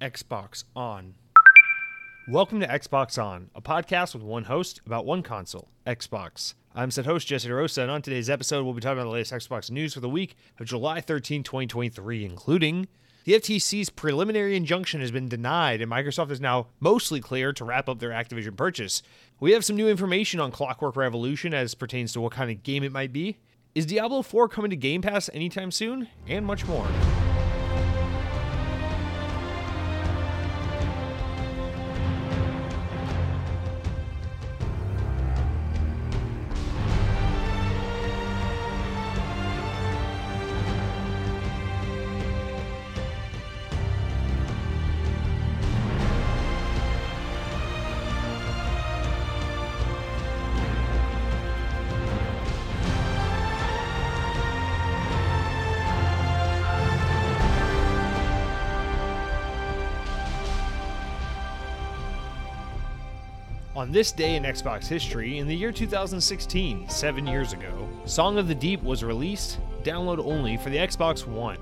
Xbox On. Welcome to Xbox On, a podcast with one host about one console, Xbox. I'm said host Jesse DeRosa, and on today's episode, we'll be talking about the latest Xbox news for the week of July 13, 2023, including the FTC's preliminary injunction has been denied, and Microsoft is now mostly clear to wrap up their Activision purchase. We have some new information on Clockwork Revolution as pertains to what kind of game it might be. Is Diablo 4 coming to Game Pass anytime soon? And much more. On this day in Xbox history, in the year 2016, seven years ago, Song of the Deep was released, download only, for the Xbox One.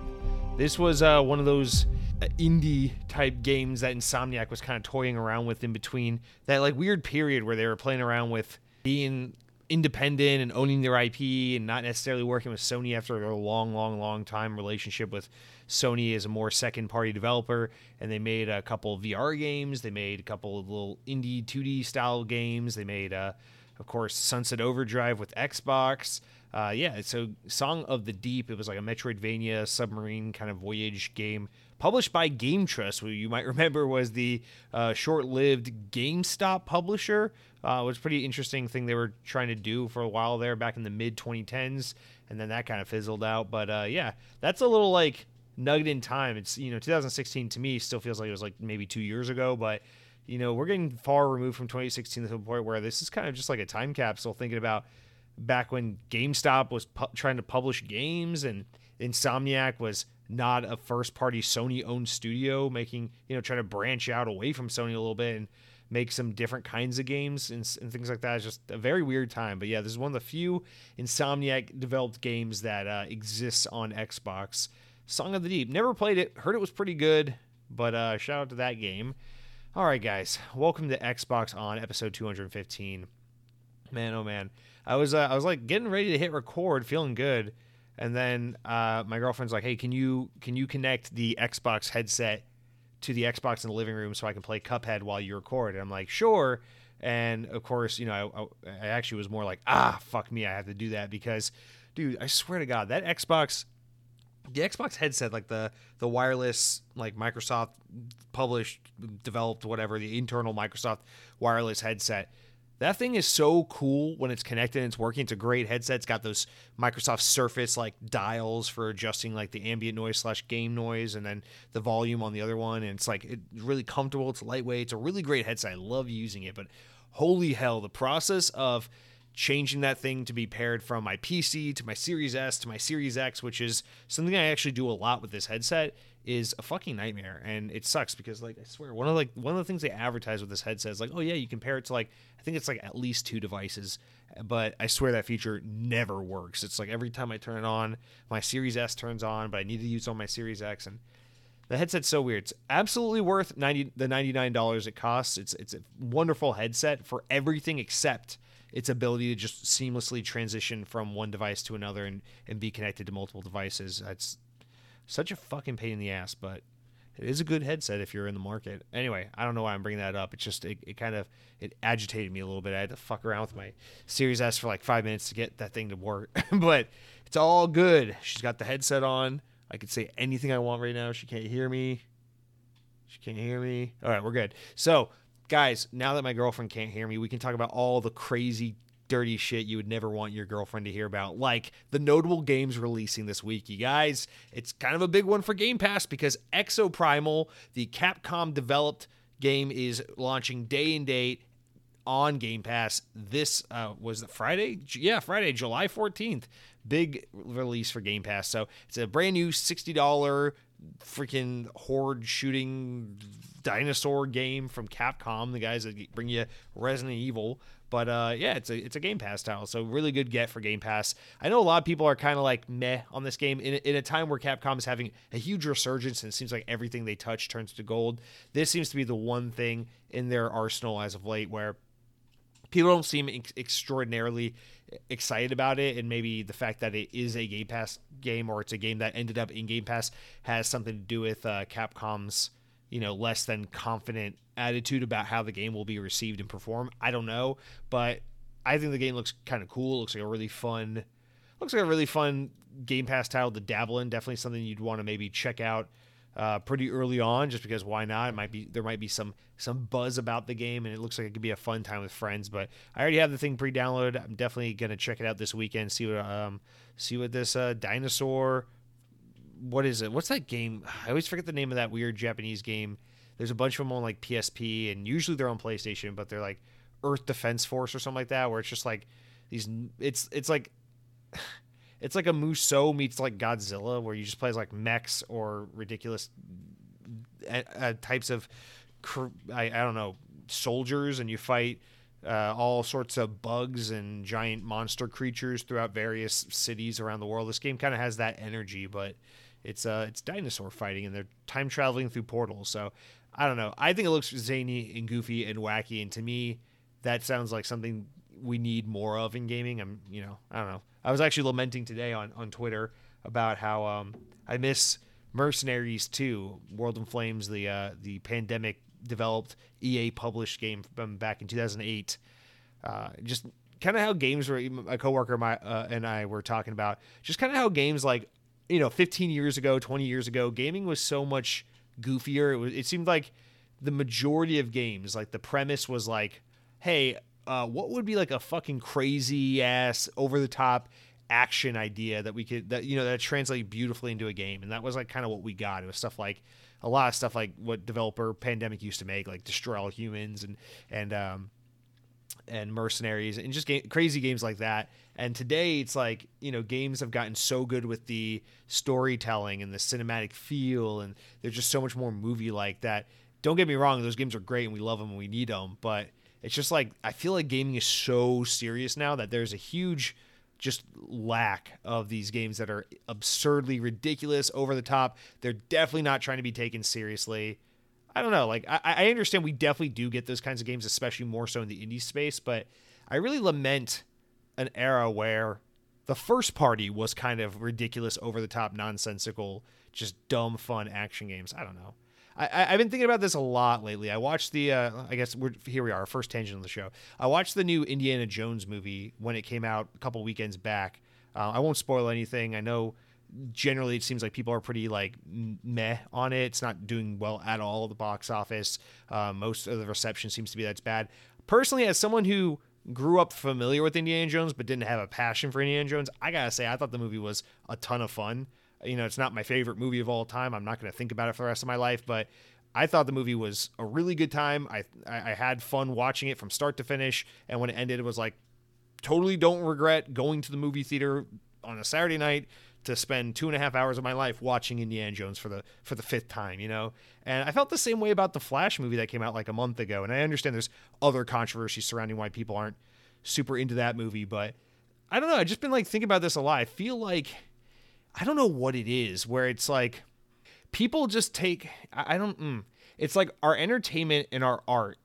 This was uh, one of those uh, indie type games that Insomniac was kind of toying around with in between that like weird period where they were playing around with being independent and owning their IP and not necessarily working with Sony after a long, long, long time relationship with Sony as a more second party developer. And they made a couple VR games. They made a couple of little indie 2D style games. They made, uh, of course, Sunset Overdrive with Xbox. Uh, yeah, so Song of the Deep, it was like a Metroidvania submarine kind of voyage game published by Game Trust, who you might remember was the uh, short lived GameStop publisher. Uh, was a pretty interesting thing they were trying to do for a while there back in the mid 2010s, and then that kind of fizzled out. But uh, yeah, that's a little like nugget in time. It's you know 2016 to me still feels like it was like maybe two years ago, but you know we're getting far removed from 2016 to the point where this is kind of just like a time capsule. Thinking about back when GameStop was pu- trying to publish games and Insomniac was not a first party Sony owned studio making, you know, trying to branch out away from Sony a little bit and make some different kinds of games and, and things like that. It's just a very weird time. But yeah, this is one of the few Insomniac developed games that uh, exists on Xbox. Song of the Deep. Never played it. Heard it was pretty good, but uh, shout out to that game. All right, guys. Welcome to Xbox on episode 215. Man, oh man. I was uh, I was like getting ready to hit record, feeling good, and then uh, my girlfriend's like, "Hey, can you can you connect the Xbox headset to the Xbox in the living room so I can play Cuphead while you record?" And I'm like, "Sure." And of course, you know, I, I actually was more like, "Ah, fuck me, I have to do that because, dude, I swear to God, that Xbox." the Xbox headset, like the the wireless, like Microsoft published, developed, whatever, the internal Microsoft wireless headset, that thing is so cool when it's connected and it's working. It's a great headset. It's got those Microsoft Surface like dials for adjusting like the ambient noise slash game noise, and then the volume on the other one. And it's like it's really comfortable. It's lightweight. It's a really great headset. I love using it. But holy hell, the process of changing that thing to be paired from my PC to my Series S to my Series X, which is something I actually do a lot with this headset, is a fucking nightmare. And it sucks because like I swear one of like one of the things they advertise with this headset is like, oh yeah, you compare it to like I think it's like at least two devices. But I swear that feature never works. It's like every time I turn it on, my Series S turns on, but I need to use on my Series X and the headset's so weird. It's absolutely worth 90 the $99 it costs. It's it's a wonderful headset for everything except its ability to just seamlessly transition from one device to another and, and be connected to multiple devices. It's such a fucking pain in the ass, but it is a good headset if you're in the market. Anyway, I don't know why I'm bringing that up. It's just it, it kind of it agitated me a little bit. I had to fuck around with my Series S for like five minutes to get that thing to work, but it's all good. She's got the headset on. I could say anything I want right now. She can't hear me. She can't hear me. All right, we're good. So guys, now that my girlfriend can't hear me, we can talk about all the crazy dirty shit you would never want your girlfriend to hear about, like the notable games releasing this week. You guys, it's kind of a big one for Game Pass because Exoprimal, the Capcom developed game, is launching day and date on Game Pass. This uh, was Friday, yeah, Friday, July 14th. Big release for Game Pass. So it's a brand new $60 freaking horde shooting dinosaur game from Capcom, the guys that bring you Resident Evil. But uh, yeah, it's a it's a Game Pass title, so really good get for Game Pass. I know a lot of people are kind of like meh on this game in, in a time where Capcom is having a huge resurgence, and it seems like everything they touch turns to gold. This seems to be the one thing in their arsenal as of late where people don't seem ex- extraordinarily excited about it and maybe the fact that it is a game pass game or it's a game that ended up in game pass has something to do with uh, capcom's you know less than confident attitude about how the game will be received and perform i don't know but i think the game looks kind of cool it looks like a really fun looks like a really fun game pass title to dabble in definitely something you'd want to maybe check out uh, pretty early on, just because why not? It might be there might be some some buzz about the game, and it looks like it could be a fun time with friends. But I already have the thing pre-downloaded. I'm definitely gonna check it out this weekend. See what um see what this uh, dinosaur. What is it? What's that game? I always forget the name of that weird Japanese game. There's a bunch of them on like PSP, and usually they're on PlayStation, but they're like Earth Defense Force or something like that, where it's just like these. It's it's like it's like a Musou meets like Godzilla, where you just play as like mechs or ridiculous uh, types of, I, I don't know, soldiers, and you fight uh, all sorts of bugs and giant monster creatures throughout various cities around the world. This game kind of has that energy, but it's uh it's dinosaur fighting and they're time traveling through portals. So I don't know. I think it looks zany and goofy and wacky, and to me, that sounds like something we need more of in gaming. I'm you know I don't know. I was actually lamenting today on, on Twitter about how um, I miss Mercenaries 2, World in Flames, the uh, the pandemic developed EA published game from back in 2008. Uh, just kind of how games were. A coworker my, uh, and I were talking about just kind of how games like you know 15 years ago, 20 years ago, gaming was so much goofier. It was. It seemed like the majority of games, like the premise was like, hey, uh, what would be like a fucking crazy ass over the top action idea that we could that you know that translate beautifully into a game and that was like kind of what we got it was stuff like a lot of stuff like what developer pandemic used to make like destroy all humans and and um and mercenaries and just crazy games like that and today it's like you know games have gotten so good with the storytelling and the cinematic feel and they're just so much more movie like that don't get me wrong those games are great and we love them and we need them but it's just like I feel like gaming is so serious now that there's a huge just lack of these games that are absurdly ridiculous, over the top. They're definitely not trying to be taken seriously. I don't know. Like I, I understand we definitely do get those kinds of games, especially more so in the indie space, but I really lament an era where the first party was kind of ridiculous, over the top, nonsensical, just dumb fun action games. I don't know. I, I, have been thinking about this a lot lately. I watched the, uh, I guess we're here. We are, our first tangent of the show. I watched the new Indiana Jones movie when it came out a couple weekends back. Uh, I won't spoil anything. I know generally it seems like people are pretty like meh on it. It's not doing well at all at the box office. Uh, most of the reception seems to be that's bad. Personally, as someone who grew up familiar with Indiana Jones but didn't have a passion for Indiana Jones, I gotta say I thought the movie was a ton of fun you know, it's not my favorite movie of all time. I'm not to think about it for the rest of my life, but I thought the movie was a really good time. I I had fun watching it from start to finish, and when it ended, it was like totally don't regret going to the movie theater on a Saturday night to spend two and a half hours of my life watching Indiana Jones for the for the fifth time, you know. And I felt the same way about the Flash movie that came out like a month ago. And I understand there's other controversies surrounding why people aren't super into that movie, but I don't know. I've just been like thinking about this a lot. I feel like I don't know what it is where it's like people just take I, don't mm, it's like our entertainment and our art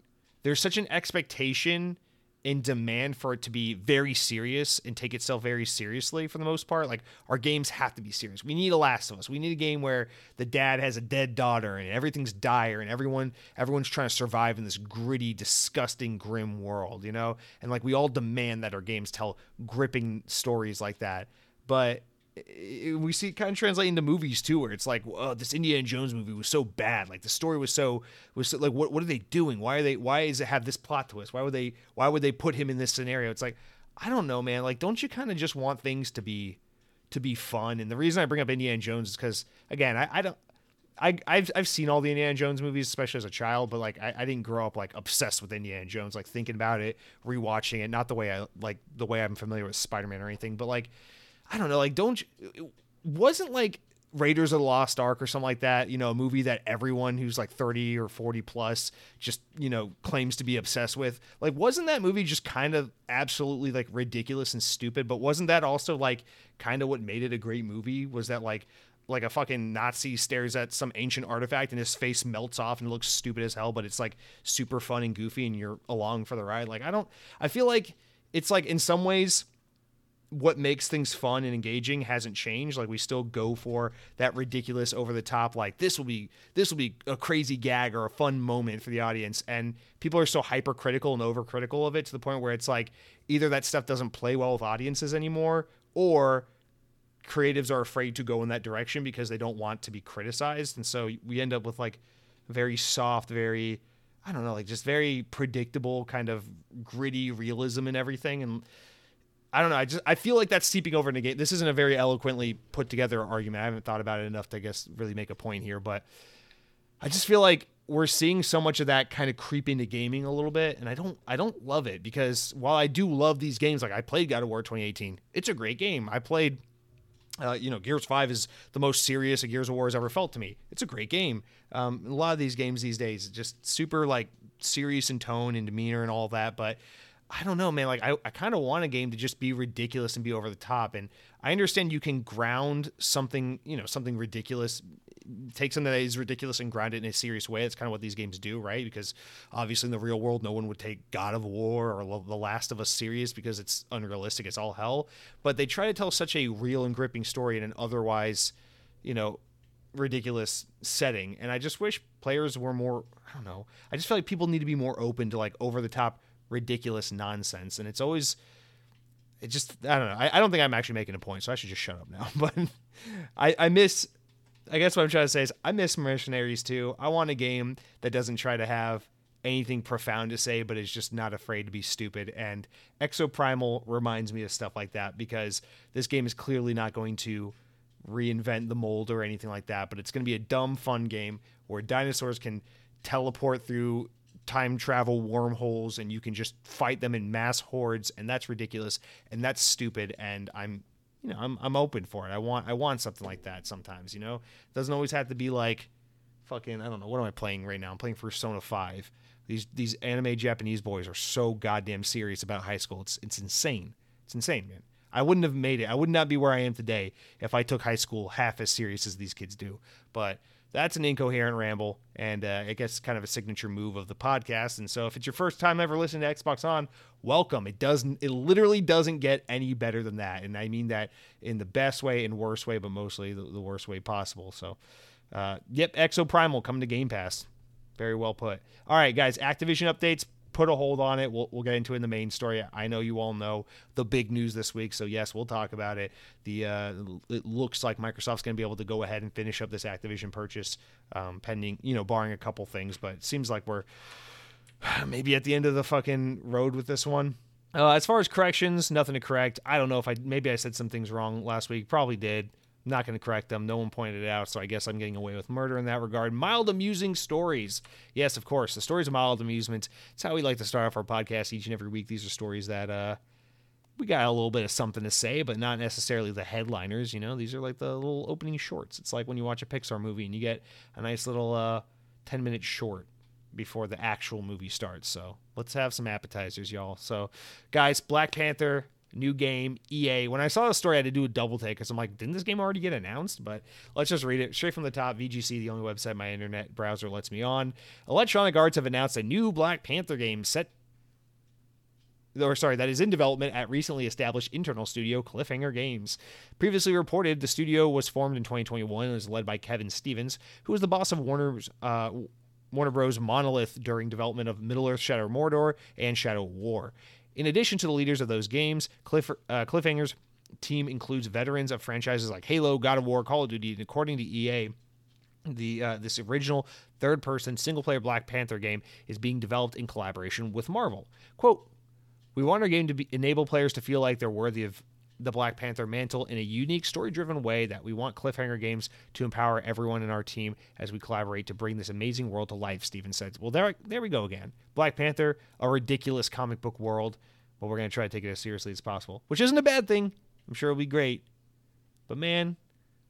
there's such an expectation and demand for it to be very serious and take itself very seriously for the most part. Like our games have to be serious. We need a Last of Us. We need a game where the dad has a dead daughter and everything's dire and everyone everyone's trying to survive in this gritty, disgusting, grim world, you know? And like we all demand that our games tell gripping stories like that. But we see it kind of translating into movies too, where it's like, oh, this Indiana Jones movie was so bad. Like the story was so was so, like, what what are they doing? Why are they? Why is it have this plot twist? Why would they? Why would they put him in this scenario? It's like, I don't know, man. Like, don't you kind of just want things to be to be fun? And the reason I bring up Indiana Jones is because again, I, I don't. I, I've I've seen all the Indiana Jones movies, especially as a child, but like I, I didn't grow up like obsessed with Indiana Jones, like thinking about it, rewatching it. Not the way I like the way I'm familiar with Spider Man or anything, but like I don't know, like don't you, wasn't like Raiders of the Lost Ark or something like that, you know, a movie that everyone who's like 30 or 40 plus just, you know, claims to be obsessed with. Like, wasn't that movie just kind of absolutely like ridiculous and stupid? But wasn't that also like kind of what made it a great movie? Was that like, like a fucking Nazi stares at some ancient artifact and his face melts off and looks stupid as hell, but it's like super fun and goofy and you're along for the ride. Like, I don't, I feel like it's like in some ways, what makes things fun and engaging hasn't changed. Like we still go for that ridiculous over the top like this will be this will be a crazy gag or a fun moment for the audience. And people are so hypercritical and overcritical of it to the point where it's like either that stuff doesn't play well with audiences anymore or creatives are afraid to go in that direction because they don't want to be criticized. And so we end up with like very soft, very I don't know, like just very predictable kind of gritty realism and everything. And I don't know. I just I feel like that's seeping over into game. This isn't a very eloquently put together argument. I haven't thought about it enough to I guess really make a point here, but I just feel like we're seeing so much of that kind of creep into gaming a little bit, and I don't I don't love it because while I do love these games, like I played God of War 2018, it's a great game. I played. Uh, you know, Gears 5 is the most serious a Gears of War has ever felt to me. It's a great game. Um, a lot of these games these days, just super like serious in tone and demeanor and all that. But I don't know, man. Like I, I kind of want a game to just be ridiculous and be over the top. And I understand you can ground something, you know, something ridiculous, take something that is ridiculous and ground it in a serious way. That's kind of what these games do, right? Because obviously in the real world, no one would take God of War or The Last of Us serious because it's unrealistic. It's all hell. But they try to tell such a real and gripping story in an otherwise, you know, ridiculous setting. And I just wish players were more, I don't know. I just feel like people need to be more open to like over the top ridiculous nonsense. And it's always, it just, I don't know. I, I don't think I'm actually making a point, so I should just shut up now. But I, I miss, I guess what I'm trying to say is I miss Mercenaries too. I want a game that doesn't try to have anything profound to say, but is just not afraid to be stupid. And Exoprimal reminds me of stuff like that because this game is clearly not going to reinvent the mold or anything like that, but it's going to be a dumb, fun game where dinosaurs can teleport through time travel wormholes and you can just fight them in mass hordes and that's ridiculous and that's stupid and I'm you know I'm I'm open for it. I want I want something like that sometimes, you know. It doesn't always have to be like fucking I don't know, what am I playing right now? I'm playing Persona 5. These these anime Japanese boys are so goddamn serious about high school. It's it's insane. It's insane, man. I wouldn't have made it. I would not be where I am today if I took high school half as serious as these kids do. But that's an incoherent ramble, and uh, I guess kind of a signature move of the podcast. And so, if it's your first time ever listening to Xbox On, welcome. It doesn't, it literally doesn't get any better than that, and I mean that in the best way and worst way, but mostly the, the worst way possible. So, uh, yep, Exoprimal coming to Game Pass. Very well put. All right, guys, Activision updates put a hold on it. We'll, we'll get into it in the main story. I know you all know the big news this week, so yes, we'll talk about it. The uh, it looks like Microsoft's going to be able to go ahead and finish up this Activision purchase, um, pending you know barring a couple things, but it seems like we're maybe at the end of the fucking road with this one. Uh, as far as corrections, nothing to correct. I don't know if I maybe I said some things wrong last week. Probably did not going to correct them. No one pointed it out, so I guess I'm getting away with murder in that regard. Mild amusing stories. Yes, of course. The stories of mild amusement. It's how we like to start off our podcast each and every week. These are stories that uh, we got a little bit of something to say, but not necessarily the headliners. You know, these are like the little opening shorts. It's like when you watch a Pixar movie and you get a nice little uh, 10 minute short before the actual movie starts. So let's have some appetizers, y'all. So, guys, Black Panther new game, EA. When I saw the story, I had to do a double take because I'm like, didn't this game already get announced? But let's just read it straight from the top. VGC, the only website my internet browser lets me on. Electronic Arts have announced a new Black Panther game set. Or sorry, that is in development at recently established internal studio Cliffhanger Games. Previously reported, the studio was formed in 2021 and is led by Kevin Stephens, who was the boss of Warner's uh, Warner Bros. Monolith during development of Middle Earth Shadow Mordor and Shadow War. In addition to the leaders of those games, Cliff, uh, Cliffhanger's team includes veterans of franchises like Halo, God of War, Call of Duty, and according to EA, the uh, this original third-person single-player Black Panther game is being developed in collaboration with Marvel. "Quote: We want our game to be, enable players to feel like they're worthy of the Black Panther mantle in a unique, story driven way that we want Cliffhanger Games to empower everyone in our team as we collaborate to bring this amazing world to life, Steven said. Well, there, there we go again. Black Panther, a ridiculous comic book world, but we're going to try to take it as seriously as possible, which isn't a bad thing. I'm sure it'll be great. But man,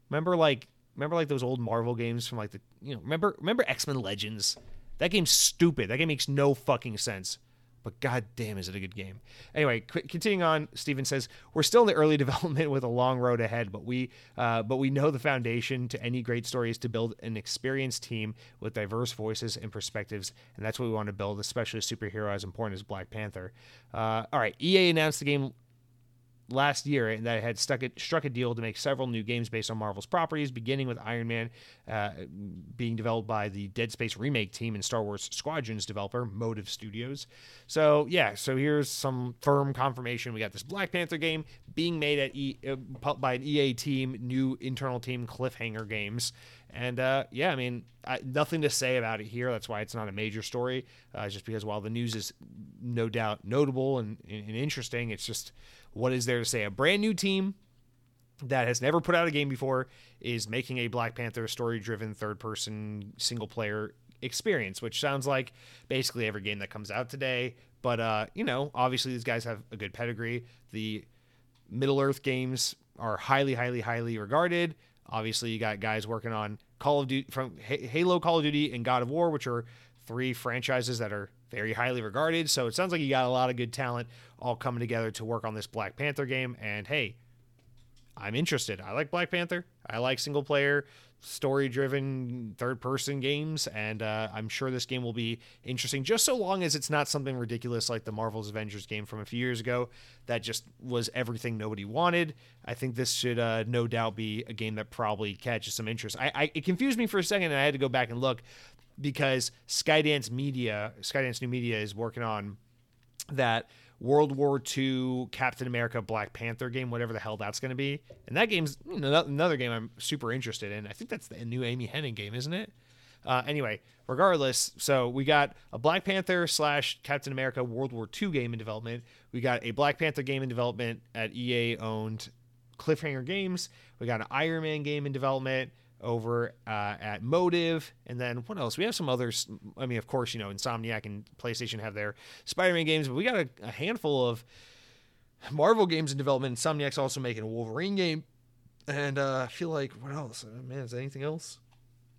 remember like remember like those old Marvel games from like the you know remember remember X Men Legends? That game's stupid. That game makes no fucking sense but god damn is it a good game. Anyway qu- continuing on steven says we're still in the early development with a long road ahead but we uh, but we know the foundation to any great story is to build an experienced team with diverse voices and perspectives and that's what we want to build especially a superhero as important as black panther. Uh, all right ea announced the game last year and that had it, struck a deal to make several new games based on Marvel's properties, beginning with Iron Man uh, being developed by the Dead Space remake team and Star Wars Squadrons developer Motive Studios. So yeah, so here's some firm confirmation. We got this Black Panther game being made at e, uh, by an EA team, new internal team Cliffhanger Games. And uh, yeah, I mean, I, nothing to say about it here. That's why it's not a major story. Uh, just because while the news is no doubt notable and, and interesting, it's just what is there to say? A brand new team that has never put out a game before is making a Black Panther story driven third person single player experience, which sounds like basically every game that comes out today. But, uh, you know, obviously these guys have a good pedigree. The Middle Earth games are highly, highly, highly regarded. Obviously, you got guys working on Call of Duty from Halo, Call of Duty, and God of War, which are three franchises that are very highly regarded. So it sounds like you got a lot of good talent all coming together to work on this Black Panther game. And hey, I'm interested. I like Black Panther. I like single player, story driven, third person games. And uh, I'm sure this game will be interesting just so long as it's not something ridiculous like the Marvel's Avengers game from a few years ago that just was everything nobody wanted. I think this should uh, no doubt be a game that probably catches some interest. I, I, it confused me for a second and I had to go back and look because Skydance Media, Skydance New Media is working on that World War II Captain America Black Panther game, whatever the hell that's going to be. And that game's another game I'm super interested in. I think that's the new Amy Hennig game, isn't it? Uh, anyway, regardless, so we got a Black Panther slash Captain America World War II game in development. We got a Black Panther game in development at EA owned Cliffhanger Games. We got an Iron Man game in development over uh, at Motive, and then what else? We have some others. I mean, of course, you know, Insomniac and PlayStation have their Spider-Man games, but we got a, a handful of Marvel games in development. Insomniac's also making a Wolverine game, and uh, I feel like what else? Uh, man, is there anything else?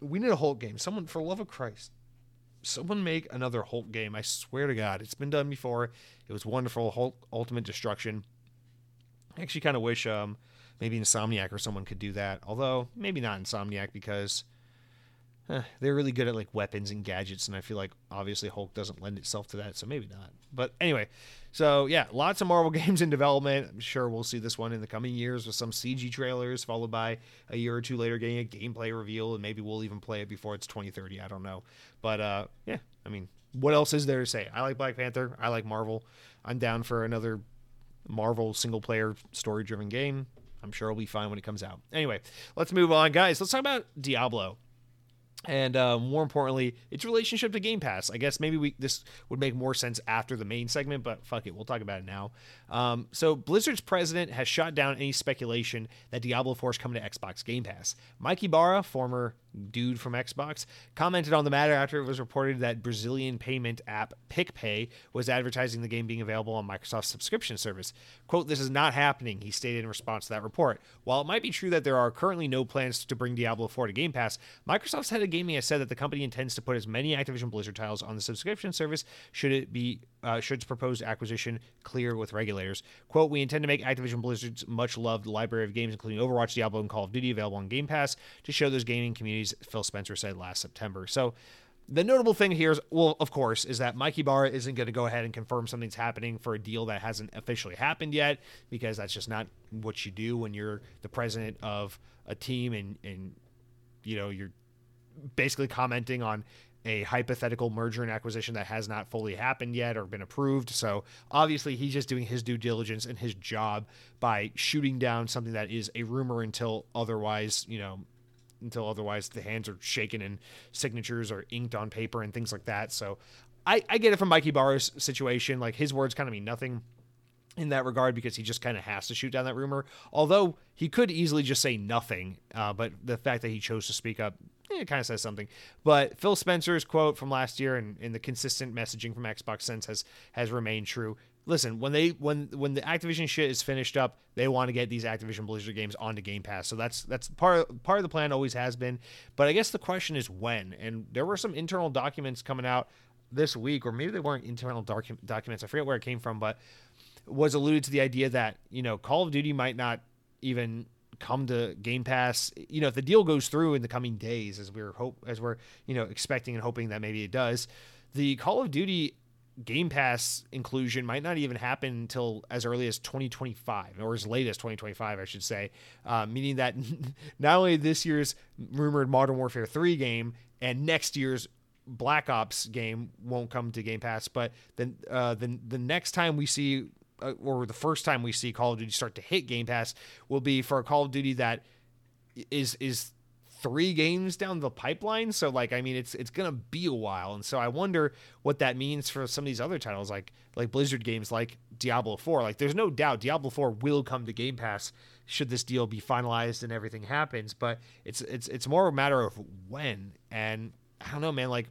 We need a Hulk game. Someone, for love of Christ, someone make another Hulk game. I swear to God, it's been done before. It was wonderful. Hulk Ultimate Destruction. I actually kind of wish um, maybe Insomniac or someone could do that. Although maybe not Insomniac because eh, they're really good at like weapons and gadgets, and I feel like obviously Hulk doesn't lend itself to that, so maybe not. But anyway, so yeah, lots of Marvel games in development. I'm sure we'll see this one in the coming years with some CG trailers, followed by a year or two later getting a gameplay reveal, and maybe we'll even play it before it's 2030. I don't know, but uh, yeah, I mean, what else is there to say? I like Black Panther. I like Marvel. I'm down for another Marvel single player story driven game. I'm sure it'll be fine when it comes out. Anyway, let's move on, guys. Let's talk about Diablo and uh, more importantly, its relationship to Game Pass. I guess maybe we this would make more sense after the main segment, but fuck it, we'll talk about it now. Um, so Blizzard's president has shot down any speculation that Diablo 4 is coming to Xbox Game Pass. Mike Ybarra, former dude from Xbox, commented on the matter after it was reported that Brazilian payment app PicPay was advertising the game being available on Microsoft's subscription service. "Quote: This is not happening," he stated in response to that report. While it might be true that there are currently no plans to bring Diablo 4 to Game Pass, Microsoft's head of Gaming has said that the company intends to put as many Activision Blizzard titles on the subscription service should it be uh, should its proposed acquisition clear with regulators. Quote, we intend to make Activision Blizzard's much loved library of games, including Overwatch, Diablo, and Call of Duty, available on Game Pass to show those gaming communities, Phil Spencer said last September. So the notable thing here is, well, of course, is that Mike Ybarra isn't going to go ahead and confirm something's happening for a deal that hasn't officially happened yet, because that's just not what you do when you're the president of a team and, and you know, you're basically commenting on a hypothetical merger and acquisition that has not fully happened yet or been approved. So obviously, he's just doing his due diligence and his job by shooting down something that is a rumor until otherwise, you know, until otherwise the hands are shaken and signatures are inked on paper and things like that. So I, I get it from Mike Ybarra's situation. Like his words kind of mean nothing in that regard because he just kind of has to shoot down that rumor. Although he could easily just say nothing, uh, but the fact that he chose to speak up it kind of says something. But Phil Spencer's quote from last year and, and the consistent messaging from Xbox since has has remained true. Listen, when they when when the Activision shit is finished up, they want to get these Activision Blizzard games onto Game Pass. So that's that's part of, part of the plan. Always has been. But I guess the question is when. And there were some internal documents coming out this week, or maybe they weren't internal docu- documents. I forget where it came from, but was alluded to the idea that you know Call of Duty might not even come to Game Pass. You know, if the deal goes through in the coming days, as we're hope as we're you know expecting and hoping that maybe it does, the Call of Duty Game Pass inclusion might not even happen until as early as 2025 or as late as 2025, I should say. Uh, meaning that not only this year's rumored Modern Warfare 3 game and next year's Black Ops game won't come to Game Pass, but then uh, the the next time we see Uh, or the first time we see Call of Duty start to hit Game Pass will be for a Call of Duty that is is three games down the pipeline. So like I mean it's it's gonna be a while. And so I wonder what that means for some of these other titles like like Blizzard games like Diablo 4. Like there's no doubt Diablo 4 will come to Game Pass should this deal be finalized and everything happens. But it's it's it's more a matter of when. And I don't know, man, like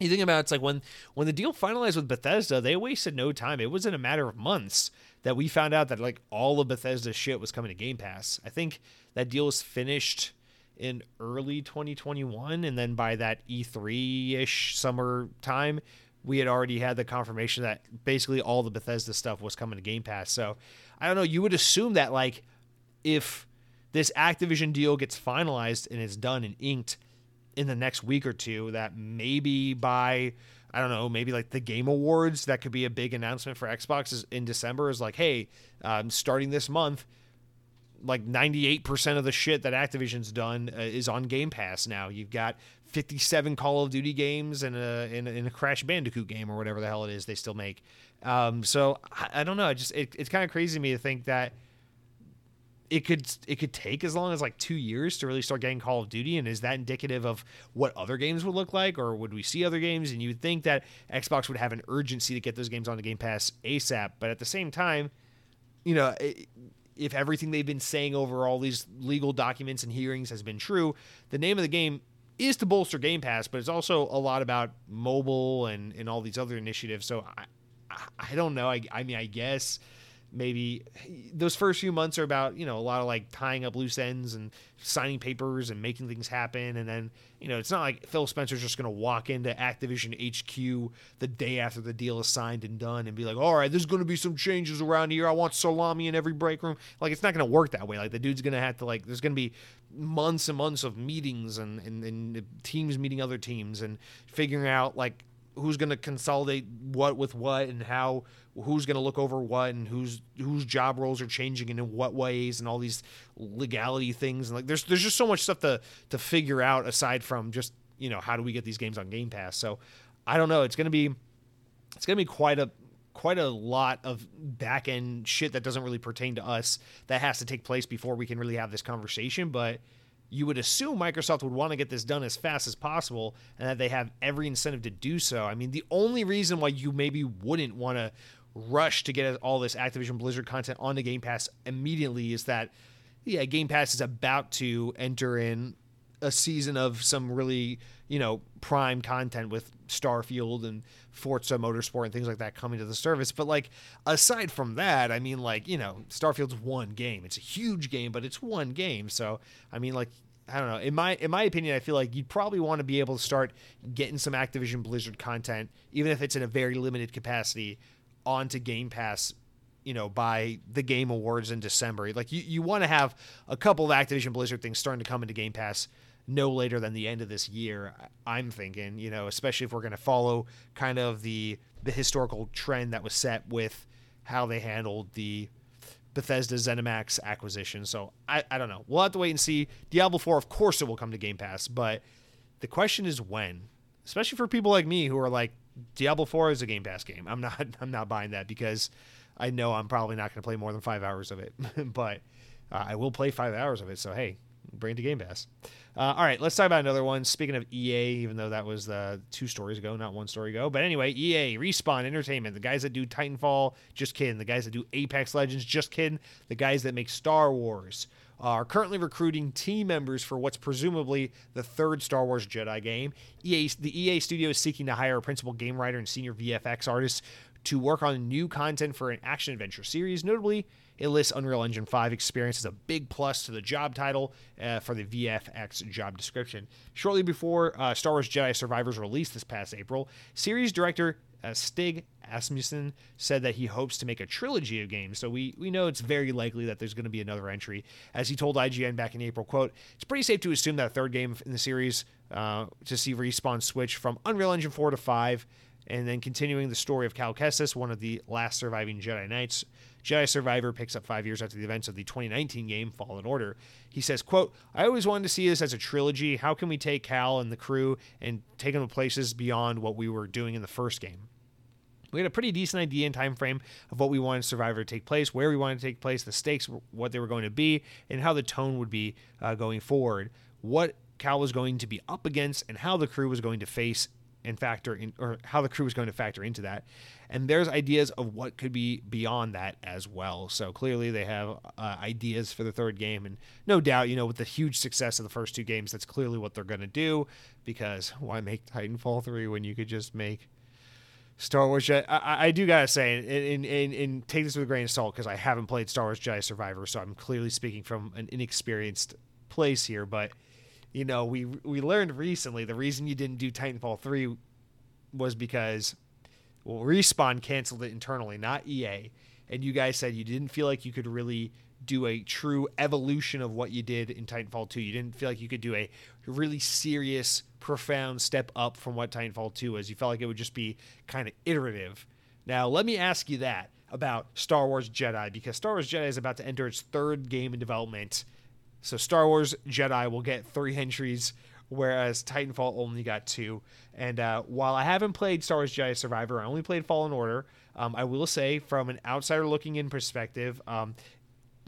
you think about it, it's like when when the deal finalized with Bethesda, they wasted no time. It was in a matter of months that we found out that like all of Bethesda's shit was coming to Game Pass. I think that deal was finished in early 2021, and then by that E3 ish summer time, we had already had the confirmation that basically all the Bethesda stuff was coming to Game Pass. So I don't know. You would assume that like if this Activision deal gets finalized and it's done and inked in the next week or two that maybe by I don't know, maybe like the Game Awards, that could be a big announcement for Xbox is in December is like, hey, um, starting this month, like 98% of the shit that Activision's done uh, is on Game Pass now. You've got 57 Call of Duty games and a, a, Crash Bandicoot game or whatever the hell it is they still make. Um, so I, I, don't know. I just it, it's kind of crazy to me to think that it could it could take as long as like two years to really start getting Call of Duty, and is that indicative of what other games would look like, or would we see other games? And you'd think that Xbox would have an urgency to get those games on the Game Pass ASAP, but at the same time, you know, if everything they've been saying over all these legal documents and hearings has been true, the name of the game is to bolster Game Pass, but it's also a lot about mobile and and all these other initiatives. So I I don't know. I I mean I guess maybe those first few months are about you know a lot of like tying up loose ends and signing papers and making things happen. And then you know it's not like phil spencer's just going to walk into activision hq the day after the deal is signed and done and be like all right there's going to be some changes around here. I want salami in every break room. Like it's not going to work that way. Like the dude's going to have to like there's going to be months and months of meetings and, and, and teams meeting other teams and figuring out like who's going to consolidate what with what and how who's going to look over what and whose whose job roles are changing and in what ways and all these legality things and like there's there's just so much stuff to to figure out aside from just you know how do we get these games on Game Pass. So I don't know. It's going to be it's going to be quite a quite a lot of back end shit that doesn't really pertain to us that has to take place before we can really have this conversation, but you would assume Microsoft would want to get this done as fast as possible and that they have every incentive to do so. I mean, the only reason why you maybe wouldn't want to rush to get all this Activision Blizzard content onto Game Pass immediately is that, yeah, Game Pass is about to enter in a season of some really, you know, prime content with Starfield and Forza Motorsport and things like that coming to the service. But like aside from that, I mean like, you know, Starfield's one game. It's a huge game, but it's one game. So, I mean like I don't know. In my in my opinion, I feel like you'd probably want to be able to start getting some Activision Blizzard content, even if it's in a very limited capacity, onto Game Pass you know by the game awards in december like you, you want to have a couple of activision blizzard things starting to come into game pass no later than the end of this year. I'm thinking, you know, especially if we're going to follow kind of the the historical trend that was set with how they handled the Bethesda ZeniMax acquisition. So I, I don't know. We'll have to wait and see. Diablo 4, of course, it will come to Game Pass, but the question is when. Especially for people like me who are like, Diablo 4 is a Game Pass game. I'm not I'm not buying that because I know I'm probably not going to play more than five hours of it, but uh, I will play five hours of it. So hey, bring it to Game Pass. Uh, all right, let's talk about another one. Speaking of EA, even though that was uh, two stories ago, not one story ago. But anyway, EA, Respawn Entertainment, the guys that do Titanfall, just kidding. The guys that do Apex Legends, just kidding. The guys that make Star Wars are currently recruiting team members for what's presumably the third Star Wars Jedi game. EA, the EA studio is seeking to hire a principal game writer and senior VFX artist to work on new content for an action adventure series. Notably, it lists Unreal Engine 5 experience as a big plus to the job title uh, for the VFX job description. Shortly before uh, Star Wars Jedi Survivors released this past April, series director uh, Stig Asmussen said that he hopes to make a trilogy of games. So we we know it's very likely that there's going to be another entry. As he told IGN back in April, quote, "It's pretty safe to assume that a third game in the series uh, to see Respawn switch from Unreal Engine 4 to 5." And then continuing the story of Cal Kestis, one of the last surviving Jedi Knights, Jedi Survivor picks up five years after the events of the 2019 game Fallen Order. He says, quote, I always wanted to see this as a trilogy. How can we take Cal and the crew and take them to places beyond what we were doing in the first game? We had a pretty decent idea and time frame of what we wanted Survivor to take place, where we wanted to take place, the stakes, what they were going to be, and how the tone would be uh, going forward. What Cal was going to be up against, and how the crew was going to face and factor in, or how the crew was going to factor into that. And there's ideas of what could be beyond that as well. So clearly they have uh, ideas for the third game, and no doubt, you know, with the huge success of the first two games, that's clearly what they're going to do. Because why make Titanfall three when you could just make Star Wars Jedi. I, I do gotta say, and, and, and, take this with a grain of salt because I haven't played Star Wars Jedi Survivor, so I'm clearly speaking from an inexperienced place here. But you know, we we learned recently the reason you didn't do Titanfall 3 was because well, Respawn canceled it internally, not EA. And you guys said you didn't feel like you could really do a true evolution of what you did in Titanfall 2. You didn't feel like you could do a really serious, profound step up from what Titanfall 2 was. You felt like it would just be kind of iterative. Now, let me ask you that about Star Wars Jedi because Star Wars Jedi is about to enter its third game in development so Star Wars Jedi will get three entries, whereas Titanfall only got two. And uh, while I haven't played Star Wars Jedi Survivor, I only played Fallen Order. Um, I will say, from an outsider looking in perspective, um,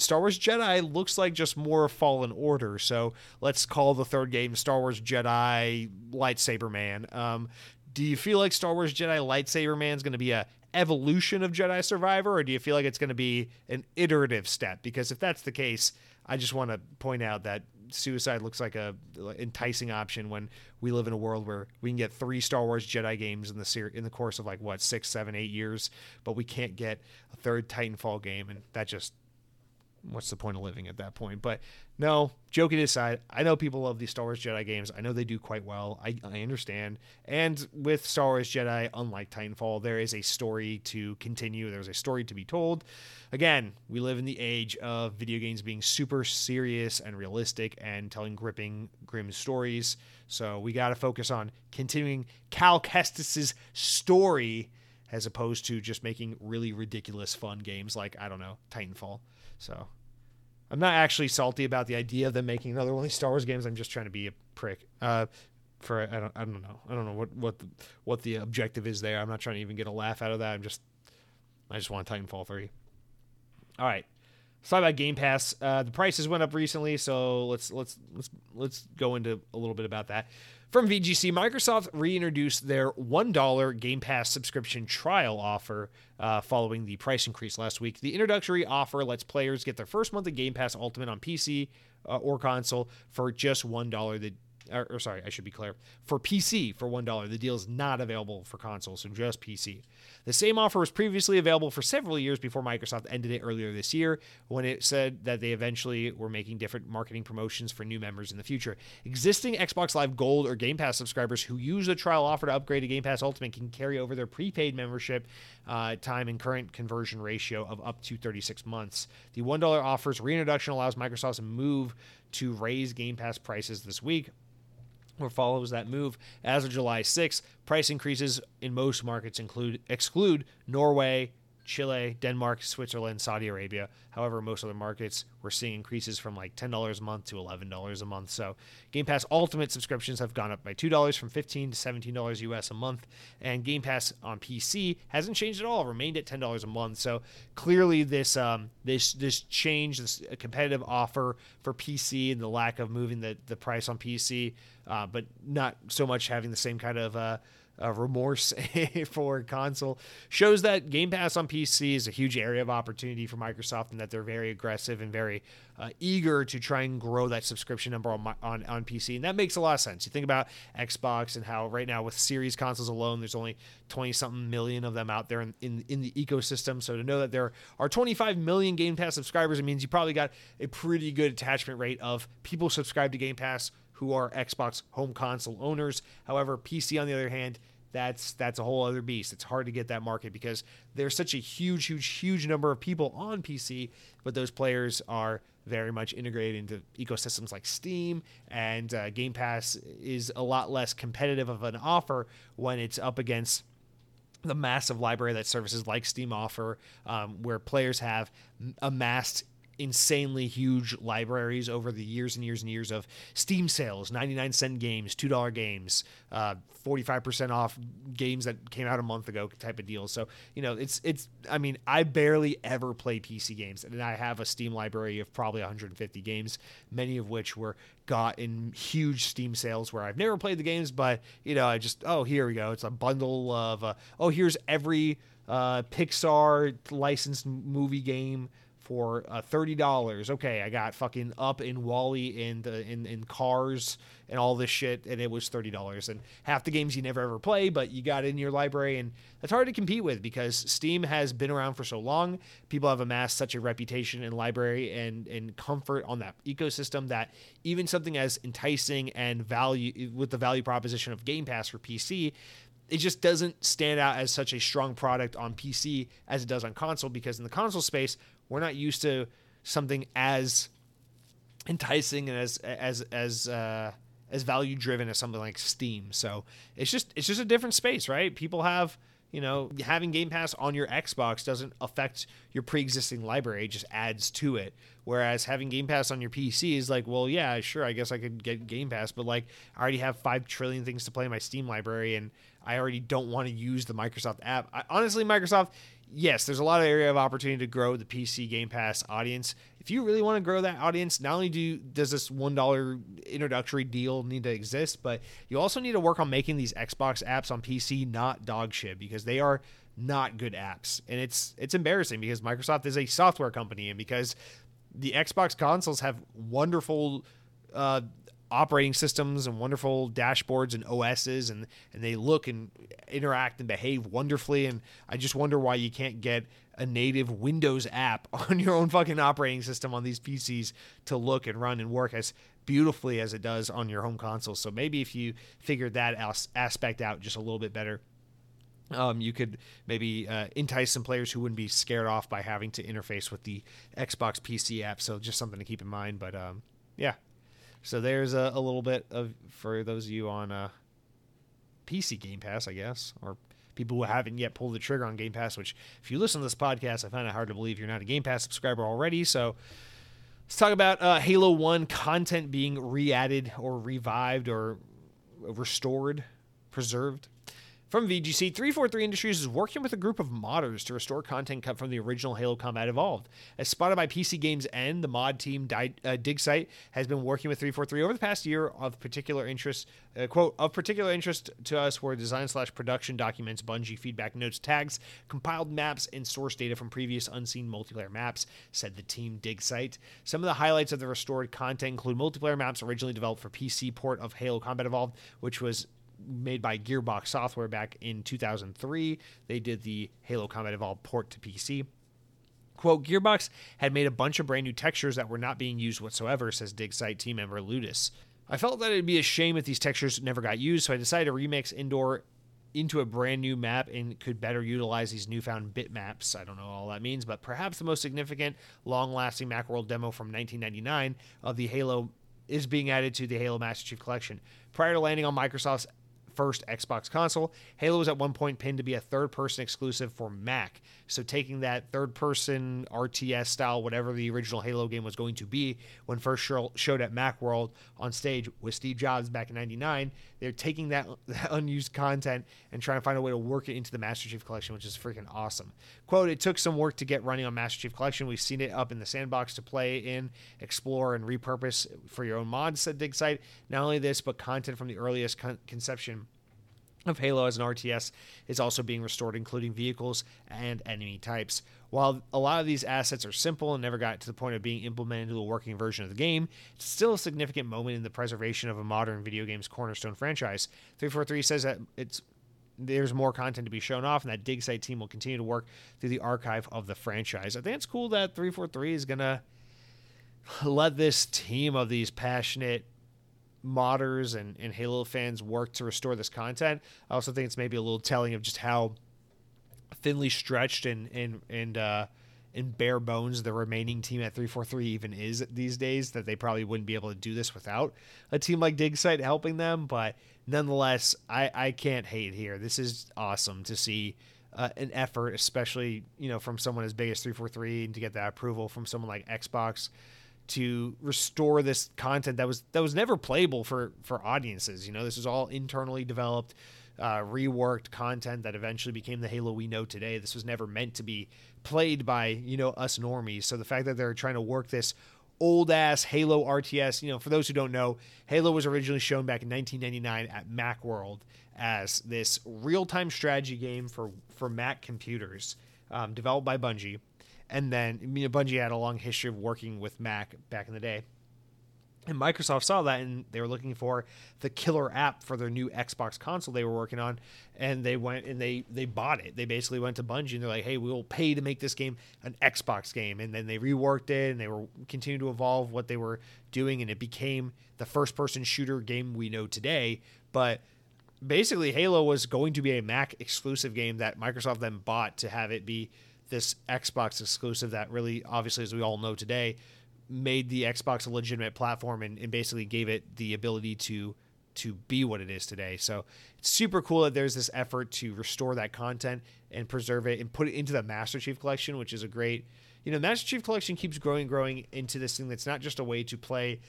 Star Wars Jedi looks like just more Fallen Order. So let's call the third game Star Wars Jedi Lightsaber Man. Um, do you feel like Star Wars Jedi Lightsaber Man is going to be a evolution of Jedi Survivor, or do you feel like it's going to be an iterative step? Because if that's the case, I just want to point out that suicide looks like a enticing option when we live in a world where we can get three Star Wars Jedi games in the ser- in the course of like what six, seven, eight years, but we can't get a third Titanfall game, and that just what's the point of living at that point? But no, joking aside, I know people love these Star Wars Jedi games. I know they do quite well. I, I understand. And with Star Wars Jedi, unlike Titanfall, there is a story to continue, there's a story to be told. Again, we live in the age of video games being super serious and realistic and telling gripping, grim stories. So we got to focus on continuing Cal Kestis's story as opposed to just making really ridiculous fun games like, I don't know, Titanfall. So I'm not actually salty about the idea of them making another one of these Star Wars games. I'm just trying to be a prick. Uh, for I don't I don't know I don't know what what the, what the objective is there. I'm not trying to even get a laugh out of that. I'm just I just want Titanfall three. All right, let's talk about Game Pass. Uh, the prices went up recently, so let's let's let's let's go into a little bit about that. From VGC, Microsoft reintroduced their $1 Game Pass subscription trial offer uh, following the price increase last week. The introductory offer lets players get their first month of Game Pass Ultimate on PC uh, or console for just $1. The or, or, sorry, I should be clear. For PC, for $1, the deal is not available for consoles, so just PC. The same offer was previously available for several years before Microsoft ended it earlier this year when it said that they eventually were making different marketing promotions for new members in the future. Existing Xbox Live Gold or Game Pass subscribers who use the trial offer to upgrade to Game Pass Ultimate can carry over their prepaid membership uh, time and current conversion ratio of up to 36 months. The $1 offer's reintroduction allows Microsoft to move to raise Game Pass prices this week or follows that move. As of July 6th, price increases in most markets include exclude Norway, Chile, Denmark, Switzerland, Saudi Arabia. However, most other markets we're seeing increases from like $10 a month to $11 a month. So, Game Pass Ultimate subscriptions have gone up by $2 from 15 to $17 US a month, and Game Pass on PC hasn't changed at all, remained at $10 a month. So, clearly this um, this this change, this competitive offer for PC and the lack of moving the the price on PC, uh, but not so much having the same kind of uh, uh, remorse for console shows that Game Pass on PC is a huge area of opportunity for Microsoft and that they're very aggressive and very uh, eager to try and grow that subscription number on, on on PC, and that makes a lot of sense. You think about Xbox and how right now with Series consoles alone, there's only 20 something million of them out there in, in in the ecosystem. So to know that there are 25 million Game Pass subscribers, it means you probably got a pretty good attachment rate of people subscribed to Game Pass who are Xbox home console owners. However, PC on the other hand that's that's a whole other beast. It's hard to get that market because there's such a huge, huge, huge number of people on PC, but those players are very much integrated into ecosystems like Steam, and uh, Game Pass is a lot less competitive of an offer when it's up against the massive library that services like Steam offer, um, where players have amassed insanely huge libraries over the years and years and years of Steam sales, 99 cent games, $2 games, uh, 45% off games that came out a month ago type of deal. So, you know, it's, it's, I mean, I barely ever play PC games and I have a Steam library of probably 150 games, many of which were got in huge Steam sales where I've never played the games, but, you know, I just, oh, here we go. It's a bundle of, uh, oh, here's every, uh, Pixar licensed movie game for uh, thirty dollars. Okay, I got fucking Up in WALL-E and uh, in in Cars and all this shit, and it was thirty dollars. And half the games you never ever play, but you got in your library, and that's hard to compete with because Steam has been around for so long. People have amassed such a reputation in library and and comfort on that ecosystem that even something as enticing and value with the value proposition of Game Pass for PC it just doesn't stand out as such a strong product on PC as it does on console because in the console space we're not used to something as enticing and as as as uh, as value driven as something like Steam. So it's just it's just a different space, right? People have you know having Game Pass on your Xbox doesn't affect your pre-existing library; it just adds to it. Whereas having Game Pass on your PC is like, well, yeah, sure, I guess I could get Game Pass, but like I already have five trillion things to play in my Steam library, and I already don't want to use the Microsoft app. I, honestly, Microsoft, yes, there's a lot of area of opportunity to grow the PC Game Pass audience. If you really want to grow that audience, not only do does this one dollar introductory deal need to exist, but you also need to work on making these Xbox apps on PC not dog shit because they are not good apps, and it's it's embarrassing because Microsoft is a software company and because the Xbox consoles have wonderful uh, operating systems and wonderful dashboards and OSs and and they look and interact and behave wonderfully and I just wonder why you can't get a native Windows app on your own fucking operating system on these PCs to look and run and work as beautifully as it does on your home console. So maybe if you figured that as- aspect out just a little bit better, um, you could maybe uh, entice some players who wouldn't be scared off by having to interface with the Xbox PC app. So just something to keep in mind. But um, yeah, so there's a, a, little bit of for those of you on uh, PC Game Pass, I guess, or people who haven't yet pulled the trigger on Game Pass. Which, if you listen to this podcast, I find it hard to believe you're not a Game Pass subscriber already. So let's talk about uh, Halo One content being re-added or revived or restored, preserved. From VGC, 343 Industries is working with a group of modders to restore content cut from the original Halo Combat Evolved. As spotted by PC Games N, the mod team Di- uh, DigSite has been working with 343 over the past year of particular interest. Uh, quote of particular interest to us were design slash production documents, Bungie feedback notes, tags, compiled maps, and source data from previous unseen multiplayer maps. Said the team DigSite. Some of the highlights of the restored content include multiplayer maps originally developed for PC port of Halo Combat Evolved, which was made by Gearbox Software back in 2003. They did the Halo Combat Evolved port to PC. Quote, Gearbox had made a bunch of brand new textures that were not being used whatsoever, says DigSite team member Ludus. I felt that it'd be a shame if these textures never got used, so I decided to remix Indoor into a brand new map and could better utilize these newfound bitmaps. I don't know all that means, but perhaps the most significant, long lasting Macworld demo from 1999 of the Halo is being added to the Halo Master Chief Collection. Prior to landing on Microsoft's first Xbox console. Halo was at one point pinned to be a third person exclusive for Mac. So taking that third person RTS style, whatever the original Halo game was going to be, when first showed at Macworld on stage with Steve Jobs back in '99, they're taking that, that unused content and trying to find a way to work it into the Master Chief Collection, which is freaking awesome. Quote: It took some work to get running on Master Chief Collection. We've seen it up in the sandbox to play in, explore, and repurpose for your own mods. Said DigSite. Not only this, but content from the earliest con- conception of Halo as an RTS is also being restored, including vehicles and enemy types. While a lot of these assets are simple and never got to the point of being implemented into a working version of the game, it's still a significant moment in the preservation of a modern video game's cornerstone franchise. 343 says that it's there's more content to be shown off, and that DigSite team will continue to work through the archive of the franchise. I think it's cool that 343 is gonna let this team of these passionate modders and, and Halo fans work to restore this content. I also think it's maybe a little telling of just how thinly stretched and and and uh, and bare bones the remaining team at 343 even is these days that they probably wouldn't be able to do this without a team like DigSite helping them. But nonetheless, I, I can't hate here. This is awesome to see uh, an effort, especially you know from someone as big as 343 and to get that approval from someone like Xbox to restore this content that was that was never playable for for audiences. You know, this was all internally developed, uh, reworked content that eventually became the Halo we know today. This was never meant to be played by you know us normies. So the fact that they're trying to work this old ass Halo RTS, you know, for those who don't know, Halo was originally shown back in 1999 at MacWorld as this real time strategy game for for Mac computers, um, developed by Bungie and then I mean, Bungie had a long history of working with Mac back in the day. And Microsoft saw that and they were looking for the killer app for their new Xbox console they were working on. And they went and they they bought it. They basically went to Bungie and they're like, hey, we will pay to make this game an Xbox game. And then they reworked it and they were continuing to evolve what they were doing. And it became the first person shooter game we know today. But basically, Halo was going to be a Mac exclusive game that Microsoft then bought to have it be this Xbox exclusive that really, obviously, as we all know today, made the Xbox a legitimate platform and, and basically gave it the ability to to be what it is today. So it's super cool that there's this effort to restore that content and preserve it and put it into the Master Chief Collection, which is a great, you know, Master Chief Collection keeps growing, growing into this thing that's not just a way to play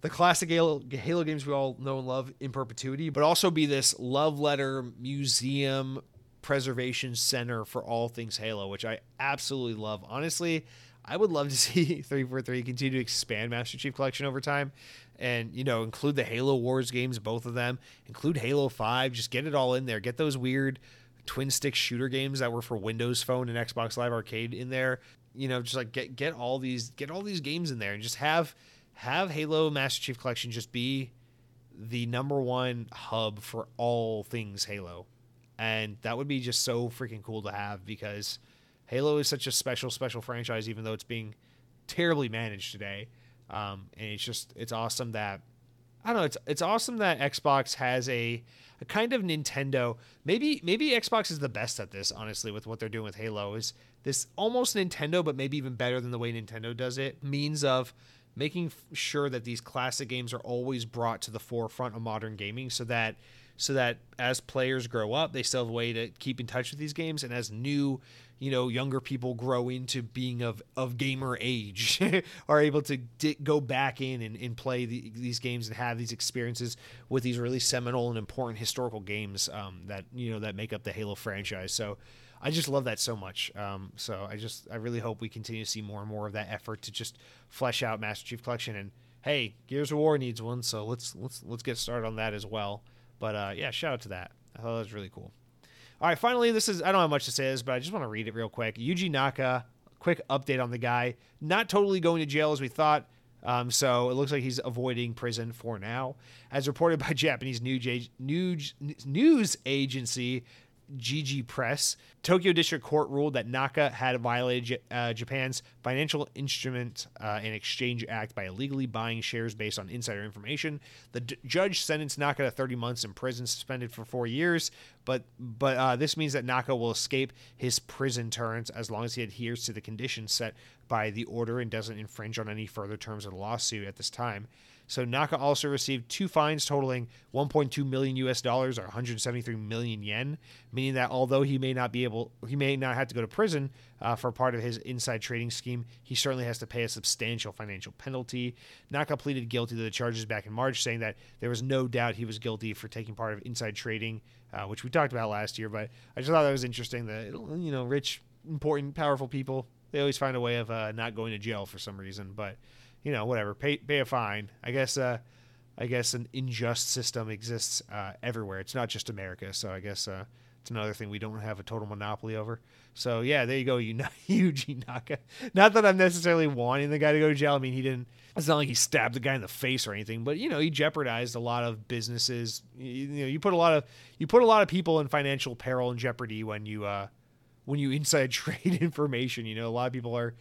the classic Halo, Halo games we all know and love in perpetuity, but also be this love letter museum preservation center for all things Halo, which I absolutely love. Honestly, I would love to see 343 continue to expand Master Chief Collection over time and, you know, include the Halo Wars games, both of them, include Halo 5, just get it all in there. Get those weird twin stick shooter games that were for Windows Phone and Xbox Live Arcade in there. You know, just like get get all these get all these games in there and just have have Halo Master Chief Collection just be the number one hub for all things Halo and that would be just so freaking cool to have because Halo is such a special, special franchise, even though it's being terribly managed today. Um, and it's just it's awesome that I don't know. It's it's awesome that Xbox has a, a kind of Nintendo. Maybe maybe Xbox is the best at this. Honestly, with what they're doing with Halo, is this almost Nintendo, but maybe even better than the way Nintendo does it. Means of making sure that these classic games are always brought to the forefront of modern gaming, so that so that as players grow up, they still have a way to keep in touch with these games, and as new, you know, younger people grow into being of of gamer age, are able to di- go back in and, and play the, these games and have these experiences with these really seminal and important historical games um, that you know that make up the Halo franchise. So. I just love that so much. Um, so I just I really hope we continue to see more and more of that effort to just flesh out Master Chief Collection and hey, Gears of War needs one, so let's let's let's get started on that as well. But uh, yeah, shout out to that. I thought that was really cool. All right, finally, this is I don't have much to say this, but I just want to read it real quick. Yuji Naka, quick update on the guy. Not totally going to jail as we thought. Um, so it looks like he's avoiding prison for now. As reported by Japanese news, news, news agency Jiji Press. Tokyo District Court ruled that Naka had violated uh, Japan's Financial Instrument uh, and Exchange Act by illegally buying shares based on insider information. The d- judge sentenced Naka to 30 months in prison, suspended for four years. But but uh, this means that Naka will escape his prison terms as long as he adheres to the conditions set by the order and doesn't infringe on any further terms of the lawsuit at this time. So Naka also received two fines totaling 1.2 million US dollars or 173 million yen, meaning that although he may not be able, he may not have to go to prison uh, for part of his inside trading scheme, he certainly has to pay a substantial financial penalty. Naka pleaded guilty to the charges back in March, saying that there was no doubt he was guilty for taking part of inside trading, uh, which we talked about last year. But I just thought that was interesting that you know, rich, important, powerful people they always find a way of uh, not going to jail for some reason, but you know, whatever, pay pay a fine. I guess uh, I guess an unjust system exists uh, everywhere. It's not just America. So I guess uh, it's another thing we don't have a total monopoly over. So yeah, there you go, You Yuji Naka. Not that I'm necessarily wanting the guy to go to jail. I mean, he didn't. It's not like he stabbed the guy in the face or anything, but you know, he jeopardized a lot of businesses. You, you know, you put a lot of you put a lot of people in financial peril and jeopardy when you uh, when you inside trade information. You know, a lot of people are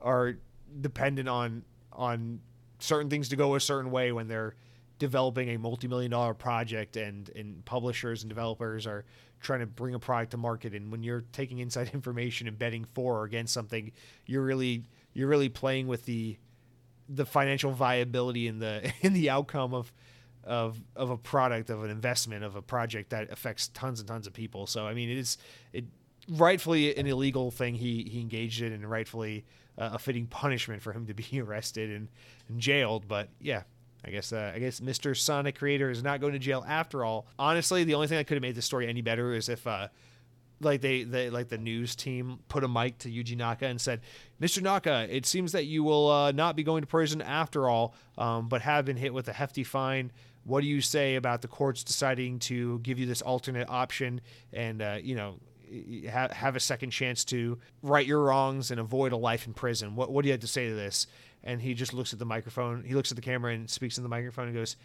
are dependent on on certain things to go a certain way when they're developing a multi-million dollar project and and publishers and developers are trying to bring a product to market. And when you're taking inside information and betting for or against something you're really you're really playing with the the financial viability and the in the outcome of of of a product of an investment of a project that affects tons and tons of people. So i mean it is it rightfully an illegal thing he he engaged in and rightfully uh, a fitting punishment for him to be arrested and, and jailed but yeah I guess uh, I guess Mr. Sonic creator is not going to jail after all. Honestly, the only thing that could have made the story any better is if uh, like they, they like the news team put a mic to Yuji Naka and said, "Mr. Naka, it seems that you will uh, not be going to prison after all, um, but have been hit with a hefty fine. What do you say about the courts deciding to give you this alternate option and uh, you know?" Have, a second chance to right your wrongs and avoid a life in prison. What, what do you have to say to this? and he just looks at the microphone. He looks at the camera and speaks in the microphone and goes,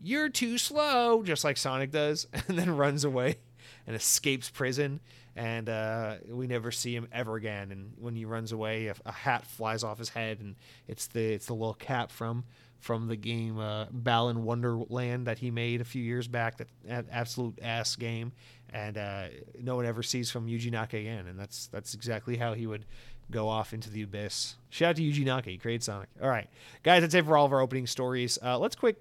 "You're too slow," just like Sonic does, and then runs away and escapes prison. And uh, we never see him ever again. And when he runs away, a, a, hat flies off his head, and it's the it's the little cap from from the game uh, Balan Wonderland that he made a few years back. That absolute ass game, and uh, no one ever sees from Yuji Naka again. And that's that's exactly how he would go off into the abyss. Shout out to Yuji Naka, he created Sonic. All right, guys, that's it for all of our opening stories. Uh, let's quick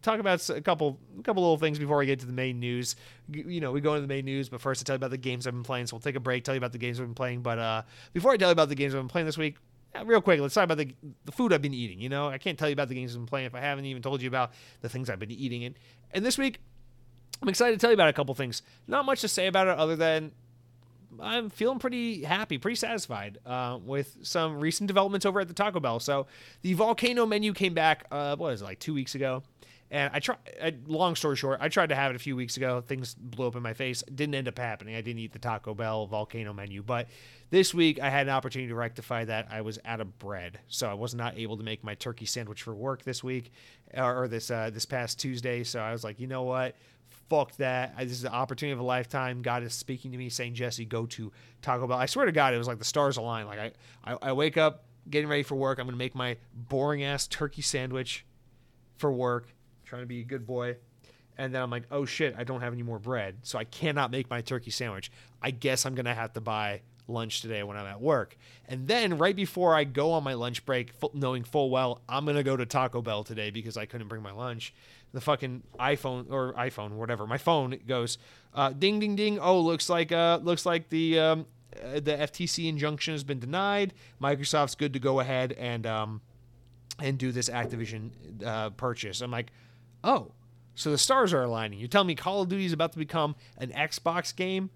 talk about a couple a couple little things before we get to the main news. You know, we go into the main news, but first I tell you about the games I've been playing. So we'll take a break, tell you about the games I've been playing. But uh, before I tell you about the games I've been playing this week, real quick, let's talk about the the food I've been eating. You know, I can't tell you about the games I've been playing if I haven't even told you about the things I've been eating. And and this week, I'm excited to tell you about a couple things. Not much to say about it other than I'm feeling pretty happy, pretty satisfied uh, with some recent developments over at the Taco Bell. So the volcano menu came back. Uh, what is it, like two weeks ago? And I tried. Long story short, I tried to have it a few weeks ago. Things blew up in my face. Didn't end up happening. I didn't eat the Taco Bell volcano menu. But this week, I had an opportunity to rectify that. I was out of bread, so I was not able to make my turkey sandwich for work this week, or, or this uh, this past Tuesday. So I was like, you know what? Fuck that. This is the opportunity of a lifetime. God is speaking to me, saying, Jesse, go to Taco Bell. I swear to God, it was like the stars align. Like I, I, I wake up, getting ready for work. I'm gonna make my boring ass turkey sandwich for work. Trying to be a good boy. And then I'm like, oh shit, I don't have any more bread, so I cannot make my turkey sandwich. I guess I'm gonna have to buy lunch today when I'm at work. And then right before I go on my lunch break, knowing full well I'm gonna go to Taco Bell today because I couldn't bring my lunch, the fucking iPhone or iPhone, whatever. My phone goes, uh, ding, ding, ding. Oh, looks like uh, looks like the um, uh, the FTC injunction has been denied. Microsoft's good to go ahead and um, and do this Activision uh, purchase. I'm like, oh, so the stars are aligning. You're telling me Call of Duty is about to become an Xbox game?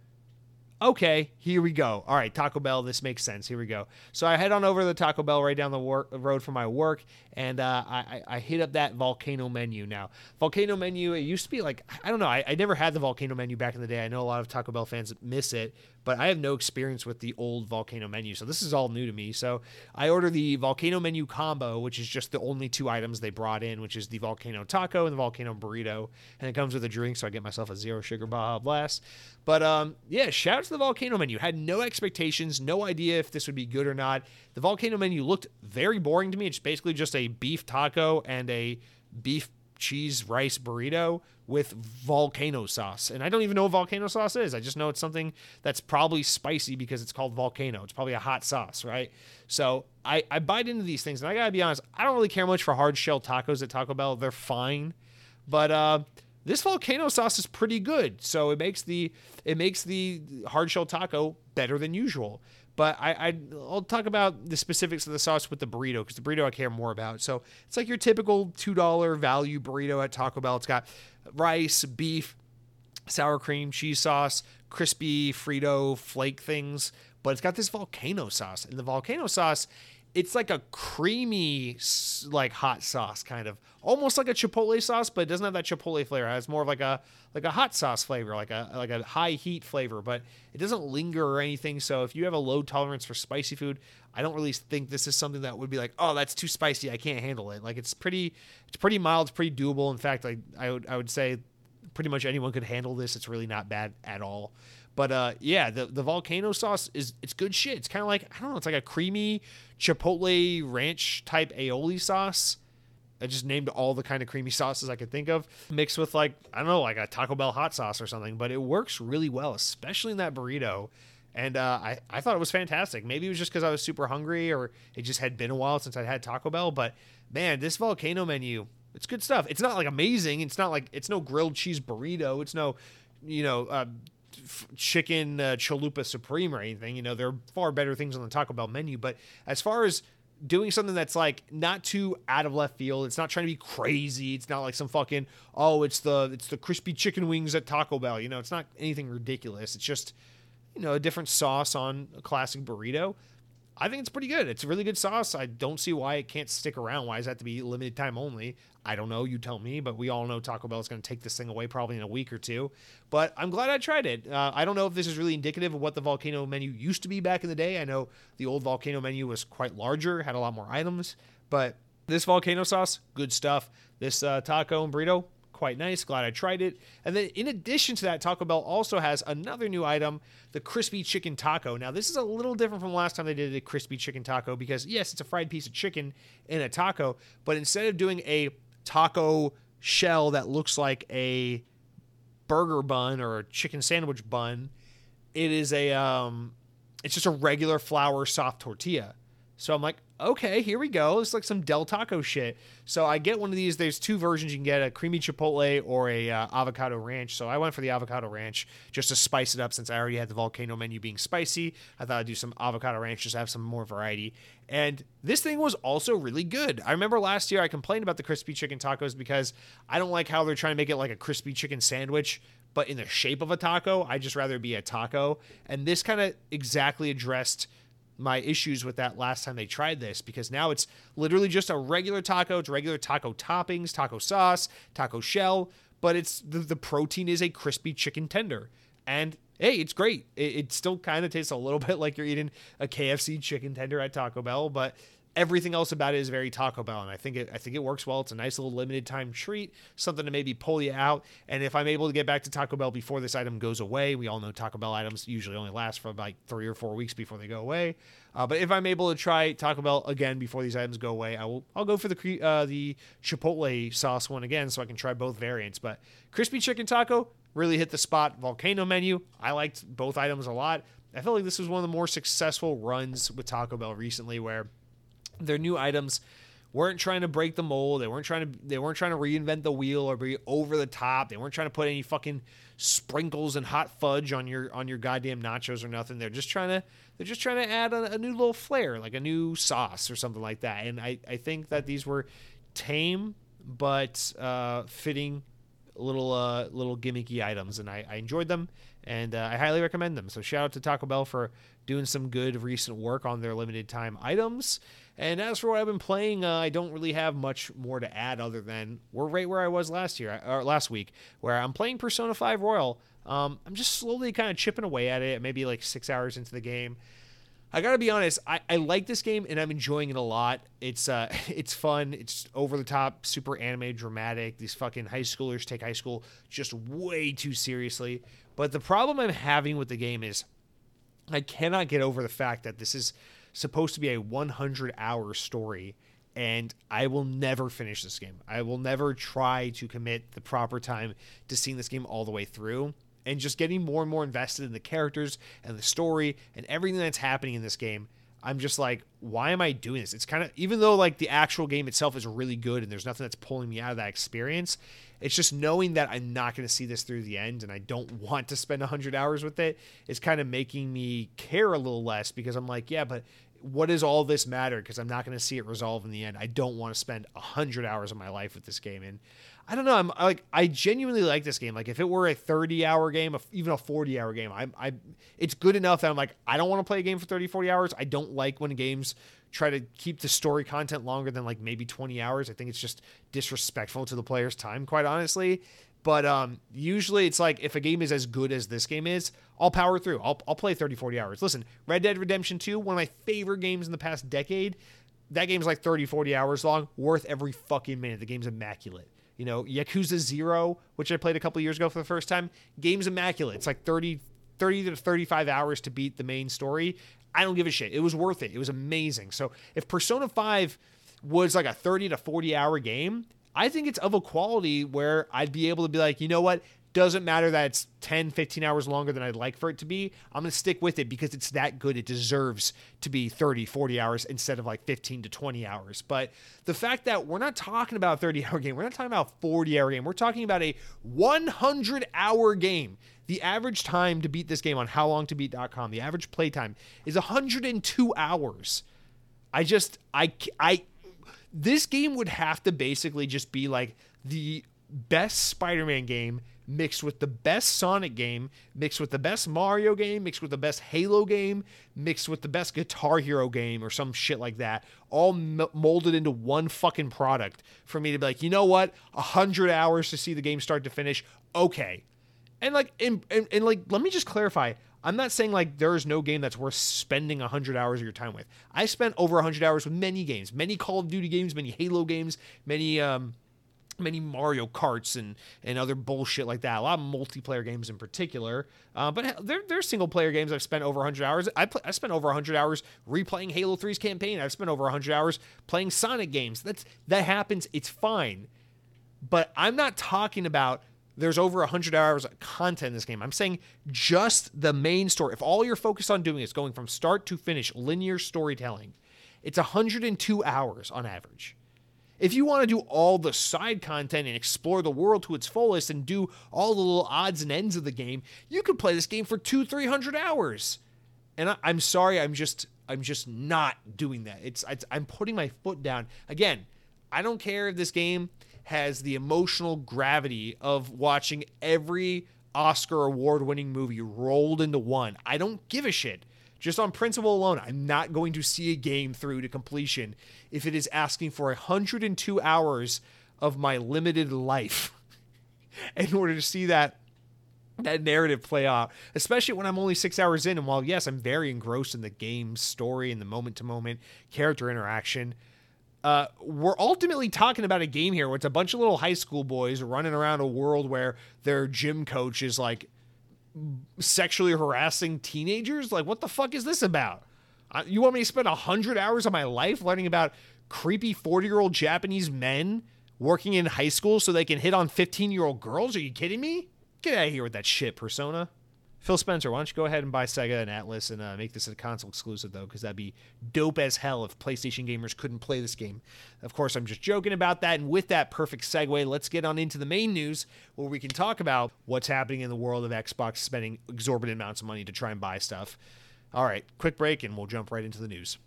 Okay, here we go. All right, Taco Bell, this makes sense. Here we go. So I head on over to the Taco Bell right down the work, road from my work, and uh, I, I, hit up that volcano menu. Now, volcano menu, it used to be like, I don't know, I, I never had the volcano menu back in the day. I know a lot of Taco Bell fans miss it, but I have no experience with the old volcano menu. So this is all new to me. So I order the volcano menu combo, which is just the only two items they brought in, which is the volcano taco and the volcano burrito. And it comes with a drink, so I get myself a zero sugar Baja Blast. But um, yeah, shout out to the volcano menu. Had no expectations, no idea if this would be good or not. The volcano menu looked very boring to me. It's basically just a beef taco and a beef cheese rice burrito with volcano sauce. And I don't even know what volcano sauce is. I just know it's something that's probably spicy because it's called volcano. It's probably a hot sauce, right? So I, I bite into these things. And I gotta be honest, I don't really care much for hard shell tacos at Taco Bell. They're fine. But uh, this volcano sauce is pretty good. So it makes the it makes the hard shell taco better than usual. But I, I will talk about the specifics of the sauce with the burrito because the burrito I care more about. So it's like your typical two dollar value burrito at Taco Bell. It's got rice, beef, sour cream, cheese sauce, crispy Frito flake things, but it's got this volcano sauce, and the volcano sauce it's like a creamy like hot sauce kind of. Almost like a chipotle sauce but it doesn't have that chipotle flavor. It has more of like a like a hot sauce flavor like a like a high heat flavor but it doesn't linger or anything. So if you have a low tolerance for spicy food i don't really think this is something that would be like oh that's too spicy. I can't handle it. Like it's pretty it's pretty mild it's pretty doable. In fact like i would i would say pretty much anyone could handle this. It's really not bad at all but uh, yeah, the the volcano sauce is it's good shit. It's kind of like I don't know, it's like a creamy chipotle ranch type aioli sauce. I just named all the kind of creamy sauces I could think of, mixed with like I don't know, like a Taco Bell hot sauce or something. But it works really well, especially in that burrito. And uh, I I thought it was fantastic. Maybe it was just because I was super hungry, or it just had been a while since I'd had Taco Bell. But man, this volcano menu, it's good stuff. It's not like amazing. It's not like it's no grilled cheese burrito. It's no, you know, uh, chicken uh, chalupa supreme or anything. You know, there are far better things on the Taco Bell menu. But as far as doing something that's like not too out of left field, it's not trying to be crazy. It's not like some fucking oh, it's the it's the crispy chicken wings at Taco Bell. You know, it's not anything ridiculous. It's just you know a different sauce on a classic burrito. I think it's pretty good. It's a really good sauce. I don't see why it can't stick around. Why does that have to be limited time only? I don't know. You tell me. But we all know Taco Bell is going to take this thing away probably in a week or two. But I'm glad I tried it. Uh, I don't know if this is really indicative of what the volcano menu used to be back in the day. I know the old volcano menu was quite larger, had a lot more items. But this volcano sauce, good stuff. This uh, taco and burrito, quite nice. Glad I tried it. And then in addition to that, Taco Bell also has another new item, the crispy chicken taco. Now, this is a little different from last time they did a crispy chicken taco because yes, it's a fried piece of chicken in a taco, but instead of doing a taco shell that looks like a burger bun or a chicken sandwich bun, it is a um it's just a regular flour soft tortilla. So I'm like, okay, here we go. It's like some Del Taco shit. So I get one of these. There's two versions. You can get a creamy chipotle or a uh, avocado ranch. So I went for the avocado ranch just to spice it up since I already had the volcano menu being spicy. I thought I'd do some avocado ranch just to have some more variety. And this thing was also really good. I remember last year I complained about the crispy chicken tacos because I don't like how they're trying to make it like a crispy chicken sandwich but in the shape of a taco. I just rather be a taco. And this kind of exactly addressed my issues with that last time they tried this because now it's literally just a regular taco. It's regular taco toppings, taco sauce, taco shell, but it's the, the protein is a crispy chicken tender. And hey, it's great. It, it still kind of tastes a little bit like you're eating a KFC chicken tender at Taco Bell, but everything else about it is very Taco Bell, and I think it I think it works well. It's a nice little limited time treat, something to maybe pull you out. And if I'm able to get back to Taco Bell before this item goes away, we all know Taco Bell items usually only last for like three or four weeks before they go away. Uh, but if I'm able to try Taco Bell again before these items go away, I will. I'll go for the uh, the Chipotle sauce one again, so I can try both variants. But crispy chicken taco really hit the spot. Volcano menu, I liked both items a lot. I felt like this was one of the more successful runs with Taco Bell recently, where their new items weren't trying to break the mold. They weren't trying to they weren't trying to reinvent the wheel or be over the top. They weren't trying to put any fucking sprinkles and hot fudge on your on your goddamn nachos or nothing. They're just trying to they're just trying to add a, a new little flair, like a new sauce or something like that. And I, I think that these were tame but uh, fitting little uh, little gimmicky items, and I, I enjoyed them, and uh, I highly recommend them. So shout out to Taco Bell for doing some good recent work on their limited time items. And as for what I've been playing, uh, I don't really have much more to add other than we're right where I was last year or last week, where I'm playing Persona 5 Royal. Um, I'm just slowly kind of chipping away at it, maybe like six hours into the game. I gotta be honest, I, I like this game and I'm enjoying it a lot. It's uh it's fun, it's over the top, super anime dramatic. These fucking high schoolers take high school just way too seriously. But the problem I'm having with the game is I cannot get over the fact that this is supposed to be a 100 hour story and I will never finish this game. I will never try to commit the proper time to seeing this game all the way through and just getting more and more invested in the characters and the story and everything that's happening in this game. I'm just like, why am I doing this? It's kind of even though like the actual game itself is really good and there's nothing that's pulling me out of that experience, it's just knowing that I'm not going to see this through the end and I don't want to spend 100 hours with it is kind of making me care a little less because I'm like, yeah, but what does all this matter? Because I'm not going to see it resolve in the end. I don't want to spend a 100 hours of my life with this game. And I don't know. I'm like I genuinely like this game. Like if it were a 30 hour game, even a 40 hour game, I'm, I it's good enough that I'm like I don't want to play a game for 30 40 hours. I don't like when games try to keep the story content longer than like maybe 20 hours. I think it's just disrespectful to the player's time, quite honestly. But um, usually it's like if a game is as good as this game is, I'll power through. I'll, I'll play 30, 40 hours. Listen, Red Dead Redemption 2, one of my favorite games in the past decade. That game's like 30, 40 hours long, worth every fucking minute. The game's immaculate. You know, Yakuza Zero, which I played a couple years ago for the first time, game's immaculate. It's like 30, 30 to 35 hours to beat the main story. I don't give a shit. It was worth it. It was amazing. So if Persona 5 was like a 30 to 40 hour game, I think it's of a quality where I'd be able to be like, you know what? Doesn't matter that it's 10, 15 hours longer than I'd like for it to be. I'm going to stick with it because it's that good. It deserves to be 30, 40 hours instead of like 15 to 20 hours. But the fact that we're not talking about a 30 hour game, we're not talking about a 40 hour game, we're talking about a 100 hour game. The average time to beat this game on howlongtobeat.com, the average playtime is 102 hours. I just, I, I, this game would have to basically just be like the best Spider Man game mixed with the best Sonic game, mixed with the best Mario game, mixed with the best Halo game, mixed with the best Guitar Hero game or some shit like that, all molded into one fucking product for me to be like, you know what, a hundred hours to see the game start to finish, okay. And like, and, and, and like, let me just clarify. I'm not saying like there is no game that's worth spending 100 hours of your time with. I spent over 100 hours with many games, many Call of Duty games, many Halo games, many um, many Mario Karts and and other bullshit like that. A lot of multiplayer games in particular, uh, but they're, they're single player games. I've spent over 100 hours. I I spent over 100 hours replaying Halo 3's campaign. I've spent over 100 hours playing Sonic games. That's that happens. It's fine, but I'm not talking about. There's over 100 hours of content in this game. I'm saying just the main story. If all you're focused on doing is going from start to finish, linear storytelling, it's 102 hours on average. If you want to do all the side content and explore the world to its fullest and do all the little odds and ends of the game, you could play this game for two, three hundred hours. And I, am sorry, I'm just, I'm just not doing that. It's, it's, I'm putting my foot down. Again, I don't care if this game has the emotional gravity of watching every Oscar award winning movie rolled into one. I don't give a shit. Just on principle alone, I'm not going to see a game through to completion if it is asking for 102 hours of my limited life in order to see that that narrative play out, especially when I'm only six hours in. And while yes, I'm very engrossed in the game's story and the moment to moment character interaction, uh, we're ultimately talking about a game here where it's a bunch of little high school boys running around a world where their gym coach is like sexually harassing teenagers? Like, what the fuck is this about? Uh, you want me to spend 100 hours of my life learning about creepy 40 year old Japanese men working in high school so they can hit on 15 year old girls? Are you kidding me? Get out of here with that shit, Persona. Phil Spencer, why don't you go ahead and buy Sega and Atlus and uh, make this a console exclusive, though, because that'd be dope as hell if PlayStation gamers couldn't play this game. Of course, I'm just joking about that. And with that perfect segue, let's get on into the main news where we can talk about what's happening in the world of Xbox spending exorbitant amounts of money to try and buy stuff. All right, quick break, and we'll jump right into the news.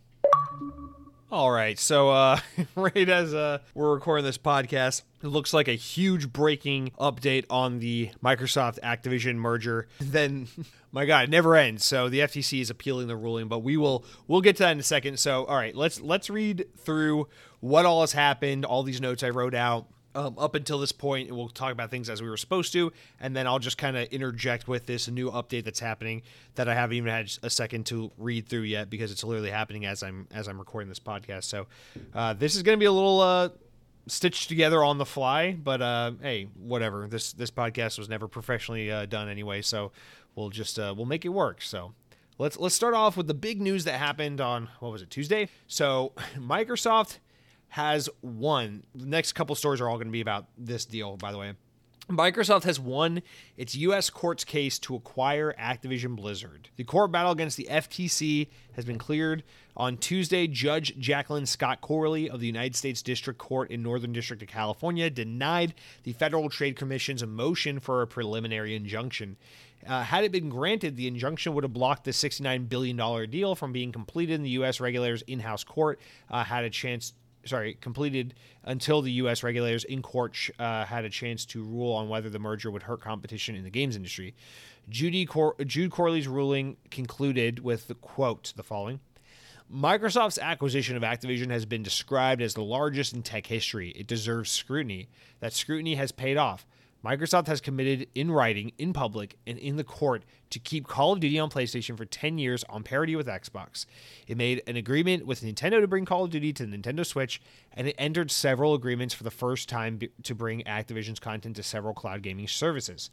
All right, so uh, right as uh, we're recording this podcast, it looks like a huge breaking update on the Microsoft Activision merger. Then, my God, it never ends. So the FTC is appealing the ruling, but we will we'll get to that in a second. So, all right, let's let's read through what all has happened, all these notes I wrote out um, up until this point, we'll talk about things as we were supposed to, and then I'll just kind of interject with this new update that's happening that I haven't even had a second to read through yet because it's literally happening as I'm as I'm recording this podcast. So uh, this is going to be a little uh, stitched together on the fly, but uh, hey, whatever. This this podcast was never professionally uh, done anyway, so we'll just uh, we'll make it work. So let's let's start off with the big news that happened on what was it Tuesday? So Microsoft has won. The next couple stories are all going to be about this deal, by the way. Microsoft has won its U.S. court's case to acquire Activision Blizzard. The court battle against the FTC has been cleared. On Tuesday, Judge Jacqueline Scott Corley of the United States District Court in Northern District of California denied the Federal Trade Commission's motion for a preliminary injunction. Uh, had it been granted, the injunction would have blocked the $69 billion deal from being completed in the U.S. regulator's in house court, uh, had a chance sorry, completed until the U.S. regulators in court uh, had a chance to rule on whether the merger would hurt competition in the games industry. Judy Cor- Jude Corley's ruling concluded with the quote the following. Microsoft's acquisition of Activision has been described as the largest in tech history. It deserves scrutiny. That scrutiny has paid off. Microsoft has committed in writing, in public, and in the court to keep Call of Duty on PlayStation for 10 years on parity with Xbox. It made an agreement with Nintendo to bring Call of Duty to the Nintendo Switch, and it entered several agreements for the first time to bring Activision's content to several cloud gaming services.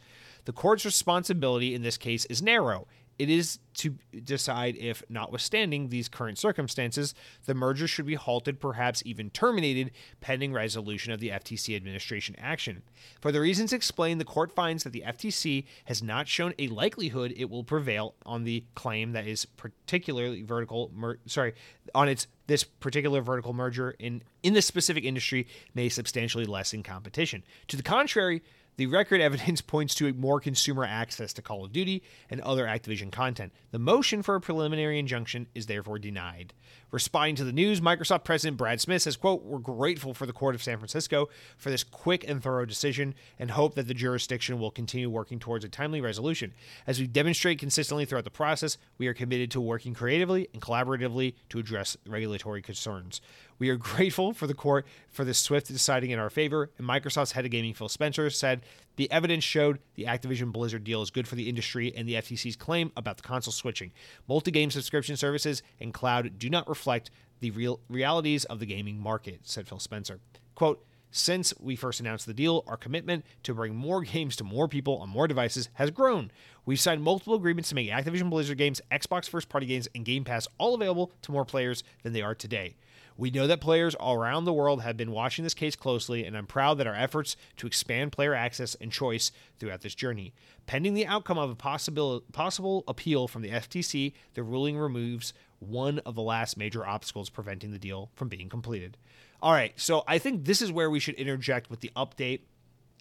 The court's responsibility in this case is narrow it is to decide if, notwithstanding these current circumstances, the merger should be halted, perhaps even terminated, pending resolution of the FTC administration action. For the reasons explained, the court finds that the FTC has not shown a likelihood it will prevail on the claim that is particularly vertical, mer- sorry, on its this particular vertical merger in in this specific industry may substantially lessen competition. To the contrary, the record evidence points to more consumer access to Call of Duty and other Activision content. The motion for a preliminary injunction is therefore denied. Responding to the news, Microsoft President Brad Smith says, quote, We're grateful for the Court of San Francisco for this quick and thorough decision and hope that the jurisdiction will continue working towards a timely resolution. As we demonstrate consistently throughout the process, we are committed to working creatively and collaboratively to address regulatory concerns. We are grateful for the court for this swift deciding in our favor, and Microsoft's head of gaming, Phil Spencer, said the evidence showed the Activision Blizzard deal is good for the industry and the FTC's claim about the console switching. Multi game subscription services and cloud do not reflect the real realities of the gaming market, said Phil Spencer. Quote, since we first announced the deal, our commitment to bring more games to more people on more devices has grown. We've signed multiple agreements to make Activision Blizzard games, Xbox first party games, and Game Pass all available to more players than they are today. We know that players all around the world have been watching this case closely, and I'm proud that our efforts to expand player access and choice throughout this journey. Pending the outcome of a possible, possible appeal from the FTC, the ruling removes one of the last major obstacles preventing the deal from being completed. All right, so I think this is where we should interject with the update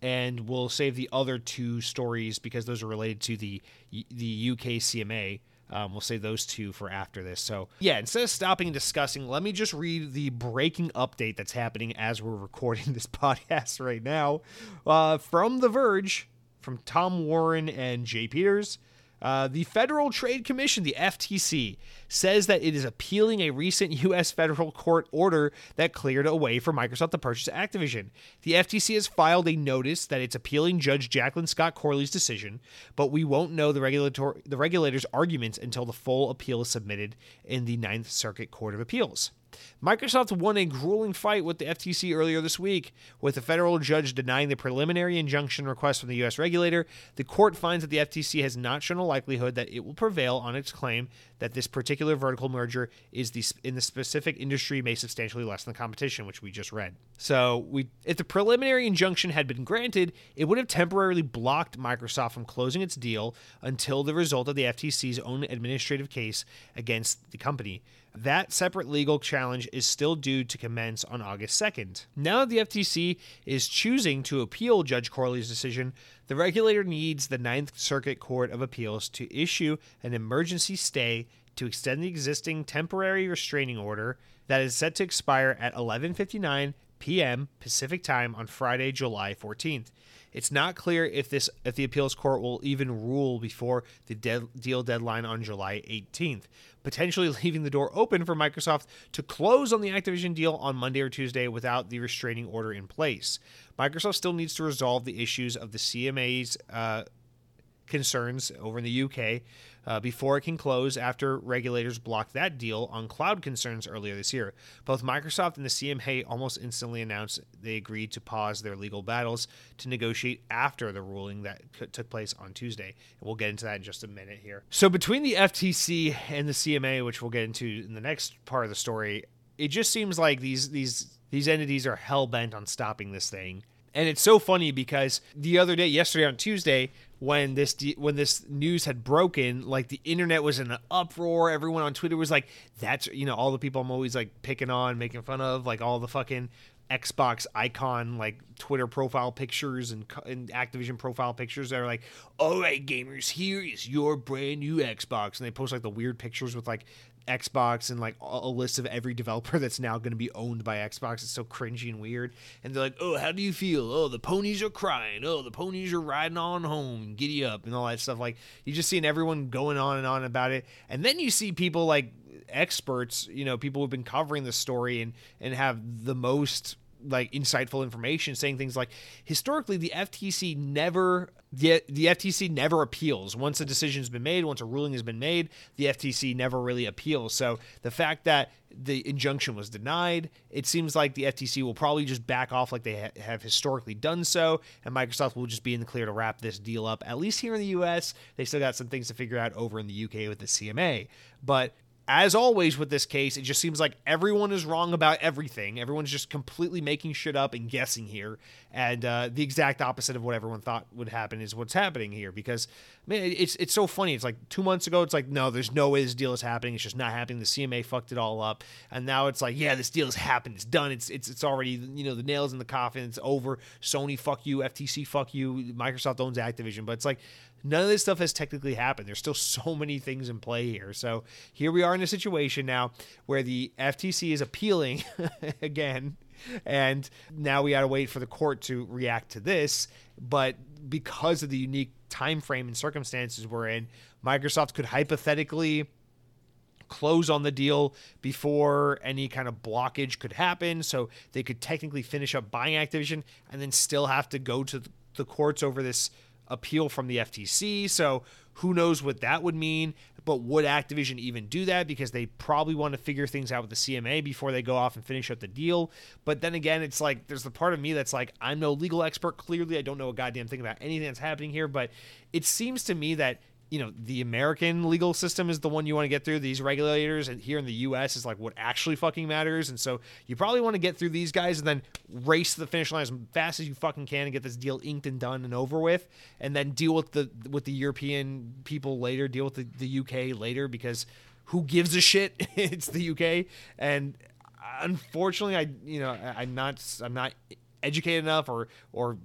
and we'll save the other two stories because those are related to the the UK CMA. Um, we'll say those two for after this. So, yeah, instead of stopping and discussing, let me just read the breaking update that's happening as we're recording this podcast right now uh, from The Verge, from Tom Warren and Jay Peters. Uh, the Federal Trade Commission, the FTC, says that it is appealing a recent U.S. federal court order that cleared a way for Microsoft to purchase Activision. The FTC has filed a notice that it's appealing Judge Jacqueline Scott Corley's decision, but we won't know the regulator the regulator's arguments until the full appeal is submitted in the Ninth Circuit Court of Appeals. Microsoft won a grueling fight with the FTC earlier this week, with a federal judge denying the preliminary injunction request from the U.S. regulator. The court finds that the FTC has not shown a likelihood that it will prevail on its claim that this particular vertical merger is the in the specific industry may substantially lessen the competition, which we just read. So, we if the preliminary injunction had been granted, it would have temporarily blocked Microsoft from closing its deal until the result of the FTC's own administrative case against the company. That separate legal challenge is still due to commence on August 2nd. Now that the FTC is choosing to appeal Judge Corley's decision, the regulator needs the Ninth Circuit Court of Appeals to issue an emergency stay to extend the existing temporary restraining order that is set to expire at 11:59 p.m. Pacific Time on Friday, July 14th. It's not clear if this if the appeals court will even rule before the de- deal deadline on July 18th, potentially leaving the door open for Microsoft to close on the Activision deal on Monday or Tuesday without the restraining order in place. Microsoft still needs to resolve the issues of the CMA's uh, concerns over in the UK uh, before it can close after regulators blocked that deal on cloud concerns earlier this year. Both Microsoft and the CMA almost instantly announced they agreed to pause their legal battles to negotiate after the ruling that took place on Tuesday. And we'll get into that in just a minute here. So, between the FTC and the CMA, which we'll get into in the next part of the story, it just seems like these these these entities are hell bent on stopping this thing. And it's so funny because the other day, yesterday on Tuesday, when this when this news had broken, like the internet was in an uproar. Everyone on Twitter was like, "That's you know all the people I'm always like picking on, making fun of, like all the fucking Xbox icon like Twitter profile pictures and, and Activision profile pictures that are like, "All right, gamers, here is your brand new Xbox," and they post like the weird pictures with like Xbox and like a list of every developer that's now going to be owned by Xbox. It's so cringy and weird. And they're like, "Oh, how do you feel? Oh, the ponies are crying. Oh, the ponies are riding on home. Giddy up and all that stuff." Like you're just seeing everyone going on and on about it, and then you see people like experts, you know, people who've been covering the story and and have the most like insightful information saying things like historically the FTC never the, the FTC never appeals. Once a decision's been made once a ruling has been made the FTC never really appeals. So the fact that the injunction was denied it seems like the FTC will probably just back off like they ha- have historically done so and Microsoft will just be in the clear to wrap this deal up at least here in the US they still got some things to figure out over in the UK with the CMA but as always with this case, it just seems like everyone is wrong about everything. Everyone's just completely making shit up and guessing here. And uh, the exact opposite of what everyone thought would happen is what's happening here. Because, man, it's it's so funny. It's like two months ago, it's like, no, there's no way this deal is happening. It's just not happening. The CMA fucked it all up. And now it's like, yeah, this deal has happened. It's done. It's it's it's already, you know, the nails in the coffin. It's over. Sony, fuck you. FTC, fuck you. Microsoft owns Activision. But it's like, none of this stuff has technically happened. There's still so many things in play here. So here we are in a situation now where the FTC is appealing again, and now we got to wait for the court to react to this. But because of the unique time frame and circumstances we're in, Microsoft could hypothetically close on the deal before any kind of blockage could happen so they could technically finish up buying Activision and then still have to go to the courts over this appeal from the FTC. So who knows what that would mean? But would Activision even do that? Because they probably want to figure things out with the CMA before they go off and finish up the deal. But then again, it's like there's the part of me that's like, I'm no legal expert. Clearly, I don't know a goddamn thing about anything that's happening here. But it seems to me that you know the American legal system is the one you want to get through. These regulators and here in the U.S. is like what actually fucking matters. And so you probably want to get through these guys and then race to the finish line as fast as you fucking can and get this deal inked and done and over with, and then deal with the with the European people later. Deal with the, the U.K. later because who gives a shit? it's the U.K. and unfortunately, I you know I, I'm not I'm not educated enough or or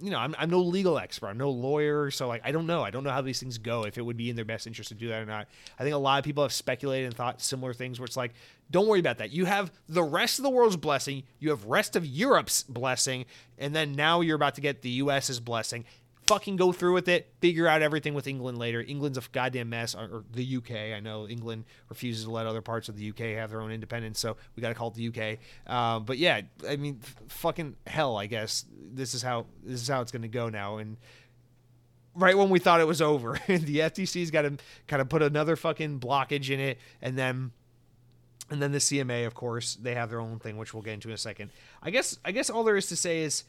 you know, I'm, I'm no legal expert. I'm no lawyer. So, like, I don't know. I don't know how these things go, if it would be in their best interest to do that or not. I think a lot of people have speculated and thought similar things where it's like, don't worry about that. You have the rest of the world's blessing, you have rest of Europe's blessing, and then now you're about to get the US's blessing fucking go through with it, figure out everything with England later. England's a goddamn mess, or, the UK. I know England refuses to let other parts of the UK have their own independence, so we got to call it the UK. Uh, but yeah, I mean, f- fucking hell. I guess this is how this is how it's going to go now, and. Right when we thought it was over, the FTC's got to kind of put another fucking blockage in it, and then and then the CMA, of course, they have their own thing, which we'll get into in a second. I guess I guess all there is to say is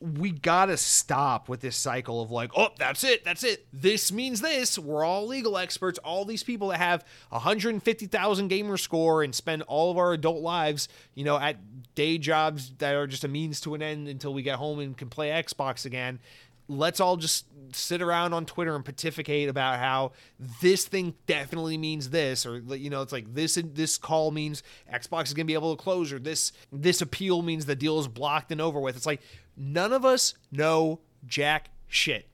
we gotta stop with this cycle of like, oh, that's it, that's it. This means this. We're all legal experts. All these people that have 150,000 gamer score and spend all of our adult lives, you know, at day jobs that are just a means to an end until we get home and can play Xbox again. Let's all just sit around on Twitter and pontificate about how this thing definitely means this, or you know, it's like this this call means Xbox is gonna be able to close, or this this appeal means the deal is blocked and over with. It's like None of us know jack shit.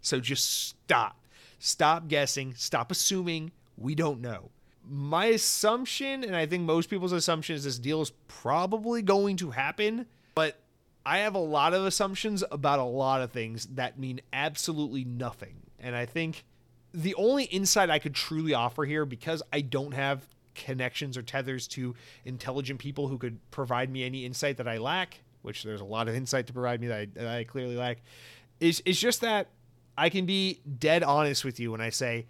So just stop. Stop guessing. Stop assuming we don't know. My assumption, and I think most people's assumption, is this deal is probably going to happen, but I have a lot of assumptions about a lot of things that mean absolutely nothing. And I think the only insight I could truly offer here, because I don't have connections or tethers to intelligent people who could provide me any insight that I lack, which there's a lot of insight to provide me that I, that I clearly lack, is is just that I can be dead honest with you when I say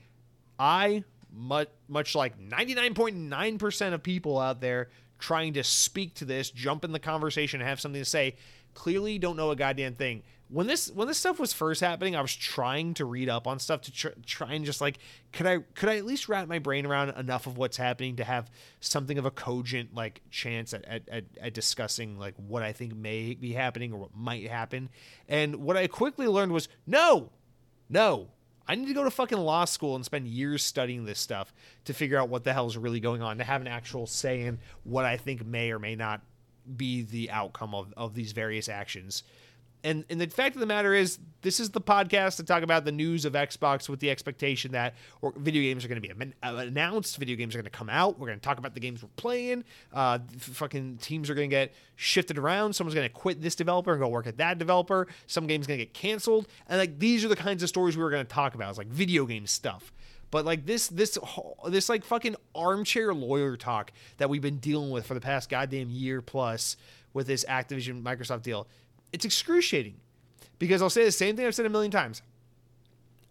I much much like 99.9% of people out there trying to speak to this, jump in the conversation, have something to say, clearly don't know a goddamn thing when this when this stuff was first happening, I was trying to read up on stuff to tr- try and just like could I could I at least wrap my brain around enough of what's happening to have something of a cogent like chance at, at, at, at discussing like what I think may be happening or what might happen. And what I quickly learned was no, no, I need to go to fucking law school and spend years studying this stuff to figure out what the hell is really going on, to have an actual say in what I think may or may not be the outcome of, of these various actions. And and the fact of the matter is, this is the podcast to talk about the news of Xbox with the expectation that video games are going to be uh, announced, video games are going to come out. We're going to talk about the games we're playing. Uh, fucking teams are going to get shifted around. Someone's going to quit this developer and go work at that developer. Some games going to get canceled, and like these are the kinds of stories we were going to talk about. It's like video game stuff. But like this, this, this like fucking armchair lawyer talk that we've been dealing with for the past goddamn year plus with this Activision Microsoft deal it's excruciating because I'll say the same thing I've said a million times.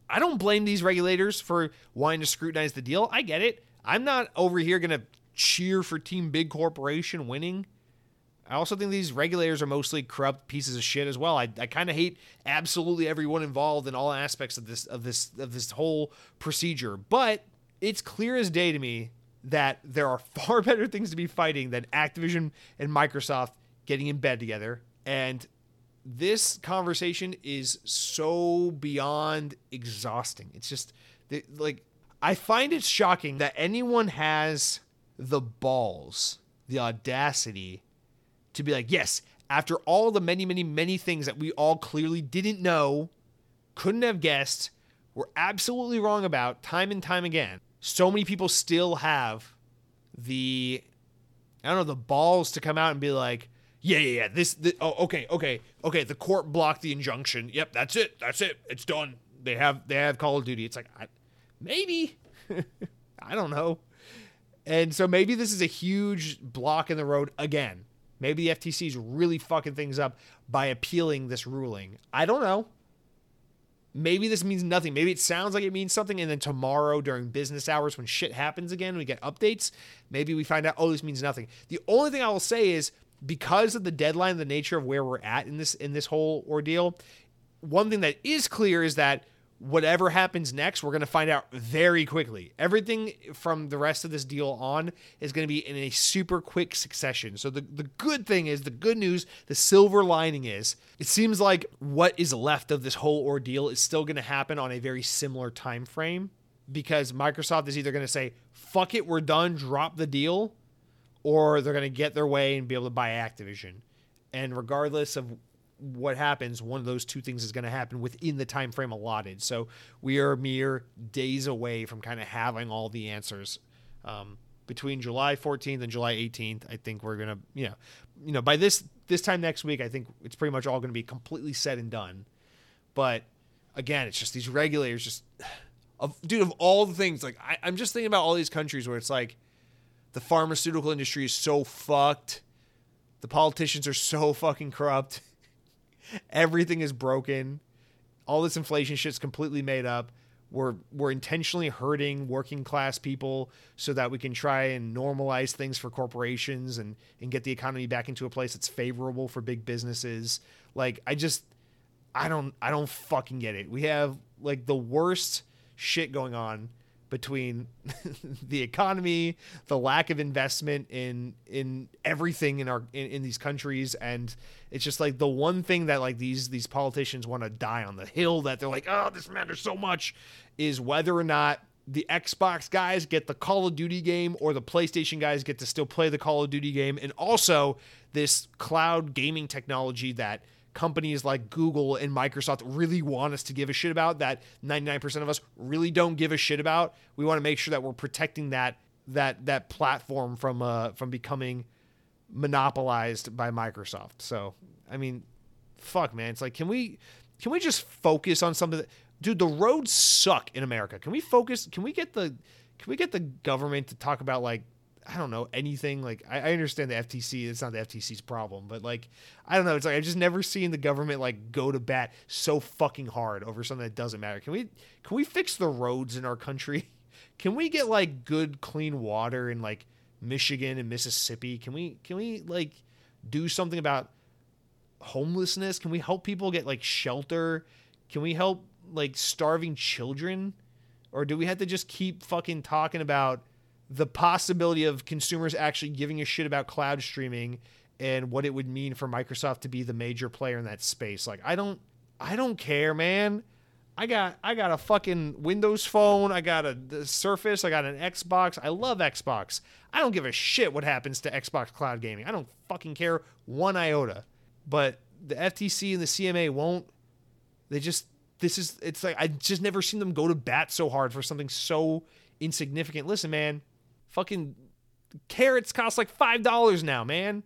I don't blame these regulators for wanting to scrutinize the deal. I get it. I'm not over here going to cheer for Team Big Corporation winning. I also think these regulators are mostly corrupt pieces of shit as well. I, I kind of hate absolutely everyone involved in all aspects of this of this of this whole procedure. But it's clear as day to me that there are far better things to be fighting than Activision and Microsoft getting in bed together. And this conversation is so beyond exhausting. It's just like I find it shocking that anyone has the balls, the audacity to be like, yes, after all the many, many, many things that we all clearly didn't know, couldn't have guessed, were absolutely wrong about time and time again. So many people still have the I don't know, the balls to come out and be like, yeah, yeah, yeah. This, this, oh, okay, okay, okay. The court blocked the injunction. Yep, that's it. That's it. It's done. They have they have Call of Duty. It's like I, maybe, I don't know. And so maybe this is a huge block in the road again. Maybe the FTC is really fucking things up by appealing this ruling. I don't know. Maybe this means nothing. Maybe it sounds like it means something, and then tomorrow during business hours when shit happens again, we get updates. Maybe we find out, oh, this means nothing. The only thing I will say is because of the deadline, the nature of where we're at in this in this whole ordeal, one thing that is clear is that whatever happens next, we're going to find out very quickly. Everything from the rest of this deal on is going to be in a super quick succession. So the, the good thing is, the good news, the silver lining is, it seems like what is left of this whole ordeal is still going to happen on a very similar time frame because Microsoft is either going to say, fuck it, we're done, drop the deal, or they're going to get their way and be able to buy Activision. And regardless of what happens, one of those two things is going to happen within the time frame allotted. So we are mere days away from kind of having all the answers. Um, between July 14th and July 18th, I think we're gonna, you know, you know, by this this time next week, I think it's pretty much all going to be completely said and done. But again, it's just these regulators, just of dude of all the things. Like I, I'm just thinking about all these countries where it's like the pharmaceutical industry is so fucked. The politicians are so fucking corrupt. Everything is broken. All this inflation shit's completely made up. We're we're intentionally hurting working class people so that we can try and normalize things for corporations and and get the economy back into a place that's favorable for big businesses. Like I just I don't I don't fucking get it. We have like the worst shit going on between the economy, the lack of investment in in everything in our in, in, these countries, and it's just like the one thing that like these these politicians want to die on the hill that they're like, oh, this matters so much, is whether or not the Xbox guys get the Call of Duty game or the PlayStation guys get to still play the Call of Duty game, and also this cloud gaming technology that companies like Google and Microsoft really want us to give a shit about that 99% of us really don't give a shit about. We want to make sure that we're protecting that that that platform from uh from becoming monopolized by Microsoft. So, I mean, fuck man, it's like can we can we just focus on something that dude, the roads suck in America. Can we focus can we get the can we get the government to talk about like I don't know anything. Like I, I, understand the FTC; it's not the FTC's problem, but like I don't know. It's like I've just never seen the government like go to bat so fucking hard over something that doesn't matter. Can we can we fix the roads in our country? Can we get like good clean water in like Michigan and Mississippi? Can we can we like do something about homelessness? Can we help people get like shelter? Can we help like starving children? Or do we have to just keep fucking talking about the possibility of consumers actually giving a shit about cloud streaming and what it would mean for Microsoft to be the major player in that space. Like I don't I don't care, man. I got I got a fucking Windows phone. I got a Surface. I got an Xbox. I love Xbox. I don't give a shit what happens to Xbox Cloud Gaming. I don't fucking care one iota. But the FTC and the CMA won't. They just this is it's like I just never seen them go to bat so hard for something so insignificant. Listen, man, fucking carrots cost like five dollars now, man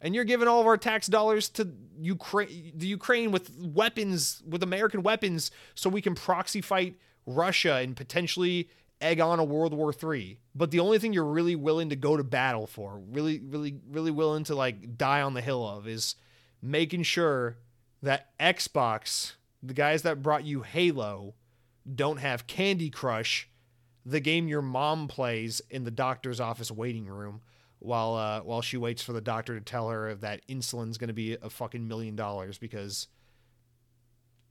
and you're giving all of our tax dollars to Ukraine, the Ukraine with weapons, with American weapons, so we can proxy fight Russia and potentially egg on a World War III. But the only thing you're really willing to go to battle for, really, really, really willing to like die on the hill of, is making sure that Xbox, the guys that brought you Halo, don't have Candy Crush, the game your mom plays in the doctor's office waiting room while uh, while she waits for the doctor to tell her that insulin's going to be a fucking million dollars because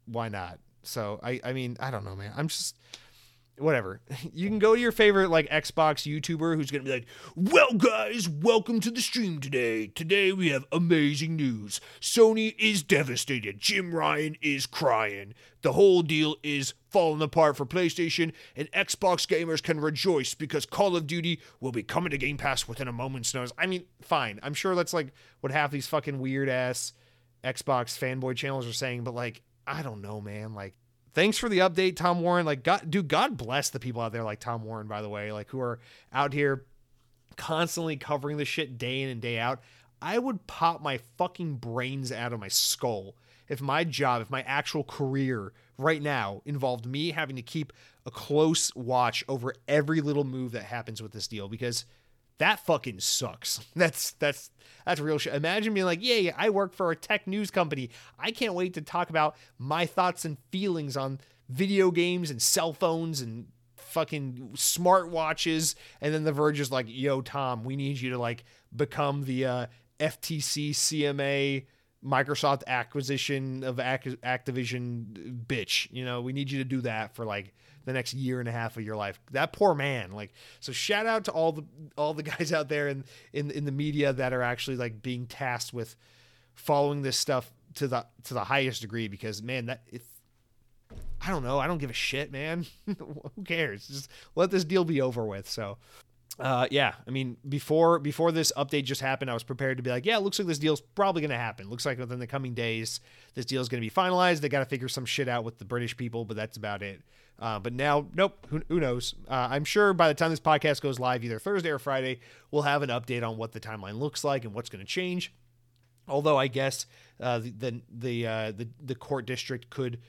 why not? So I I mean I don't know man. I'm just whatever. You can go to your favorite like Xbox YouTuber who's gonna be like, "Well, guys, welcome to the stream today. Today we have amazing news. Sony is devastated. Jim Ryan is crying. The whole deal is falling apart for PlayStation, and Xbox gamers can rejoice because Call of Duty will be coming to Game Pass within a moment's notice." I mean, fine. I'm sure that's like what half these fucking weird ass Xbox fanboy channels are saying, but like, I don't know, man. Like thanks for the update, Tom Warren. Like, God, dude, God bless the people out there like Tom Warren, by the way, like who are out here constantly covering the shit day in and day out. I would pop my fucking brains out of my skull if my job, if my actual career right now involved me having to keep a close watch over every little move that happens with this deal because that fucking sucks. That's that's that's real shit. Imagine being like, yeah, I work for a tech news company. I can't wait to talk about my thoughts and feelings on video games and cell phones and fucking smartwatches. And then the Verge is like, yo, Tom, we need you to like become the uh, FTC CMA Microsoft acquisition of Activision bitch. You know, we need you to do that for like the next year and a half of your life. That poor man. Like, so shout out to all the all the guys out there in in in the media that are actually like being tasked with following this stuff to the to the highest degree because man, that if I don't know, I don't give a shit, man. Who cares? Just let this deal be over with. So uh, yeah, I mean, before before this update just happened, I was prepared to be like, yeah, it looks like this deal's probably going to happen. Looks like within the coming days, this deal is going to be finalized. They got to figure some shit out with the British people, but that's about it. Uh, but now, nope, who, who knows? Uh, I'm sure by the time this podcast goes live, either Thursday or Friday, we'll have an update on what the timeline looks like and what's going to change. Although I guess uh, the the uh, the the court district could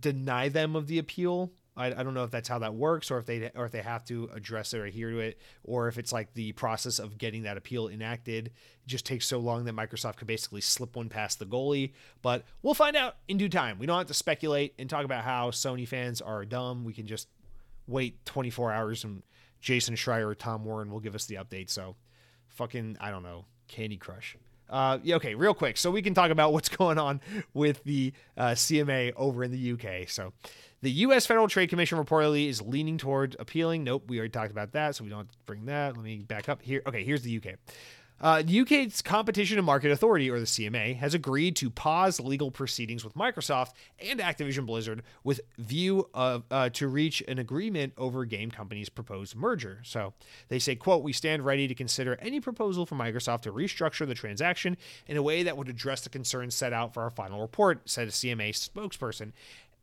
deny them of the appeal I, I don't know if that's how that works, or if they or if they have to address it or adhere to it, or if it's like the process of getting that appeal enacted just takes so long that Microsoft could basically slip one past the goalie. But we'll find out in due time. We don't have to speculate and talk about how Sony fans are dumb. We can just wait 24 hours and Jason Schreier or Tom Warren will give us the update. So, fucking, I don't know, Candy Crush. Uh, yeah, okay, real quick. So we can talk about what's going on with the uh, CMA over in the UK. So the U.S. Federal Trade Commission reportedly is leaning toward appealing. Nope, we already talked about that, so we don't bring that. Let me back up here. Okay, here's the UK. Uh, the UK's Competition and Market Authority, or the CMA, has agreed to pause legal proceedings with Microsoft and Activision Blizzard with view of uh, to reach an agreement over game company's proposed merger. So they say, "quote We stand ready to consider any proposal from Microsoft to restructure the transaction in a way that would address the concerns set out for our final report," said a CMA spokesperson.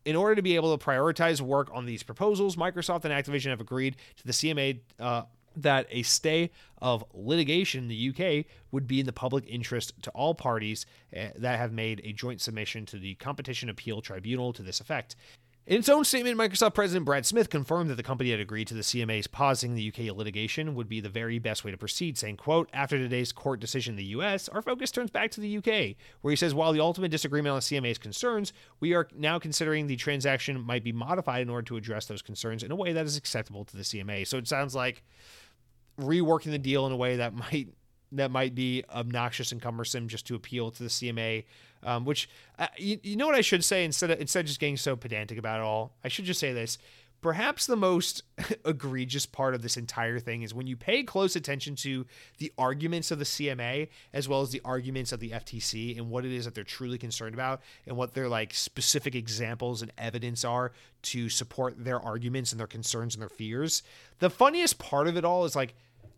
In order to be able to prioritize work on these proposals, Microsoft and Activision have agreed to the CMA uh, that a stay of litigation in the UK would be in the public interest to all parties uh, that have made a joint submission to the Competition Appeal Tribunal to this effect. In its own statement, Microsoft President Brad Smith confirmed that the company had agreed to the CMA's pausing the UK litigation would be the very best way to proceed, saying, quote, after today's court decision in the US, our focus turns back to the UK, where he says, while the ultimate disagreement on the CMA's concerns, we are now considering the transaction might be modified in order to address those concerns in a way that is acceptable to the CMA. So it sounds like reworking the deal in a way that might that might be obnoxious and cumbersome just to appeal to the CMA um, which uh, you, you know what I should say instead of instead of just getting so pedantic about it all, I should just say this: Perhaps the most egregious part of this entire thing is when you pay close attention to the arguments of the CMA as well as the arguments of the FTC and what it is that they're truly concerned about and what their like specific examples and evidence are to support their arguments and their concerns and their fears. The funniest part of it all is like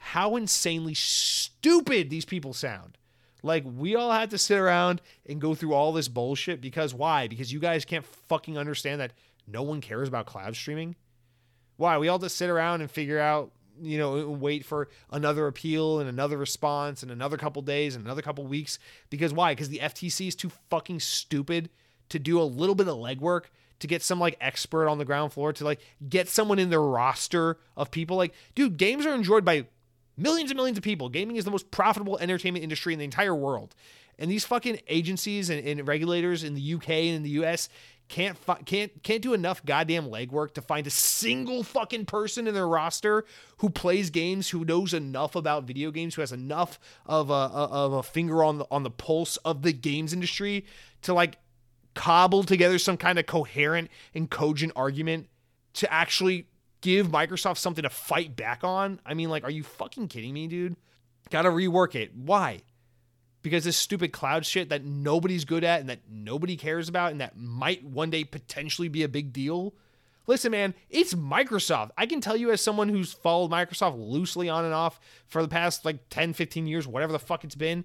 how insanely stupid these people sound. Like we all had to sit around and go through all this bullshit because why? Because you guys can't fucking understand that no one cares about cloud streaming? Why? We all just sit around and figure out, you know, wait for another appeal and another response and another couple days and another couple weeks. Because why? Because the FTC is too fucking stupid to do a little bit of legwork to get some like expert on the ground floor to like get someone in their roster of people. Like, dude, games are enjoyed by millions and millions of people. Gaming is the most profitable entertainment industry in the entire world. And these fucking agencies and, and regulators in the UK and in the US can't fi- can't can't do enough goddamn legwork to find a single fucking person in their roster who plays games, who knows enough about video games, who has enough of a of a finger on the on the pulse of the games industry to like cobble together some kind of coherent and cogent argument to actually give Microsoft something to fight back on. I mean, like, are you fucking kidding me, dude? Got to rework it. Why? because this stupid cloud shit that nobody's good at and that nobody cares about and that might one day potentially be a big deal. Listen, man, it's Microsoft. I can tell you as someone who's followed Microsoft loosely on and off for the past like 10, 15 years, whatever the fuck it's been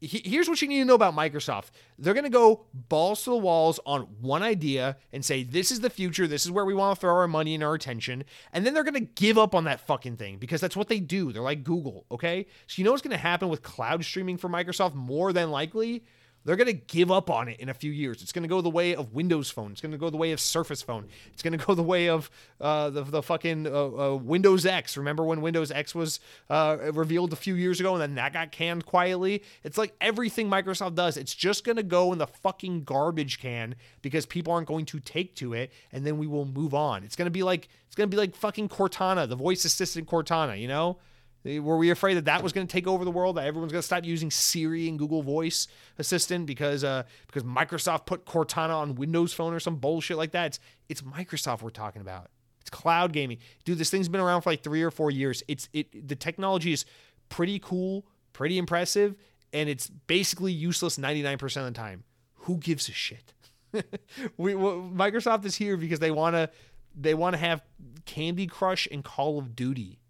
here's what you need to know about Microsoft. They're going to go balls to the walls on one idea and say, this is the future. This is where we want to throw our money and our attention. And then they're going to give up on that fucking thing because that's what they do. They're like Google, okay? So you know what's going to happen with cloud streaming for Microsoft more than likely? They're going to give up on it in a few years. It's going to go the way of Windows Phone. It's going to go the way of Surface Phone. It's going to go the way of uh, the, the fucking uh, uh, Windows X. Remember when Windows X was uh, revealed a few years ago and then that got canned quietly? It's like everything Microsoft does. It's just going to go in the fucking garbage can because people aren't going to take to it and then we will move on. It's going to be like it's going to be like fucking Cortana, the voice assistant Cortana, you know? Were we afraid that that was going to take over the world? That everyone's going to stop using Siri and Google Voice Assistant because uh, because Microsoft put Cortana on Windows Phone or some bullshit like that? It's it's Microsoft we're talking about. It's cloud gaming, dude. This thing's been around for like three or four years. It's it the technology is pretty cool, pretty impressive, and it's basically useless ninety nine percent of the time. Who gives a shit? we well, Microsoft is here because they want to they want to have Candy Crush and Call of Duty.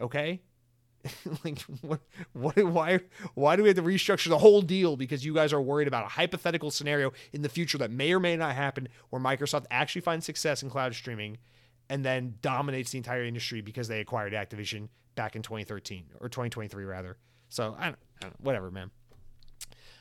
Okay like what what why why do we have to restructure the whole deal because you guys are worried about a hypothetical scenario in the future that may or may not happen where Microsoft actually finds success in cloud streaming and then dominates the entire industry because they acquired Activision back in 2013 or 2023 rather. So I don't, I don't whatever, man.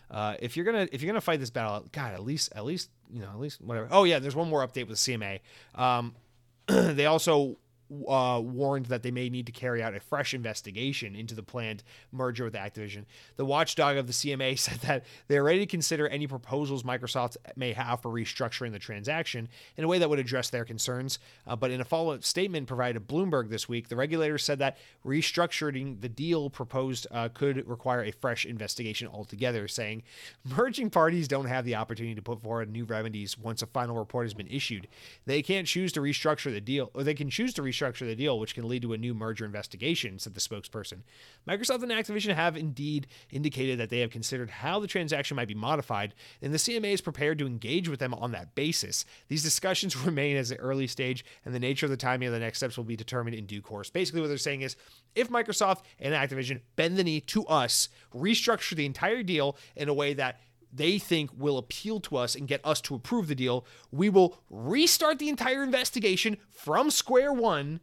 Uh, if you're gonna if you're gonna fight this battle, God, at least at least you know at least whatever. Oh yeah, there's one more update with the CMA. Um, they also uh, warned that they may need to carry out a fresh investigation into the planned merger with Activision. The watchdog of the CMA said that they're ready to consider any proposals Microsoft may have for restructuring the transaction in a way that would address their concerns. Uh, but in a follow up statement provided to Bloomberg this week, the regulator said that restructuring the deal proposed uh, could require a fresh investigation altogether, saying merging parties don't have the opportunity to put forward new remedies once a final report has been issued. They can't choose to restructure the deal, or they can choose to restructure restructure the deal, which can lead to a new merger investigation, said the spokesperson. Microsoft and Activision have indeed indicated that they have considered how the transaction might be modified, and the CMA is prepared to engage with them on that basis. These discussions remain as an early stage, and the nature of the timing of the next steps will be determined in due course. Basically, what they're saying is if Microsoft and Activision bend the knee to us, restructure the entire deal in a way that they think will appeal to us and get us to approve the deal, we will restart the entire investigation from square one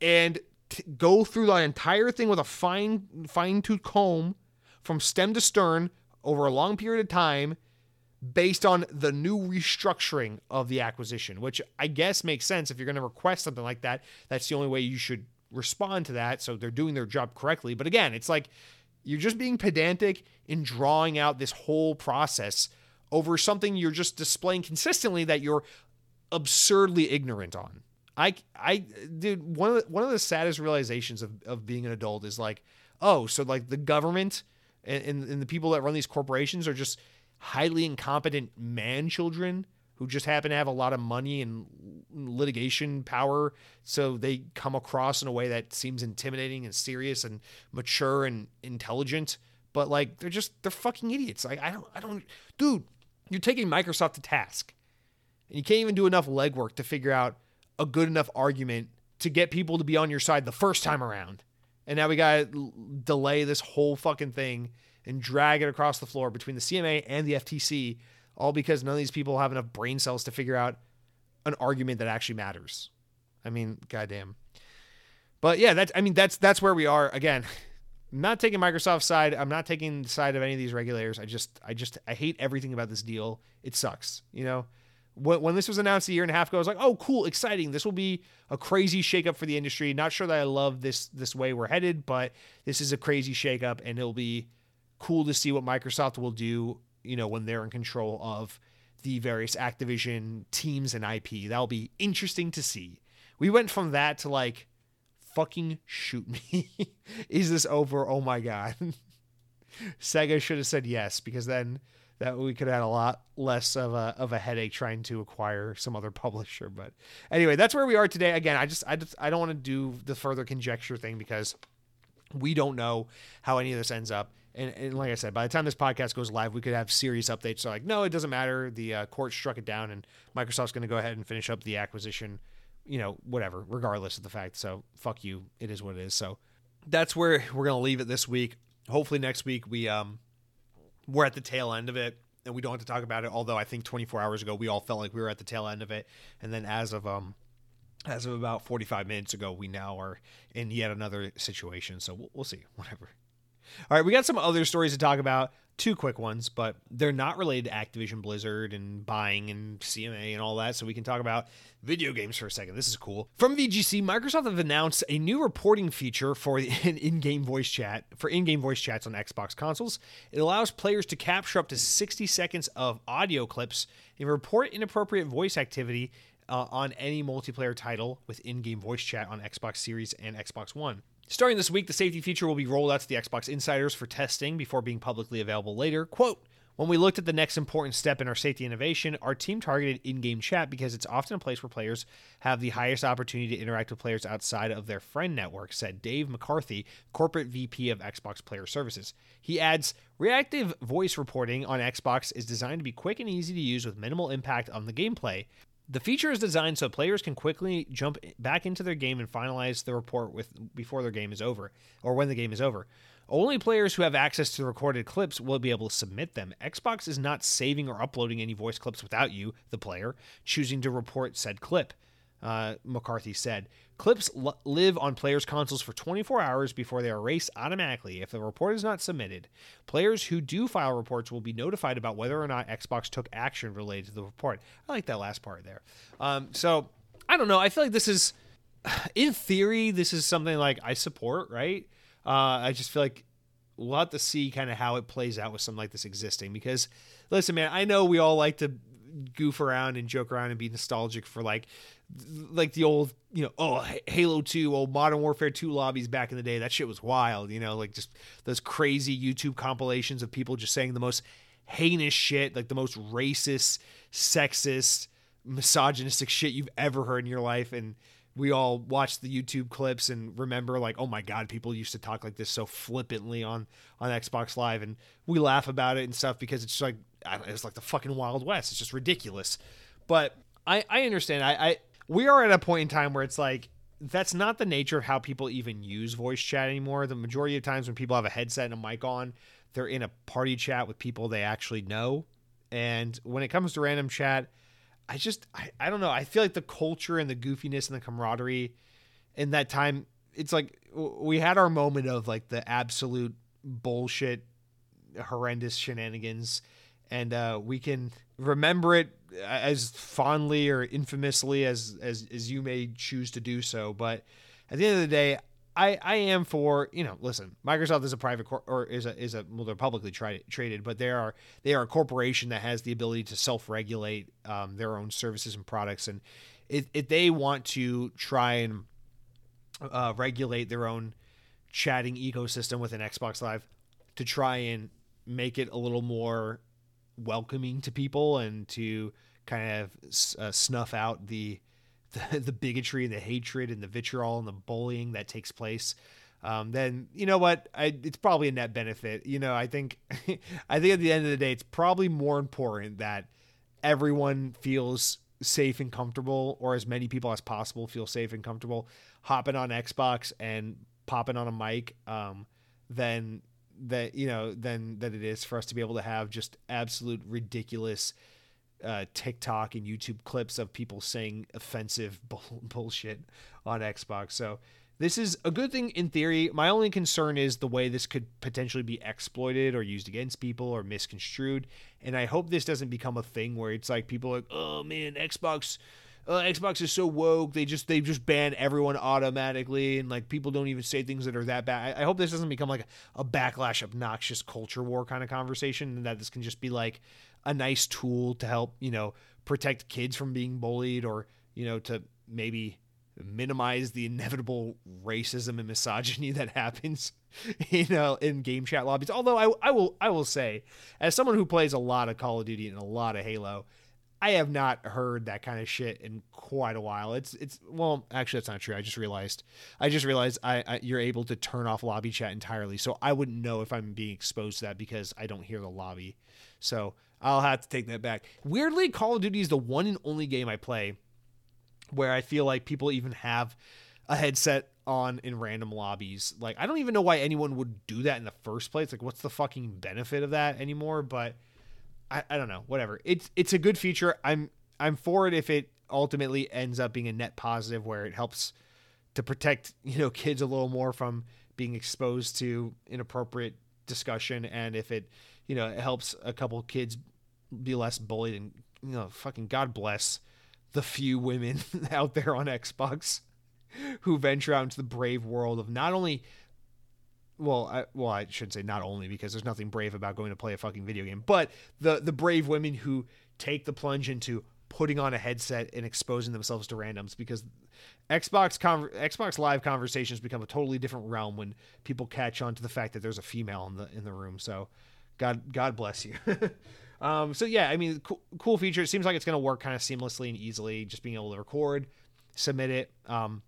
and t- go through the entire thing with a fine fine tooth comb from stem to stern over a long period of time based on the new restructuring of the acquisition, which I guess makes sense if you're going to request something like that. That's the only way you should respond to that. So they're doing their job correctly. But again, it's like you're just being pedantic in drawing out this whole process over something you're just displaying consistently that you're absurdly ignorant on. I, I, dude, one of the, one of the saddest realizations of, of being an adult is like, oh, so like the government and, and, and the people that run these corporations are just highly incompetent man children who just happen to have a lot of money and litigation power. So they come across in a way that seems intimidating and serious and mature and intelligent. But like they're just they're fucking idiots. Like I don't I don't dude, you're taking Microsoft to task. And you can't even do enough legwork to figure out a good enough argument to get people to be on your side the first time around. And now we got to delay this whole fucking thing and drag it across the floor between the CMA and the FTC all because none of these people have enough brain cells to figure out an argument that actually matters. I mean, goddamn. But yeah, that's I mean that's that's where we are. Again, I'm not taking Microsoft's side. I'm not taking the side of any of these regulators. I just I just I hate everything about this deal. It sucks. You know, when, when this was announced a year and a half ago, I was like, oh, cool, exciting. This will be a crazy shakeup for the industry. Not sure that I love this this way we're headed, but this is a crazy shakeup, and it'll be cool to see what Microsoft will do you know, when they're in control of the various Activision teams and IP. That'll be interesting to see. We went from that to like, fucking shoot me. Is this over? Oh my god. Sega should have said yes because then that we could have had a lot less of a of a headache trying to acquire some other publisher. But anyway, that's where we are today. Again, I just I just I don't want to do the further conjecture thing because we don't know how any of this ends up and, and like I said, by the time this podcast goes live, we could have serious updates. So like, no, it doesn't matter. The uh, court struck it down, and Microsoft's going to go ahead and finish up the acquisition. You know, whatever, regardless of the fact. So fuck you. It is what it is. So that's where we're going to leave it this week. Hopefully next week we um we're at the tail end of it and we don't have to talk about it. Although I think 24 hours ago we all felt like we were at the tail end of it, and then as of um as of about 45 minutes ago, we now are in yet another situation. So we'll, we'll see. Whatever. All right, we got some other stories to talk about. Two quick ones, but they're not related to Activision Blizzard and buying and CMA and all that. So we can talk about video games for a second. This is cool. From VGC, Microsoft have announced a new reporting feature for in-game voice chat for in-game voice chats on Xbox consoles. It allows players to capture up to 60 seconds of audio clips and report inappropriate voice activity uh, on any multiplayer title with in-game voice chat on Xbox Series and Xbox One. Starting this week, the safety feature will be rolled out to the Xbox insiders for testing before being publicly available later. Quote, when we looked at the next important step in our safety innovation, our team targeted in game chat because it's often a place where players have the highest opportunity to interact with players outside of their friend network, said Dave McCarthy, corporate VP of Xbox Player Services. He adds Reactive voice reporting on Xbox is designed to be quick and easy to use with minimal impact on the gameplay. The feature is designed so players can quickly jump back into their game and finalize the report with before their game is over or when the game is over. Only players who have access to the recorded clips will be able to submit them. Xbox is not saving or uploading any voice clips without you, the player, choosing to report said clip uh, McCarthy said. Clips l- live on players' consoles for 24 hours before they are erased automatically if the report is not submitted. Players who do file reports will be notified about whether or not Xbox took action related to the report. I like that last part there. Um, so, I don't know. I feel like this is, in theory, this is something like I support, right? Uh, I just feel like we'll have to see kind of how it plays out with something like this existing because, listen, man, I know we all like to goof around and joke around and be nostalgic for like like the old you know oh halo 2 old modern warfare 2 lobbies back in the day that shit was wild you know like just those crazy youtube compilations of people just saying the most heinous shit like the most racist sexist misogynistic shit you've ever heard in your life and we all watch the YouTube clips and remember like, oh my god, people used to talk like this so flippantly on on Xbox Live, and we laugh about it and stuff because it's like it's like the fucking Wild West. It's just ridiculous. But I I understand. I, I we are at a point in time where it's like that's not the nature of how people even use voice chat anymore. The majority of times when people have a headset and a mic on, they're in a party chat with people they actually know. And when it comes to random chat, I just I, I don't know. I feel like the culture and the goofiness and the camaraderie in that time, it's like we had our moment of like the absolute bullshit, horrendous shenanigans and uh, we can remember it as fondly or infamously as, as as you may choose to do so. But at the end of the day, I, I am for you know listen Microsoft is a private cor- or is a is a well they're publicly tri- traded but they are they are a corporation that has the ability to self regulate um, their own services and products and if, if they want to try and uh, regulate their own chatting ecosystem within Xbox Live to try and make it a little more welcoming to people and to kind of uh, snuff out the, the the bigotry and the hatred and the vitriol and the bullying that takes place. Um, then you know what? I, it's probably a net benefit. You know i think i think at the end of the day it's probably more important that everyone feels safe and comfortable or as many people as possible feel safe and comfortable hopping on xbox and popping on a mic um, than that you know than that it is for us to be able to have just absolute ridiculous uh, TikTok and YouTube clips of people saying offensive bull- bullshit on Xbox. So this is a good thing in theory. My only concern is the way this could potentially be exploited or used against people or misconstrued. And I hope this doesn't become a thing where it's like people are like, oh man, Xbox. Uh, Xbox is so woke. They just they just ban everyone automatically, and like people don't even say things that are that bad. I, I hope this doesn't become like a, a backlash, obnoxious culture war kind of conversation, and that this can just be like a nice tool to help you know protect kids from being bullied, or you know to maybe minimize the inevitable racism and misogyny that happens you know in game chat lobbies although I, I will i will say as someone who plays a lot of call of duty and a lot of halo i have not heard that kind of shit in quite a while it's it's well actually that's not true i just realized i just realized I, I you're able to turn off lobby chat entirely so i wouldn't know if i'm being exposed to that because i don't hear the lobby so i'll have to take that back weirdly call of duty is the one and only game i play where I feel like people even have a headset on in random lobbies. Like I don't even know why anyone would do that in the first place. Like what's the fucking benefit of that anymore? But I, I don't know. Whatever. It's it's a good feature. I'm I'm for it if it ultimately ends up being a net positive where it helps to protect, you know, kids a little more from being exposed to inappropriate discussion and if it, you know, it helps a couple kids be less bullied and you know, fucking God bless the few women out there on Xbox who venture out into the brave world of not only well, I, well, I should say not only because there's nothing brave about going to play a fucking video game, but the the brave women who take the plunge into putting on a headset and exposing themselves to randoms because Xbox Xbox Live conversations become a totally different realm when people catch on to the fact that there's a female in the in the room. So, God God bless you. Um, so yeah, I mean, cool, cool feature. It seems like it's going to work kind of seamlessly and easily, just being able to record, submit it. Um,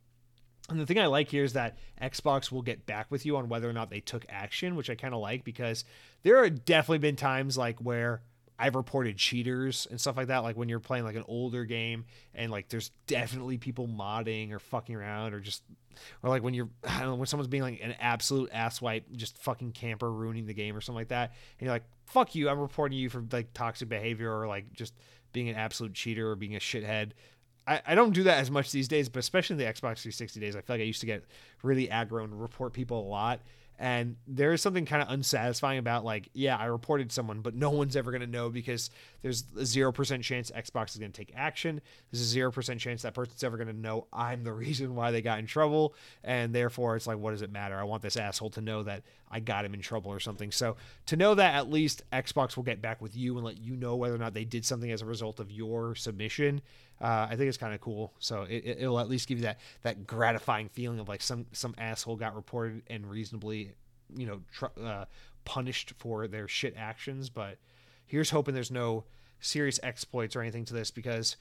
and the thing I like here is that Xbox will get back with you on whether or not they took action, which I kind of like because there have definitely been times like where I've reported cheaters and stuff like that. Like when you're playing like an older game and like there's definitely people modding or fucking around or just or like when you're I don't know when someone's being like an absolute asswipe, just fucking camper ruining the game or something like that, and you're like, fuck you, I'm reporting you for like toxic behavior or like just being an absolute cheater or being a shithead. I, I don't do that as much these days, but especially in the Xbox 360 days, I feel like I used to get really aggro and report people a lot. And there is something kind of unsatisfying about like, yeah, I reported someone, but no one's ever going to know because there's a 0% chance Xbox is going to take action. There's a 0% chance that person's ever going to know I'm the reason why they got in trouble. And therefore, it's like, what does it matter? I want this asshole to know that I got him in trouble or something. So to know that at least Xbox will get back with you and let you know whether or not they did something as a result of your submission uh, I think it's kind of cool. So it, will at least give you that that gratifying feeling of like some some asshole got reported and reasonably, you know, tr- uh, punished for their shit actions. But here's hoping there's no serious exploits or anything to this because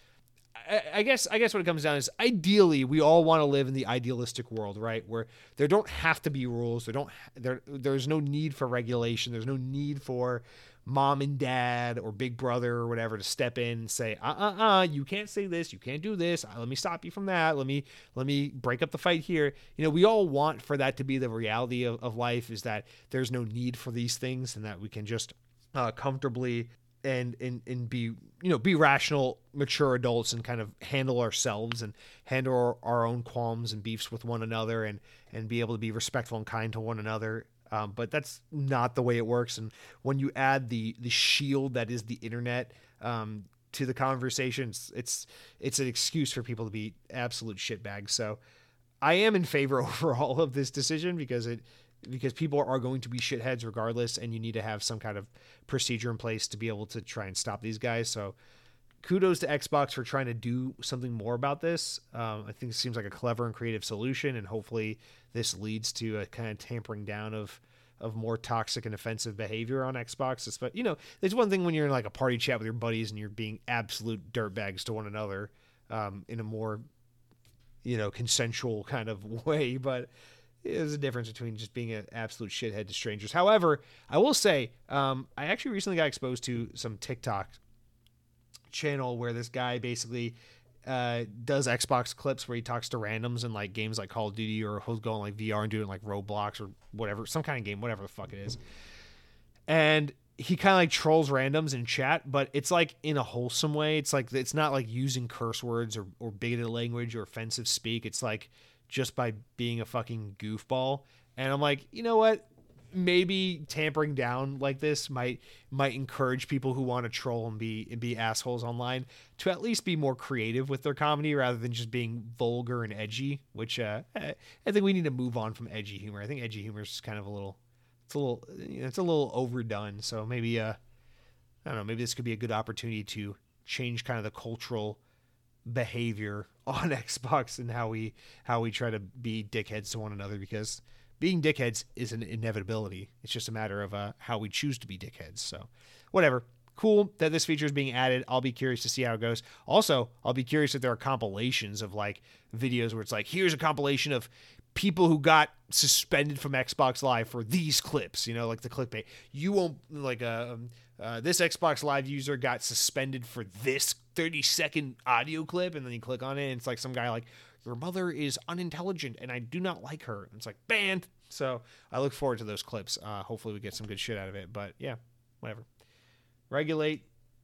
I, I guess I guess what it comes down is ideally we all want to live in the idealistic world, right? Where there don't have to be rules, there don't there there's no need for regulation, there's no need for mom and dad or big brother or whatever to step in and say, uh uh uh, you can't say this, you can't do this. Let me stop you from that. Let me let me break up the fight here. You know, we all want for that to be the reality of, of life is that there's no need for these things and that we can just uh, comfortably and and and be you know be rational mature adults and kind of handle ourselves and handle our, our own qualms and beefs with one another and and be able to be respectful and kind to one another um, but that's not the way it works. And when you add the the shield that is the internet um, to the conversations, it's it's an excuse for people to be absolute shitbags. So I am in favor overall of this decision because it because people are going to be shitheads regardless, and you need to have some kind of procedure in place to be able to try and stop these guys. So kudos to Xbox for trying to do something more about this. Um, I think it seems like a clever and creative solution, and hopefully this leads to a kind of tampering down of of more toxic and offensive behavior on Xbox. But you know, there's one thing when you're in like a party chat with your buddies and you're being absolute dirtbags to one another um, in a more you know consensual kind of way, but there's a difference between just being an absolute shithead to strangers. However, I will say, um, I actually recently got exposed to some TikTok channel where this guy basically uh, does Xbox clips where he talks to randoms and like games like Call of Duty or he'll go on like VR and doing like Roblox or whatever, some kind of game, whatever the fuck it is. And he kind of like trolls randoms in chat, but it's like in a wholesome way. It's like it's not like using curse words or, or bigoted language or offensive speak. It's like just by being a fucking goofball. And I'm like, you know what? Maybe tampering down like this might might encourage people who want to troll and be and be assholes online to at least be more creative with their comedy rather than just being vulgar and edgy. Which uh, I think we need to move on from edgy humor. I think edgy humor is kind of a little, it's a little, it's a little overdone. So maybe uh, I don't know. Maybe this could be a good opportunity to change kind of the cultural behavior on Xbox and how we how we try to be dickheads to one another because being dickheads is an inevitability. It's just a matter of uh, how we choose to be dickheads. So, whatever. Cool that this feature is being added. I'll be curious to see how it goes. Also, I'll be curious if there are compilations of like videos where it's like, here's a compilation of people who got suspended from Xbox Live for these clips, you know, like the clickbait. You won't like uh, um, uh, this Xbox Live user got suspended for this 30 second audio clip, and then you click on it, and it's like some guy like, your mother is unintelligent, and I do not like her. And it's like banned. So I look forward to those clips. Uh, hopefully, we get some good shit out of it. But yeah, whatever. Regulate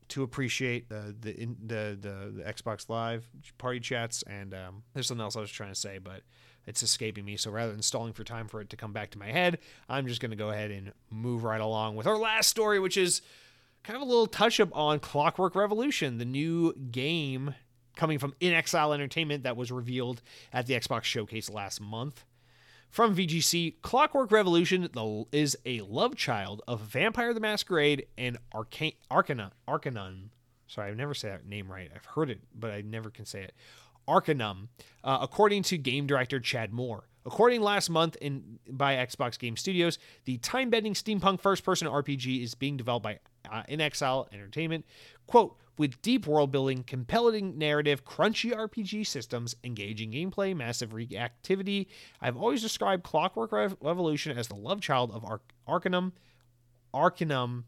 to appreciate the the the the, the Xbox Live party chats, and um, there's something else I was trying to say, but it's escaping me. So rather than stalling for time for it to come back to my head, I'm just going to go ahead and move right along with our last story, which is kind of a little touch up on Clockwork Revolution, the new game coming from inXile Entertainment that was revealed at the Xbox Showcase last month. From VGC, Clockwork Revolution is a love child of Vampire the Masquerade and Arcane, Arcana, Arcanum. Sorry, I never say that name right. I've heard it, but I never can say it. Arcanum, uh, according to game director Chad Moore. According last month in by Xbox Game Studios, the time-bending steampunk first-person RPG is being developed by uh, inXile Entertainment. Quote, with deep world building, compelling narrative, crunchy RPG systems, engaging gameplay, massive reactivity, I've always described Clockwork Revolution as the love child of Ar- Arcanum, Arcanum,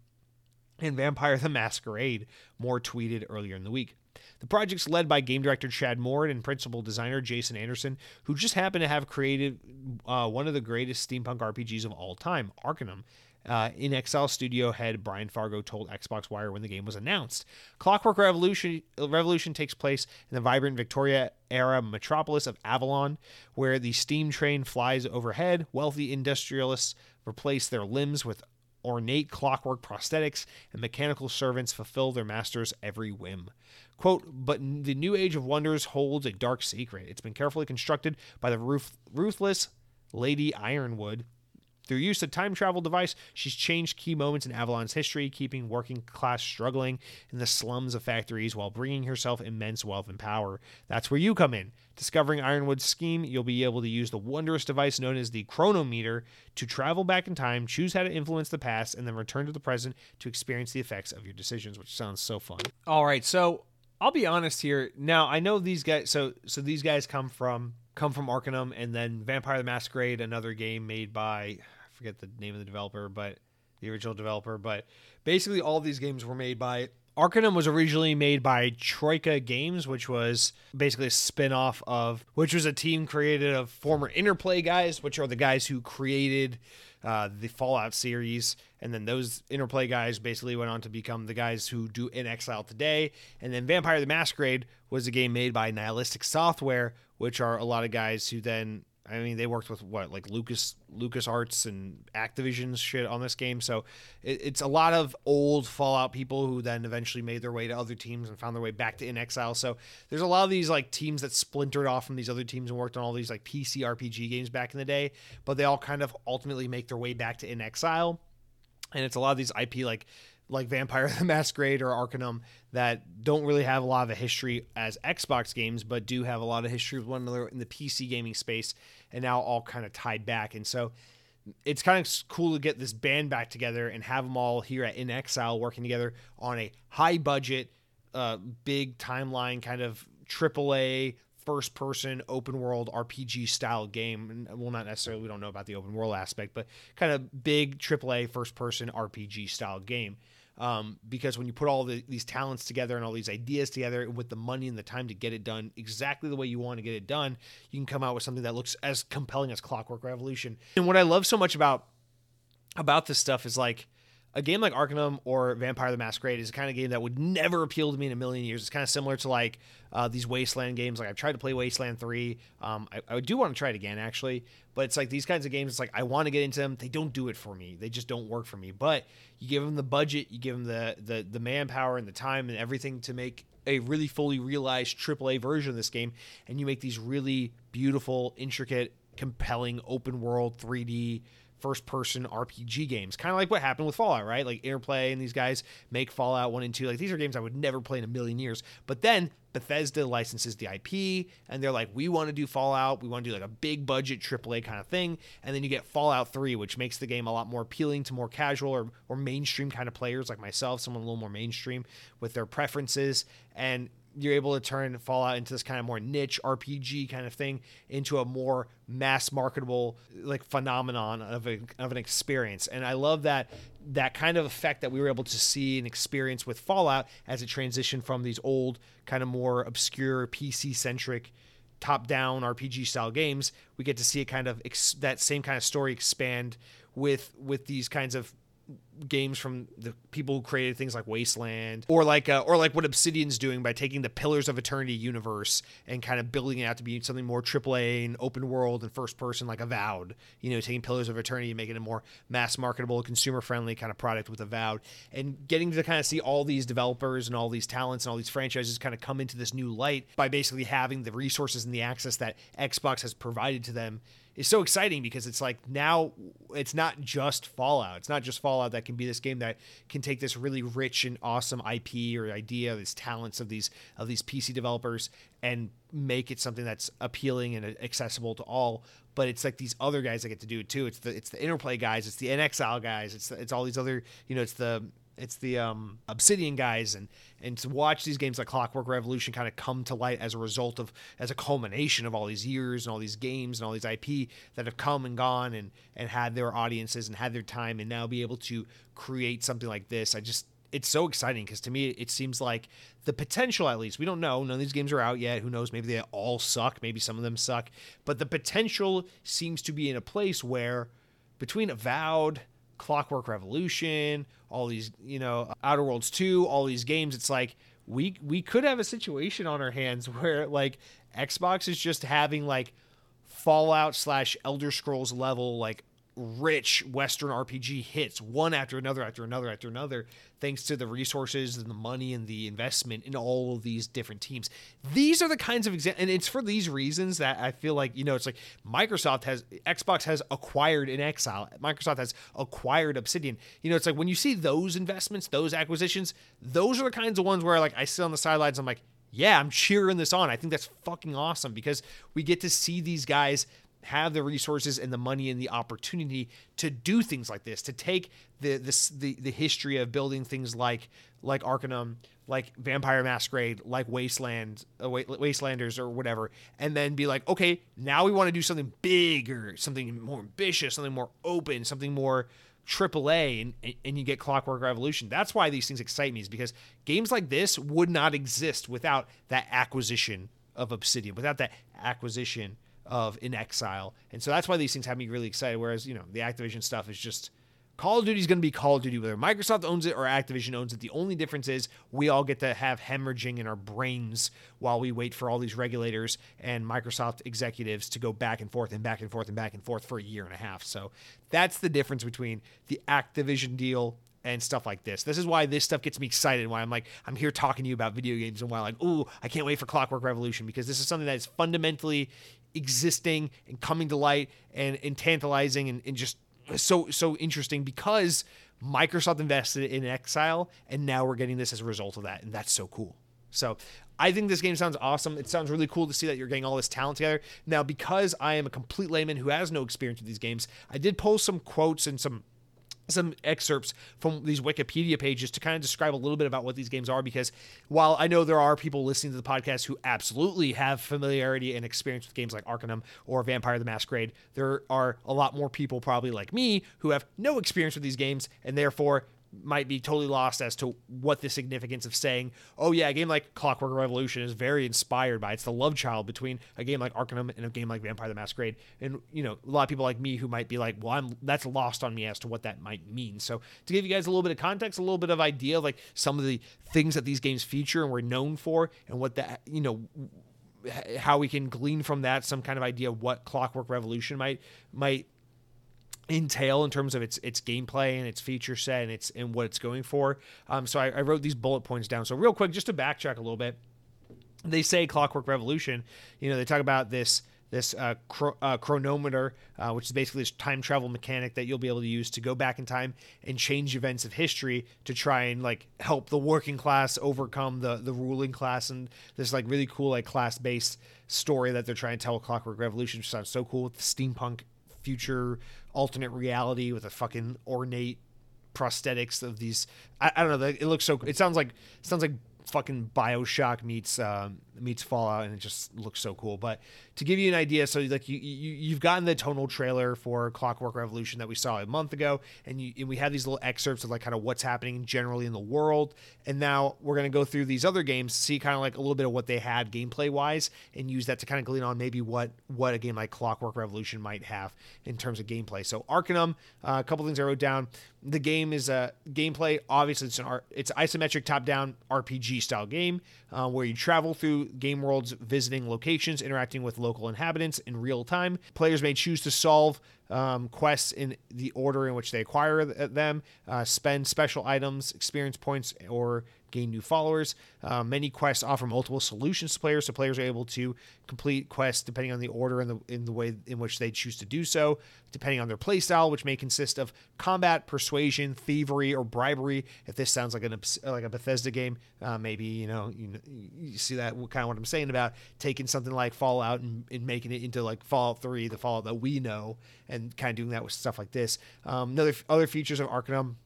and Vampire the Masquerade, Moore tweeted earlier in the week. The project's led by game director Chad Moore and principal designer Jason Anderson, who just happened to have created uh, one of the greatest steampunk RPGs of all time, Arcanum. Uh, inXile Studio head Brian Fargo told Xbox Wire when the game was announced. Clockwork Revolution Revolution takes place in the vibrant Victoria era metropolis of Avalon, where the steam train flies overhead. Wealthy industrialists replace their limbs with ornate clockwork prosthetics, and mechanical servants fulfill their master's every whim. Quote, but the new age of wonders holds a dark secret. It's been carefully constructed by the ruth- ruthless Lady Ironwood. Through use of time travel device, she's changed key moments in Avalon's history, keeping working class struggling in the slums of factories while bringing herself immense wealth and power. That's where you come in. Discovering Ironwood's scheme, you'll be able to use the wondrous device known as the chronometer to travel back in time, choose how to influence the past, and then return to the present to experience the effects of your decisions, which sounds so fun. All right, so I'll be honest here. Now I know these guys. So so these guys come from come from Arcanum, and then Vampire the Masquerade, another game made by I forget the name of the developer, but the original developer. But basically, all these games were made by Arcanum was originally made by Troika Games, which was basically a spin-off of which was a team created of former Interplay guys, which are the guys who created uh, the Fallout series, and then those Interplay guys basically went on to become the guys who do inXile today. And then Vampire the Masquerade was a game made by Nihilistic Software, which are a lot of guys who then I mean, they worked with what like Lucas Lucas Arts and Activision's shit on this game, so it, it's a lot of old Fallout people who then eventually made their way to other teams and found their way back to inXile. So there's a lot of these like teams that splintered off from these other teams and worked on all these like PC RPG games back in the day, but they all kind of ultimately make their way back to inXile, and it's a lot of these IP like like Vampire the Masquerade or Arcanum that don't really have a lot of a history as Xbox games, but do have a lot of history with one another in the PC gaming space, and now all kind of tied back. And so it's kind of cool to get this band back together and have them all here at inXile working together on a high budget, uh, big timeline kind of AAA first person open world RPG style game. And well, not necessarily, we don't know about the open world aspect, but kind of big AAA first person RPG style game. Um, because when you put all the, these talents together and all these ideas together with the money and the time to get it done exactly the way you want to get it done, you can come out with something that looks as compelling as Clockwork Revolution. And what I love so much about about this stuff is like a game like Arcanum or Vampire the Masquerade is a kind of game that would never appeal to me in a million years. It's kind of similar to like uh, these Wasteland games. Like I've tried to play Wasteland 3. Um, I, I, do want to try it again, actually. But it's like these kinds of games, it's like I want to get into them. They don't do it for me. They just don't work for me. But you give them the budget, you give them the, the, the manpower and the time and everything to make a really fully realized AAA version of this game. And you make these really beautiful, intricate, compelling open world 3D first person RPG games. Kind of like what happened with Fallout, right? Like Interplay and these guys make Fallout 1 and 2. Like these are games I would never play in a million years. But then Bethesda licenses the IP and they're like, we want to do Fallout. We want to do like a big budget AAA kind of thing. And then you get Fallout 3, which makes the game a lot more appealing to more casual or, or mainstream kind of players like myself, someone a little more mainstream with their preferences. And you're able to turn Fallout into this kind of more niche RPG kind of thing into a more mass marketable like phenomenon of, a, of an experience. And I love that that kind of effect that we were able to see and experience with Fallout as it transitioned from these old kind of more obscure PC centric top down RPG style games. We get to see it kind of ex- that same kind of story expand with with these kinds of games from the people who created things like Wasteland or like uh, or like what Obsidian's doing by taking the Pillars of Eternity universe and kind of building it out to be something more AAA and open world and first person like Avowed. You know, taking Pillars of Eternity and making it a more mass marketable, consumer friendly kind of product with Avowed and getting to kind of see all these developers and all these talents and all these franchises kind of come into this new light by basically having the resources and the access that Xbox has provided to them is so exciting because it's like now it's not just Fallout. It's not just Fallout that can be this game that can take this really rich and awesome IP or idea, these talents of these of these PC developers and make it something that's appealing and accessible to all. But it's like these other guys that get to do it too. It's the it's the interplay guys, it's the inXile guys, it's the, it's all these other you know it's the it's the um, Obsidian guys, and and to watch these games like Clockwork Revolution kind of come to light as a result of as a culmination of all these years and all these games and all these IP that have come and gone and and had their audiences and had their time, and now be able to create something like this. I just it's so exciting because to me it seems like the potential at least we don't know. None of these games are out yet. Who knows? Maybe they all suck. Maybe some of them suck. But the potential seems to be in a place where between avowed Clockwork Revolution, all these, you know, Outer Worlds 2, all these games, it's like we we could have a situation on our hands where like Xbox is just having like Fallout slash Elder Scrolls level like rich Western RPG hits one after another, after another, after another, thanks to the resources and the money and the investment in all of these different teams. These are the kinds of examples, and it's for these reasons that I feel like, you know, it's like Microsoft has, Xbox has acquired inXile, Microsoft has acquired Obsidian. You know, it's like when you see those investments, those acquisitions, those are the kinds of ones where like I sit on the sidelines, I'm like, yeah, I'm cheering this on. I think that's fucking awesome because we get to see these guys have the resources and the money and the opportunity to do things like this, to take the this the, the history of building things like like Arcanum, like Vampire Masquerade, like Wasteland, uh, Wastelanders or whatever, and then be like, okay, now we want to do something big or something more ambitious, something more open, something more AAA, and and you get Clockwork Revolution. That's why these things excite me, is because games like this would not exist without that acquisition of Obsidian, without that acquisition of inXile. And so that's why these things have me really excited. Whereas, you know, the Activision stuff is just Call of Duty is going to be Call of Duty, whether Microsoft owns it or Activision owns it. The only difference is we all get to have hemorrhaging in our brains while we wait for all these regulators and Microsoft executives to go back and forth and back and forth and back and forth for a year and a half. So that's the difference between the Activision deal and stuff like this. This is why this stuff gets me excited. Why I'm like, I'm here talking to you about video games and why like, ooh, I can't wait for Clockwork Revolution because this is something that is fundamentally existing and coming to light and, and tantalizing and, and just so so interesting because Microsoft invested in Exile and now we're getting this as a result of that and that's so cool. So I think this game sounds awesome. It sounds really cool to see that you're getting all this talent together. Now, because I am a complete layman who has no experience with these games, I did post some quotes and some some excerpts from these Wikipedia pages to kind of describe a little bit about what these games are because while I know there are people listening to the podcast who absolutely have familiarity and experience with games like Arcanum or Vampire the Masquerade, there are a lot more people probably like me who have no experience with these games and therefore might be totally lost as to what the significance of saying, oh yeah, a game like Clockwork Revolution is very inspired by. It's the love child between a game like Arcanum and a game like Vampire the Masquerade. And you know, a lot of people like me who might be like, well, I'm that's lost on me as to what that might mean. So to give you guys a little bit of context, a little bit of idea of like some of the things that these games feature and we're known for, and what that you know how we can glean from that some kind of idea of what Clockwork Revolution might might entail in terms of its its gameplay and its feature set and its and what it's going for. Um, so I, I wrote these bullet points down. So real quick, just to backtrack a little bit, they say Clockwork Revolution. You know, they talk about this this uh, uh, chronometer, uh, which is basically this time travel mechanic that you'll be able to use to go back in time and change events of history to try and like help the working class overcome the the ruling class and this like really cool like class based story that they're trying to tell Clockwork Revolution, which sounds so cool with the steampunk future alternate reality with a fucking ornate prosthetics of these. I, I don't know. It looks so. It sounds like sounds like fucking Bioshock meets um, meets Fallout, and it just looks so cool. But to give you an idea, so like you, you you've gotten the tonal trailer for Clockwork Revolution that we saw a month ago, and, you, and we have these little excerpts of like kind of what's happening generally in the world, and now we're gonna go through these other games, see kind of like a little bit of what they had gameplay wise, and use that to kind of glean on maybe what what a game like Clockwork Revolution might have in terms of gameplay. So Arcanum, uh, a couple things I wrote down. The game is a gameplay. Obviously, it's an art, it's isometric top down RPG style game uh, where you travel through game worlds, visiting locations, interacting with local inhabitants in real time. Players may choose to solve um, quests in the order in which they acquire them, uh, spend special items, experience points, or gain new followers. Uh, many quests offer multiple solutions to players, so players are able to complete quests depending on the order and the in the way in which they choose to do so, depending on their playstyle, which may consist of combat, persuasion, thievery, or bribery. If this sounds like an like a Bethesda game, uh, maybe you know you, you see that kind of what I'm saying about taking something like Fallout and, and, making it into like Fallout 3, the Fallout that we know, and kind of doing that with stuff like this. Um, another other features of Arcanum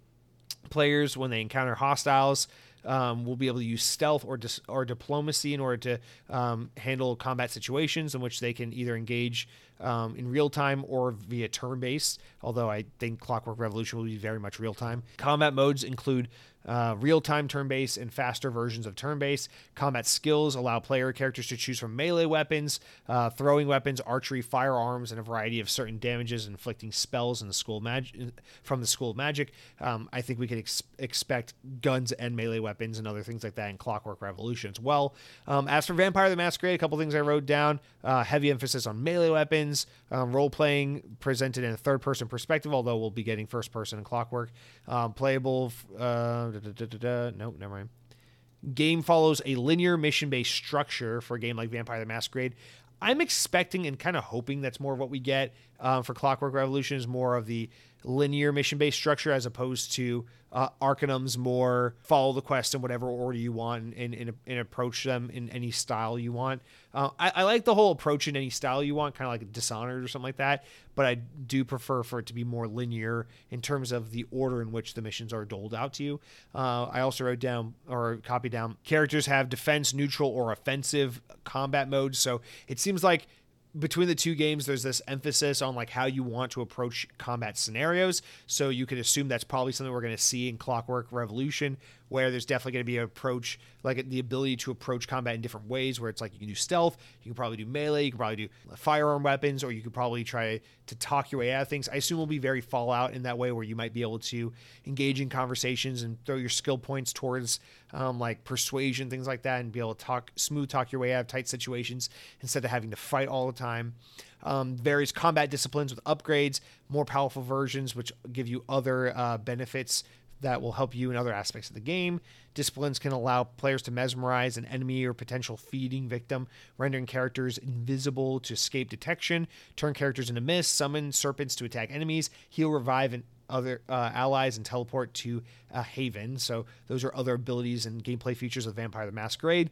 players when they encounter hostiles um, will be able to use stealth or dis- or diplomacy in order to um, handle combat situations in which they can either engage um, in real time or via turn based. Although I think Clockwork Revolution will be very much real time. Combat modes include uh, real time turn based and faster versions of turn based. Combat skills allow player characters to choose from melee weapons, uh, throwing weapons, archery, firearms, and a variety of certain damages, inflicting spells in the school mag- from the School of Magic. Um, I think we could ex- expect guns and melee weapons and other things like that in Clockwork Revolution as well. Um, as for Vampire the Masquerade, a couple things I wrote down uh, heavy emphasis on melee weapons, um, role playing presented in a third person perspective, although we'll be getting first person in Clockwork. Um, playable. Uh, nope, never mind. Game follows a linear mission based structure for a game like Vampire the Masquerade. I'm expecting and kind of hoping that's more of what we get uh, for Clockwork Revolution is more of the linear mission based structure as opposed to uh, Arcanum's more follow the quest in whatever order you want and, and, and approach them in any style you want. Uh, I, I, like the whole approach in any style you want, kind of like Dishonored or something like that, but I do prefer for it to be more linear in terms of the order in which the missions are doled out to you. Uh, I also wrote down or copied down characters have defense, neutral, or offensive combat modes. So it seems like between the two games there's this emphasis on like how you want to approach combat scenarios. So you can assume that's probably something we're going to see in clockwork revolution where there's definitely going to be an approach like the ability to approach combat in different ways where it's like you can do stealth you can probably do melee you can probably do firearm weapons or you could probably try to talk your way out of things. I assume will be very fallout in that way where you might be able to engage in conversations and throw your skill points towards um, like persuasion things like that and be able to talk smooth talk your way out of tight situations instead of having to fight all the time. Um, various combat disciplines with upgrades, more powerful versions, which give you other uh, benefits that will help you in other aspects of the game. Disciplines can allow players to mesmerize an enemy or potential feeding victim, rendering characters invisible to escape detection, turn characters into mist, summon serpents to attack enemies, heal, revive, and other uh, allies and teleport to a haven. So those are other abilities and gameplay features of Vampire the Masquerade,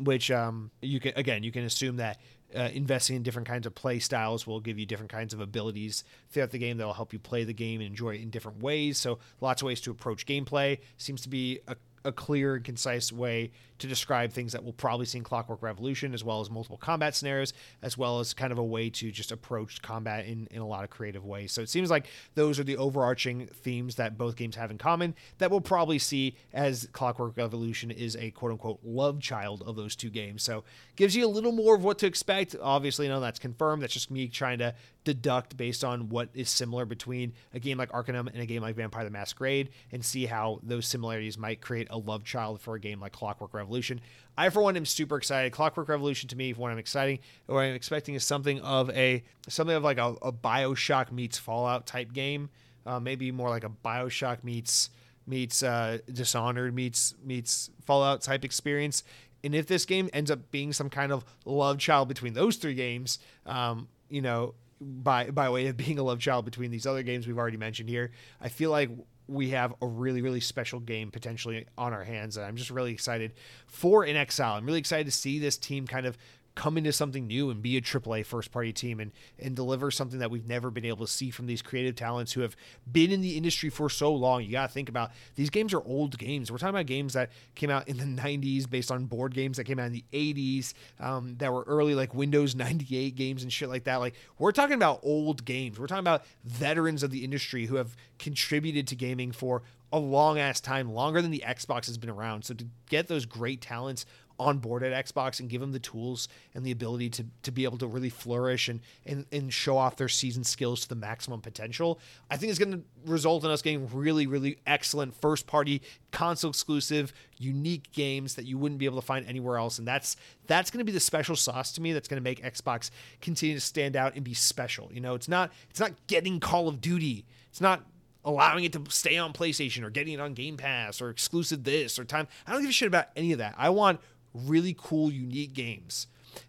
which um, you can again you can assume that uh, investing in different kinds of play styles will give you different kinds of abilities throughout the game that will help you play the game and enjoy it in different ways. So lots of ways to approach gameplay seems to be a a clear and concise way to describe things that we'll probably see in Clockwork Revolution, as well as multiple combat scenarios, as well as kind of a way to just approach combat in, in a lot of creative ways. So it seems like those are the overarching themes that both games have in common that we'll probably see as Clockwork Revolution is a quote unquote love child of those two games. So gives you a little more of what to expect. Obviously, no, that's confirmed. That's just me trying to deduct based on what is similar between a game like Arcanum and a game like Vampire the Masquerade and see how those similarities might create a love child for a game like Clockwork Revolution. I, for one, am super excited. Clockwork Revolution to me, what I'm exciting, or I'm expecting is something of a something of like a, a Bioshock meets Fallout type game. Uh, maybe more like a Bioshock meets meets uh, Dishonored meets meets Fallout type experience. And if this game ends up being some kind of love child between those three games, um, you know, by by way of being a love child between these other games we've already mentioned here. I feel like we have a really really special game potentially on our hands and I'm just really excited for inXile. I'm really excited to see this team kind of come into something new and be a AAA first party team and and deliver something that we've never been able to see from these creative talents who have been in the industry for so long. You got to think about these games are old games. We're talking about games that came out in the 90s based on board games that came out in the 80s um, that were early like Windows 98 games and shit like that. Like we're talking about old games. We're talking about veterans of the industry who have contributed to gaming for a long ass time, longer than the Xbox has been around. So to get those great talents on board at Xbox and give them the tools and the ability to, to be able to really flourish and, and, and show off their season skills to the maximum potential, I think it's going to result in us getting really, really excellent first party, console exclusive, unique games that you wouldn't be able to find anywhere else. And that's that's going to be the special sauce to me that's going to make Xbox continue to stand out and be special. You know, it's not it's not getting Call of Duty. It's not allowing it to stay on PlayStation or getting it on Game Pass or exclusive this or time. I don't give a shit about any of that. I want really cool, unique games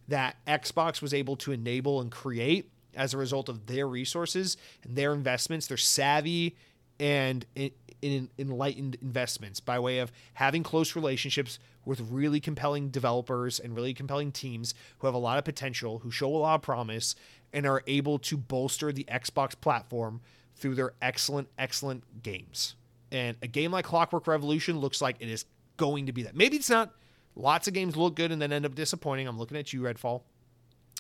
that Xbox was able to enable and create as a result of their resources and their investments, their savvy and enlightened investments by way of having close relationships with really compelling developers and really compelling teams who have a lot of potential, who show a lot of promise, and are able to bolster the Xbox platform through their excellent, excellent games. And a game like Clockwork Revolution looks like it is going to be that. Maybe it's not Lots of games look good and then end up disappointing. I'm looking at you, Redfall.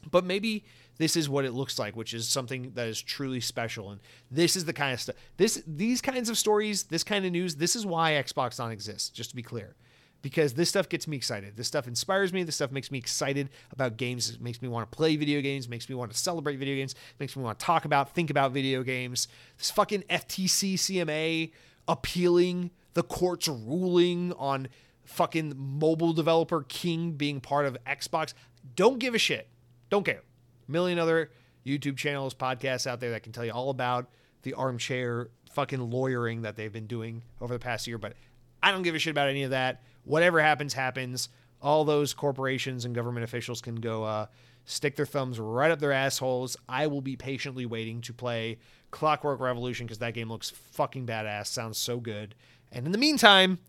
But maybe this is what it looks like, which is something that is truly special. And this is the kind of stuff. This these kinds of stories, this kind of news, this is why Xbox On exists, just to be clear. Because this stuff gets me excited. This stuff inspires me. This stuff makes me excited about games. It makes me want to play video games. Makes me want to celebrate video games. Makes me want to talk about, think about video games. This fucking FTC CMA appealing the court's ruling on fucking mobile developer king being part of Xbox. Don't give a shit. Don't care. A million other YouTube channels, podcasts out there that can tell you all about the armchair fucking lawyering that they've been doing over the past year. But I don't give a shit about any of that. Whatever happens, happens. All those corporations and government officials can go uh, stick their thumbs right up their assholes. I will be patiently waiting to play Clockwork Revolution because that game looks fucking badass. Sounds so good. And in the meantime,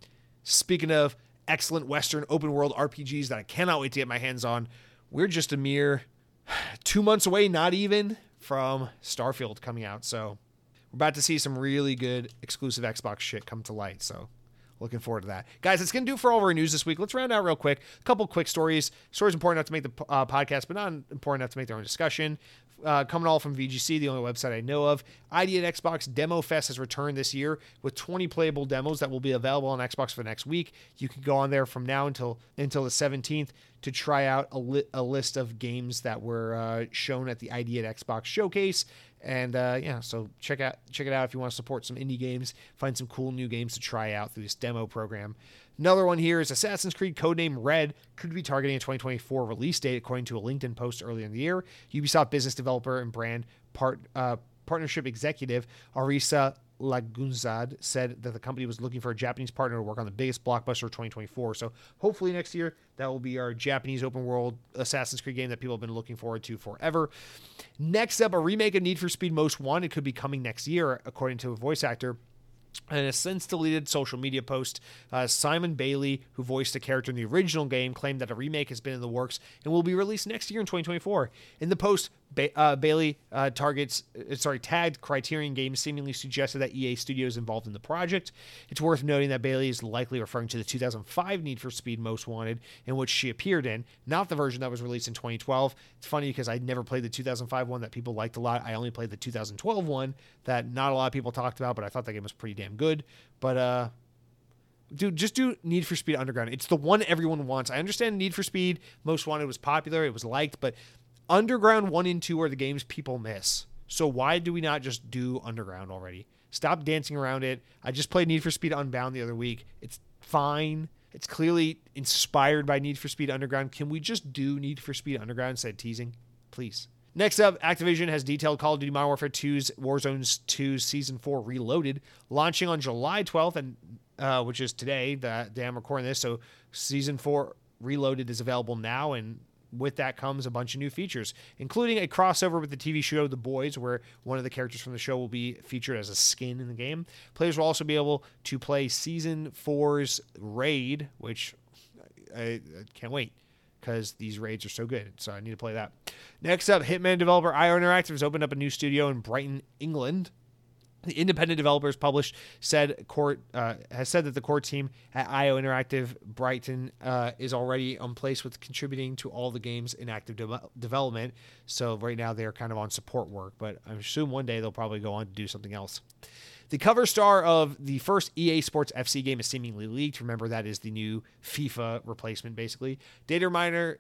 speaking of excellent Western open world RPGs that I cannot wait to get my hands on. We're just a mere two months away, not even, from Starfield coming out. So we're about to see some really good exclusive Xbox shit come to light. So looking forward to that. Guys, it's going to do for all of our news this week. Let's round out real quick. A couple quick stories. Stories important enough to make the uh, podcast, but not important enough to make their own discussion. Uh, coming all from VGC, the only website I know of. ID at Xbox Demo Fest has returned this year with 20 playable demos that will be available on Xbox for the next week. You can go on there from now until until the 17th to try out a, li- a list of games that were uh, shown at the ID at Xbox showcase. And uh, yeah, so check out check it out if you want to support some indie games, find some cool new games to try out through this demo program. Another one here is Assassin's Creed Codename Red could be targeting a 2024 release date, according to a LinkedIn post earlier in the year. Ubisoft business developer and brand part uh, partnership executive Arisa Lagunzad said that the company was looking for a Japanese partner to work on the biggest blockbuster of 2024. So hopefully next year that will be our Japanese open world Assassin's Creed game that people have been looking forward to forever. Next up, a remake of Need for Speed Most Wanted could be coming next year, according to a voice actor. In a since deleted social media post, uh, Simon Bailey, who voiced a character in the original game, claimed that a remake has been in the works and will be released next year in 2024. In the post, ba- uh, Bailey uh, targets, uh, sorry, tagged Criterion Games, seemingly suggested that EA Studios involved in the project. It's worth noting that Bailey is likely referring to the 2005 Need for Speed Most Wanted, in which she appeared in, not the version that was released in 2012. It's funny because I never played the 2005 one that people liked a lot. I only played the 2012 one that not a lot of people talked about, but I thought that game was pretty damn good. But uh, dude, just do Need for Speed Underground. It's the one everyone wants. I understand Need for Speed Most Wanted was popular, it was liked, but Underground 1 and 2 are the games people miss. So why do we not just do Underground already? Stop dancing around it. I just played Need for Speed Unbound the other week. It's fine. It's clearly inspired by Need for Speed Underground. Can we just do Need for Speed Underground instead of teasing? Please. Next up, Activision has detailed Call of Duty Modern Warfare 2's Warzone 2 Season 4 Reloaded, launching on July 12th, and uh, which is today, the day I'm recording this. So Season 4 Reloaded is available now, and with that comes a bunch of new features, including a crossover with the TV show The Boys, where one of the characters from the show will be featured as a skin in the game. Players will also be able to play Season 4's Raid, which I, I can't wait because these raids are so good. So I need to play that. Next up, Hitman developer IO Interactive has opened up a new studio in Brighton, England. The independent developers published said court uh, has said that the core team at IO Interactive Brighton uh, is already on place with contributing to all the games in active de- development. So right now they're kind of on support work, but I assume one day they'll probably go on to do something else. The cover star of the first EA Sports FC game is seemingly leaked. Remember that is the new FIFA replacement, basically. Data miner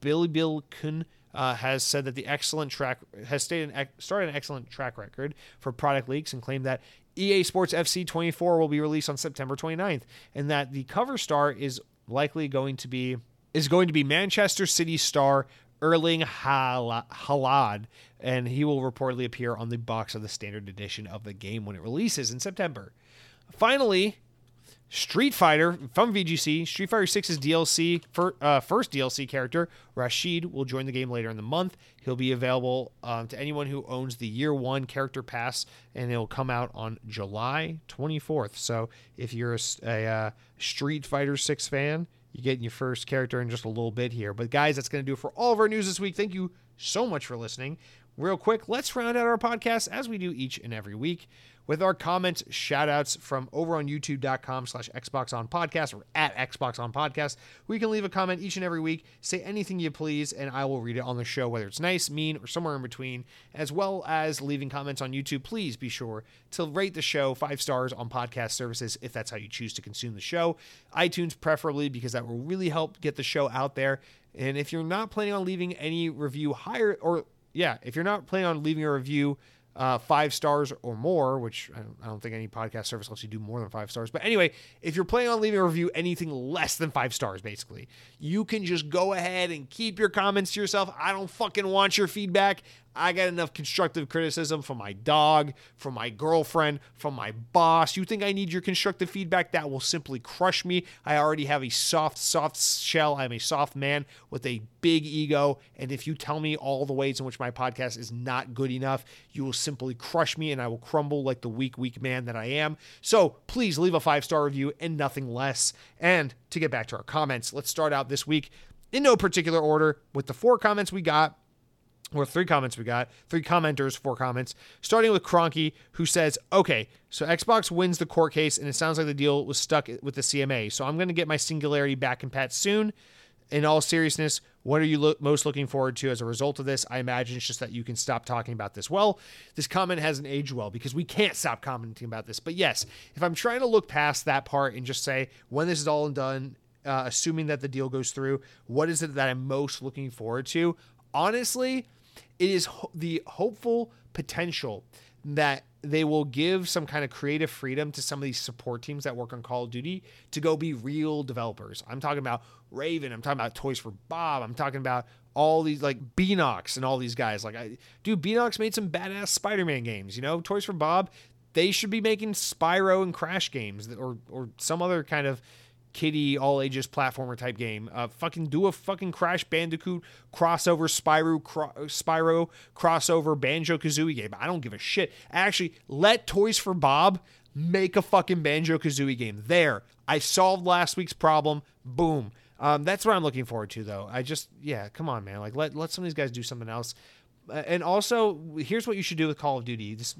Billy Bill Kun uh, has said that the excellent track has an, started an excellent track record for product leaks and claimed that EA Sports FC 24 will be released on September 29th, and that the cover star is likely going to be is going to be Manchester City star Erling Haaland, and he will reportedly appear on the box of the standard edition of the game when it releases in September. Finally, Street Fighter from VGC, Street Fighter 6's DLC, for, uh, first DLC character, Rashid, will join the game later in the month. He'll be available um, to anyone who owns the Year One Character Pass, and it'll come out on July 24th. So if you're a, a uh, Street Fighter 6 fan, you're getting your first character in just a little bit here. But guys, that's going to do it for all of our news this week. Thank you so much for listening. Real quick, let's round out our podcast as we do each and every week with our comments, shout outs from over on youtube.com slash Xbox on podcast or at Xbox on podcast. We can leave a comment each and every week, say anything you please, and I will read it on the show, whether it's nice, mean, or somewhere in between, as well as leaving comments on YouTube. Please be sure to rate the show five stars on podcast services if that's how you choose to consume the show. iTunes, preferably, because that will really help get the show out there. And if you're not planning on leaving any review higher, or yeah, if you're not planning on leaving a review uh, five stars or more, which I don't, I don't, think any podcast service lets you do more than five stars. But anyway, if you're planning on leaving a review anything less than five stars, basically, you can just go ahead and keep your comments to yourself. I don't fucking want your feedback. I got enough constructive criticism from my dog, from my girlfriend, from my boss. You think I need your constructive feedback? That will simply crush me. I already have a soft, soft shell. I'm a soft man with a big ego. And if you tell me all the ways in which my podcast is not good enough, you will simply crush me and I will crumble like the weak, weak man that I am. So please leave a five star review and nothing less. And to get back to our comments, let's start out this week in no particular order with the four comments we got or three comments we got, three commenters, four comments, starting with Cronky, who says, okay, so Xbox wins the court case, and it sounds like the deal was stuck with the CMA. So I'm going to get my singularity back in pat soon. In all seriousness, what are you lo- most looking forward to as a result of this? I imagine it's just that you can stop talking about this. Well, this comment hasn't aged well because we can't stop commenting about this. But yes, if I'm trying to look past that part and just say, when this is all done, uh, assuming that the deal goes through, what is it that I'm most looking forward to? Honestly, it is ho- the hopeful potential that they will give some kind of creative freedom to some of these support teams that work on Call of Duty to go be real developers. I'm talking about Raven, I'm talking about Toys for Bob, I'm talking about all these like Beenox and all these guys. Like I dude, Beenox made some badass Spider-Man games, you know? Toys for Bob, they should be making Spyro and Crash games or or some other kind of kiddie all ages platformer type game. Uh, fucking do a fucking Crash Bandicoot crossover Spyro cro- Spyro crossover Banjo Kazooie game. I don't give a shit. Actually, let Toys for Bob make a fucking Banjo Kazooie game. There, I solved last week's problem. Boom. Um, that's what I'm looking forward to, though. I just, yeah, come on, man. Like, let let some of these guys do something else. Uh, and also, here's what you should do with Call of Duty: this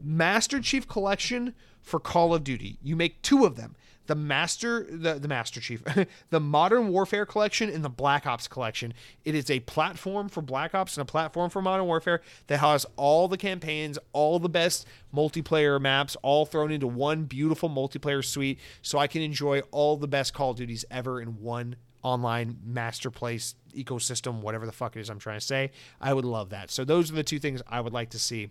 Master Chief Collection for Call of Duty. You make two of them the Master the, the Master Chief, the Modern Warfare collection and the Black Ops collection. It is a platform for Black Ops and a platform for Modern Warfare that has all the campaigns, all the best multiplayer maps, all thrown into one beautiful multiplayer suite, so I can enjoy all the best Call of Duties ever in one online master place ecosystem, whatever the fuck it is I'm trying to say. I would love that. So those are the two things I would like to see.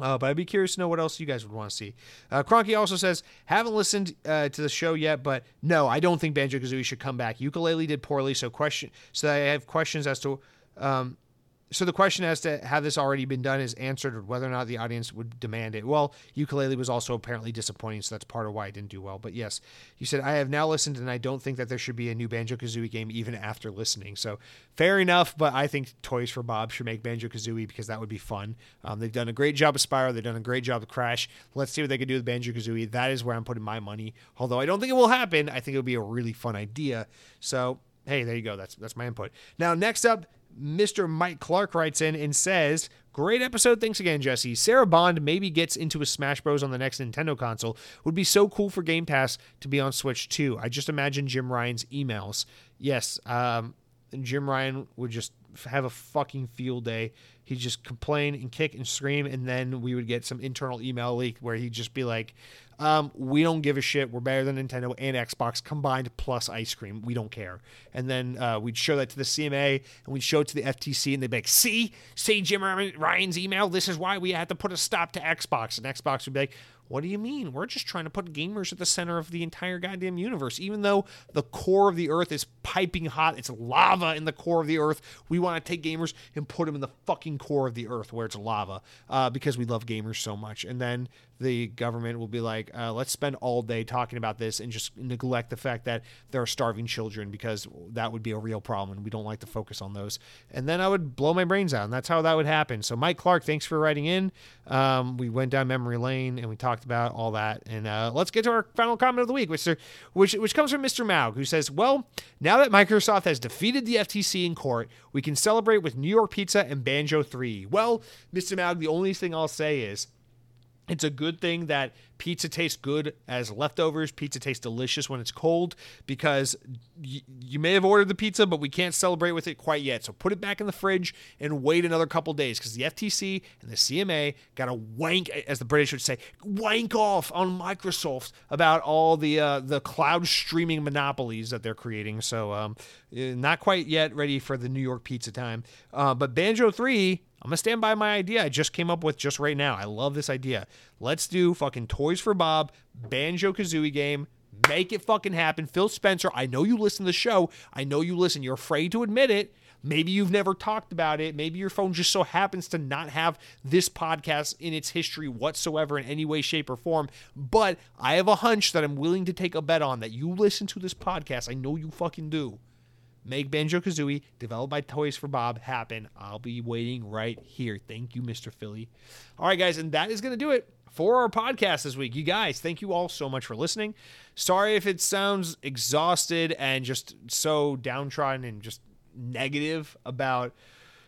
Uh, but I'd be curious to know what else you guys would want to see. Uh, Cronky also says, haven't listened uh, to the show yet, but no, I don't think Banjo Kazooie should come back. Yooka-Laylee did poorly, so question. So I have questions as to um, so the question as to have this already been done is answered, or whether or not the audience would demand it. Well, Yooka-Laylee was also apparently disappointing, so that's part of why I didn't do well. But yes, you said I have now listened, and I don't think that there should be a new Banjo Kazooie game even after listening. So fair enough, but I think Toys for Bob should make Banjo Kazooie because that would be fun. Um, they've done a great job of Spyro, they've done a great job of Crash. Let's see what they can do with Banjo Kazooie. That is where I'm putting my money. Although I don't think it will happen, I think it would be a really fun idea. So hey, there you go. That's that's my input. Now, next up, Mr. Mike Clark writes in and says, Great episode. Thanks again, Jesse. Sarah Bond maybe gets into a Smash Bros. on the next Nintendo console. Would be so cool for Game Pass to be on Switch too. I just imagine Jim Ryan's emails. Yes, um, Jim Ryan would just have a fucking field day. He'd just complain and kick and scream, and then we would get some internal email leak where he'd just be like, um, we don't give a shit. We're better than Nintendo and Xbox combined plus ice cream. We don't care. And then uh, we'd show that to the CMA and we'd show it to the FTC and they'd be like, see, see Jim Ryan's email. This is why we had to put a stop to Xbox. And Xbox would be like, what do you mean? We're just trying to put gamers at the center of the entire goddamn universe. Even though the core of the earth is piping hot, it's lava in the core of the earth. We want to take gamers and put them in the fucking core of the earth where it's lava uh, because we love gamers so much. And then the government will be like, uh, let's spend all day talking about this and just neglect the fact that there are starving children because that would be a real problem and we don't like to focus on those. And then I would blow my brains out, and that's how that would happen. So, Mike Clark, thanks for writing in. Um, we went down memory lane and we talked about all that. And uh, let's get to our final comment of the week, which, which, which comes from Mr. Maug, who says, Well, now that Microsoft has defeated the FTC in court, we can celebrate with New York Pizza and Banjo 3. Well, Mr. Maug, the only thing I'll say is, it's a good thing that pizza tastes good as leftovers. Pizza tastes delicious when it's cold because y- you may have ordered the pizza, but we can't celebrate with it quite yet. So put it back in the fridge and wait another couple days because the FTC and the CMA got to wank, as the British would say, wank off on Microsoft about all the uh, the cloud streaming monopolies that they're creating. So um, eh, not quite yet ready for the New York pizza time. Uh, but Banjo 3 I'm gonna stand by my idea I just came up with just right now. I love this idea. Let's do fucking Toys for Bob Banjo Kazooie game. Make it fucking happen. Phil Spencer, I know you listen to the show. I know you listen. You're afraid to admit it. Maybe you've never talked about it. Maybe your phone just so happens to not have this podcast in its history whatsoever in any way, shape, or form. But I have a hunch that I'm willing to take a bet on that you listen to this podcast. I know you fucking do make Banjo Kazooie, developed by Toys for Bob, happen. I'll be waiting right here. Thank you, Mr. Philly. All right, guys, and that is going to do it for our podcast this week. You guys, thank you all so much for listening. Sorry if it sounds exhausted and just so downtrodden and just negative about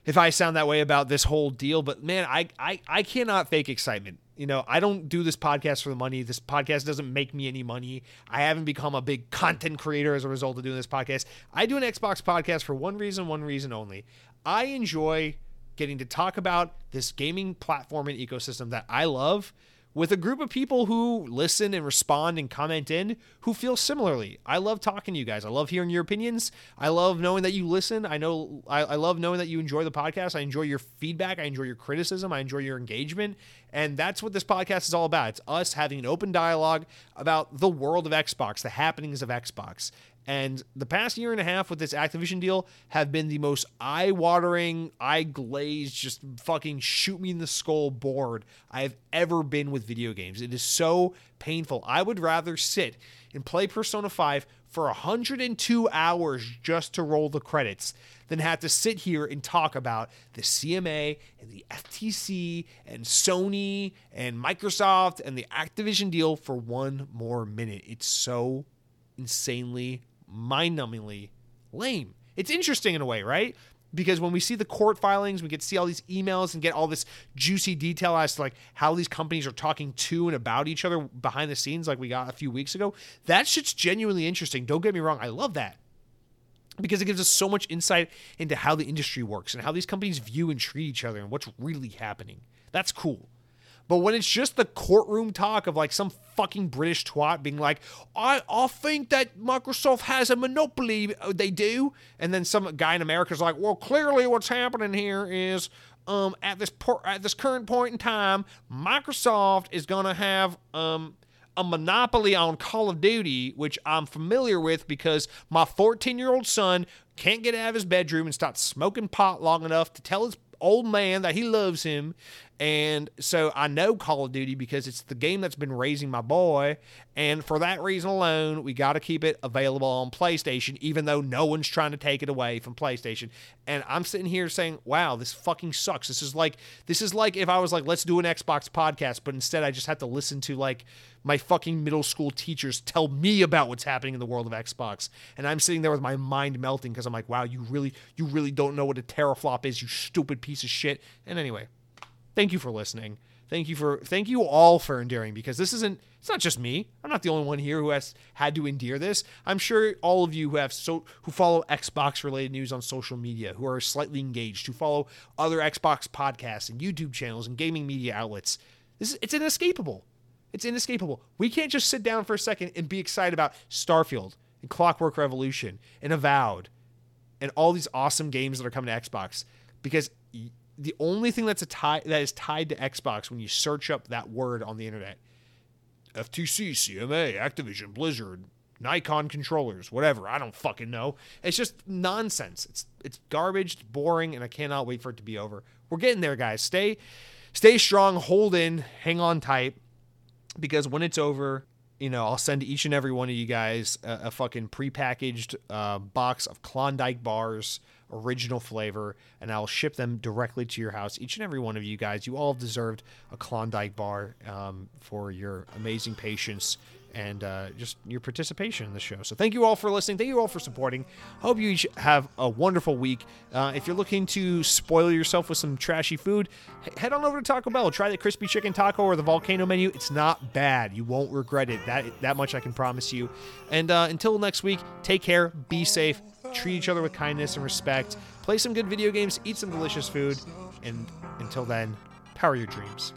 if I sound that way about this whole deal, but man, I I, I cannot fake excitement you know, I don't do this podcast for the money. This podcast doesn't make me any money. I haven't become a big content creator as a result of doing this podcast. I do an Xbox podcast for one reason, one reason only. I enjoy getting to talk about this gaming platform and ecosystem that I love with a group of people who listen and respond and comment in who feel similarly. I love talking to you guys. I love hearing your opinions. I love knowing that you listen. I know I, I, love knowing that you enjoy the podcast. I enjoy your feedback. I enjoy your criticism. I enjoy your engagement. And that's what this podcast is all about. It's us having an open dialogue about the world of Xbox, the happenings of Xbox. And the past year and a half with this Activision deal have been the most eye watering, eye glazed, just fucking shoot me in the skull bored I have ever been with video games. It is so painful. I would rather sit and play Persona 5 for 102 hours just to roll the credits than have to sit here and talk about the CMA and the FTC and Sony and Microsoft and the Activision deal for one more minute. It's so insanely mind numbingly lame. It's interesting in a way, right? Because when we see the court filings, we get to see all these emails and get all this juicy detail as to like how these companies are talking to and about each other behind the scenes, like we got a few weeks ago. That shit's genuinely interesting. Don't get me wrong, I love that because it gives us so much insight into how the industry works and how these companies view and treat each other and what's really happening. That's cool. But when it's just the courtroom talk of like some fucking British twat being like, I, I think that Microsoft has a monopoly, uh, they do. And then some guy in America's like, well, clearly what's happening here is um, at this por- at this current point in time, Microsoft is going to have um, a monopoly on Call of Duty, which I'm familiar with because my 14 year old son can't get out of his bedroom and stop smoking pot long enough to tell his old man that he loves him and so I know Call of Duty because it's the game that's been raising my boy. And for that reason alone, we got to keep it available on PlayStation, even though no one's trying to take it away from PlayStation. And I'm sitting here saying, wow, this fucking sucks. This is like, this is like if I was like, let's do an Xbox podcast, but instead I just have to listen to like my fucking middle school teachers tell me about what's happening in the world of Xbox. And I'm sitting there with my mind melting because I'm like, wow, you really, you really don't know what a teraflop is, you stupid piece of shit. And anyway, thank you for listening. Thank you for thank you all for enduring because this isn't it's not just me. I'm not the only one here who has had to endure this. I'm sure all of you who have so who follow Xbox related news on social media, who are slightly engaged, who follow other Xbox podcasts and YouTube channels and gaming media outlets. This is, it's inescapable. It's inescapable. We can't just sit down for a second and be excited about Starfield and Clockwork Revolution and Avowed and all these awesome games that are coming to Xbox because the only thing that's a tie that is tied to Xbox when you search up that word on the internet, FTC, CMA, Activision, Blizzard, Nikon controllers, whatever. I don't fucking know. It's just nonsense. It's it's garbage, it's boring, and I cannot wait for it to be over. We're getting there, guys. Stay stay strong, hold in, hang on tight, because when it's over, you know, I'll send each and every one of you guys a, a fucking prepackaged uh, box of Klondike bars original flavor, and I'll ship them directly to your house. Each and every one of you guys, you all deserved a Klondike bar um, for your amazing patience and uh, just your participation in the show. So thank you all for listening. Thank you all for supporting. Hope you have a wonderful week. Uh, if you're looking to spoil yourself with some trashy food, head on over to Taco Bell. Try the crispy chicken taco or the volcano menu. It's not bad. You won't regret it. That that much I can promise you. And uh, until next week, take care. Be safe treat each other with kindness and respect, play some good video games, eat some delicious food, and until then, power your dreams.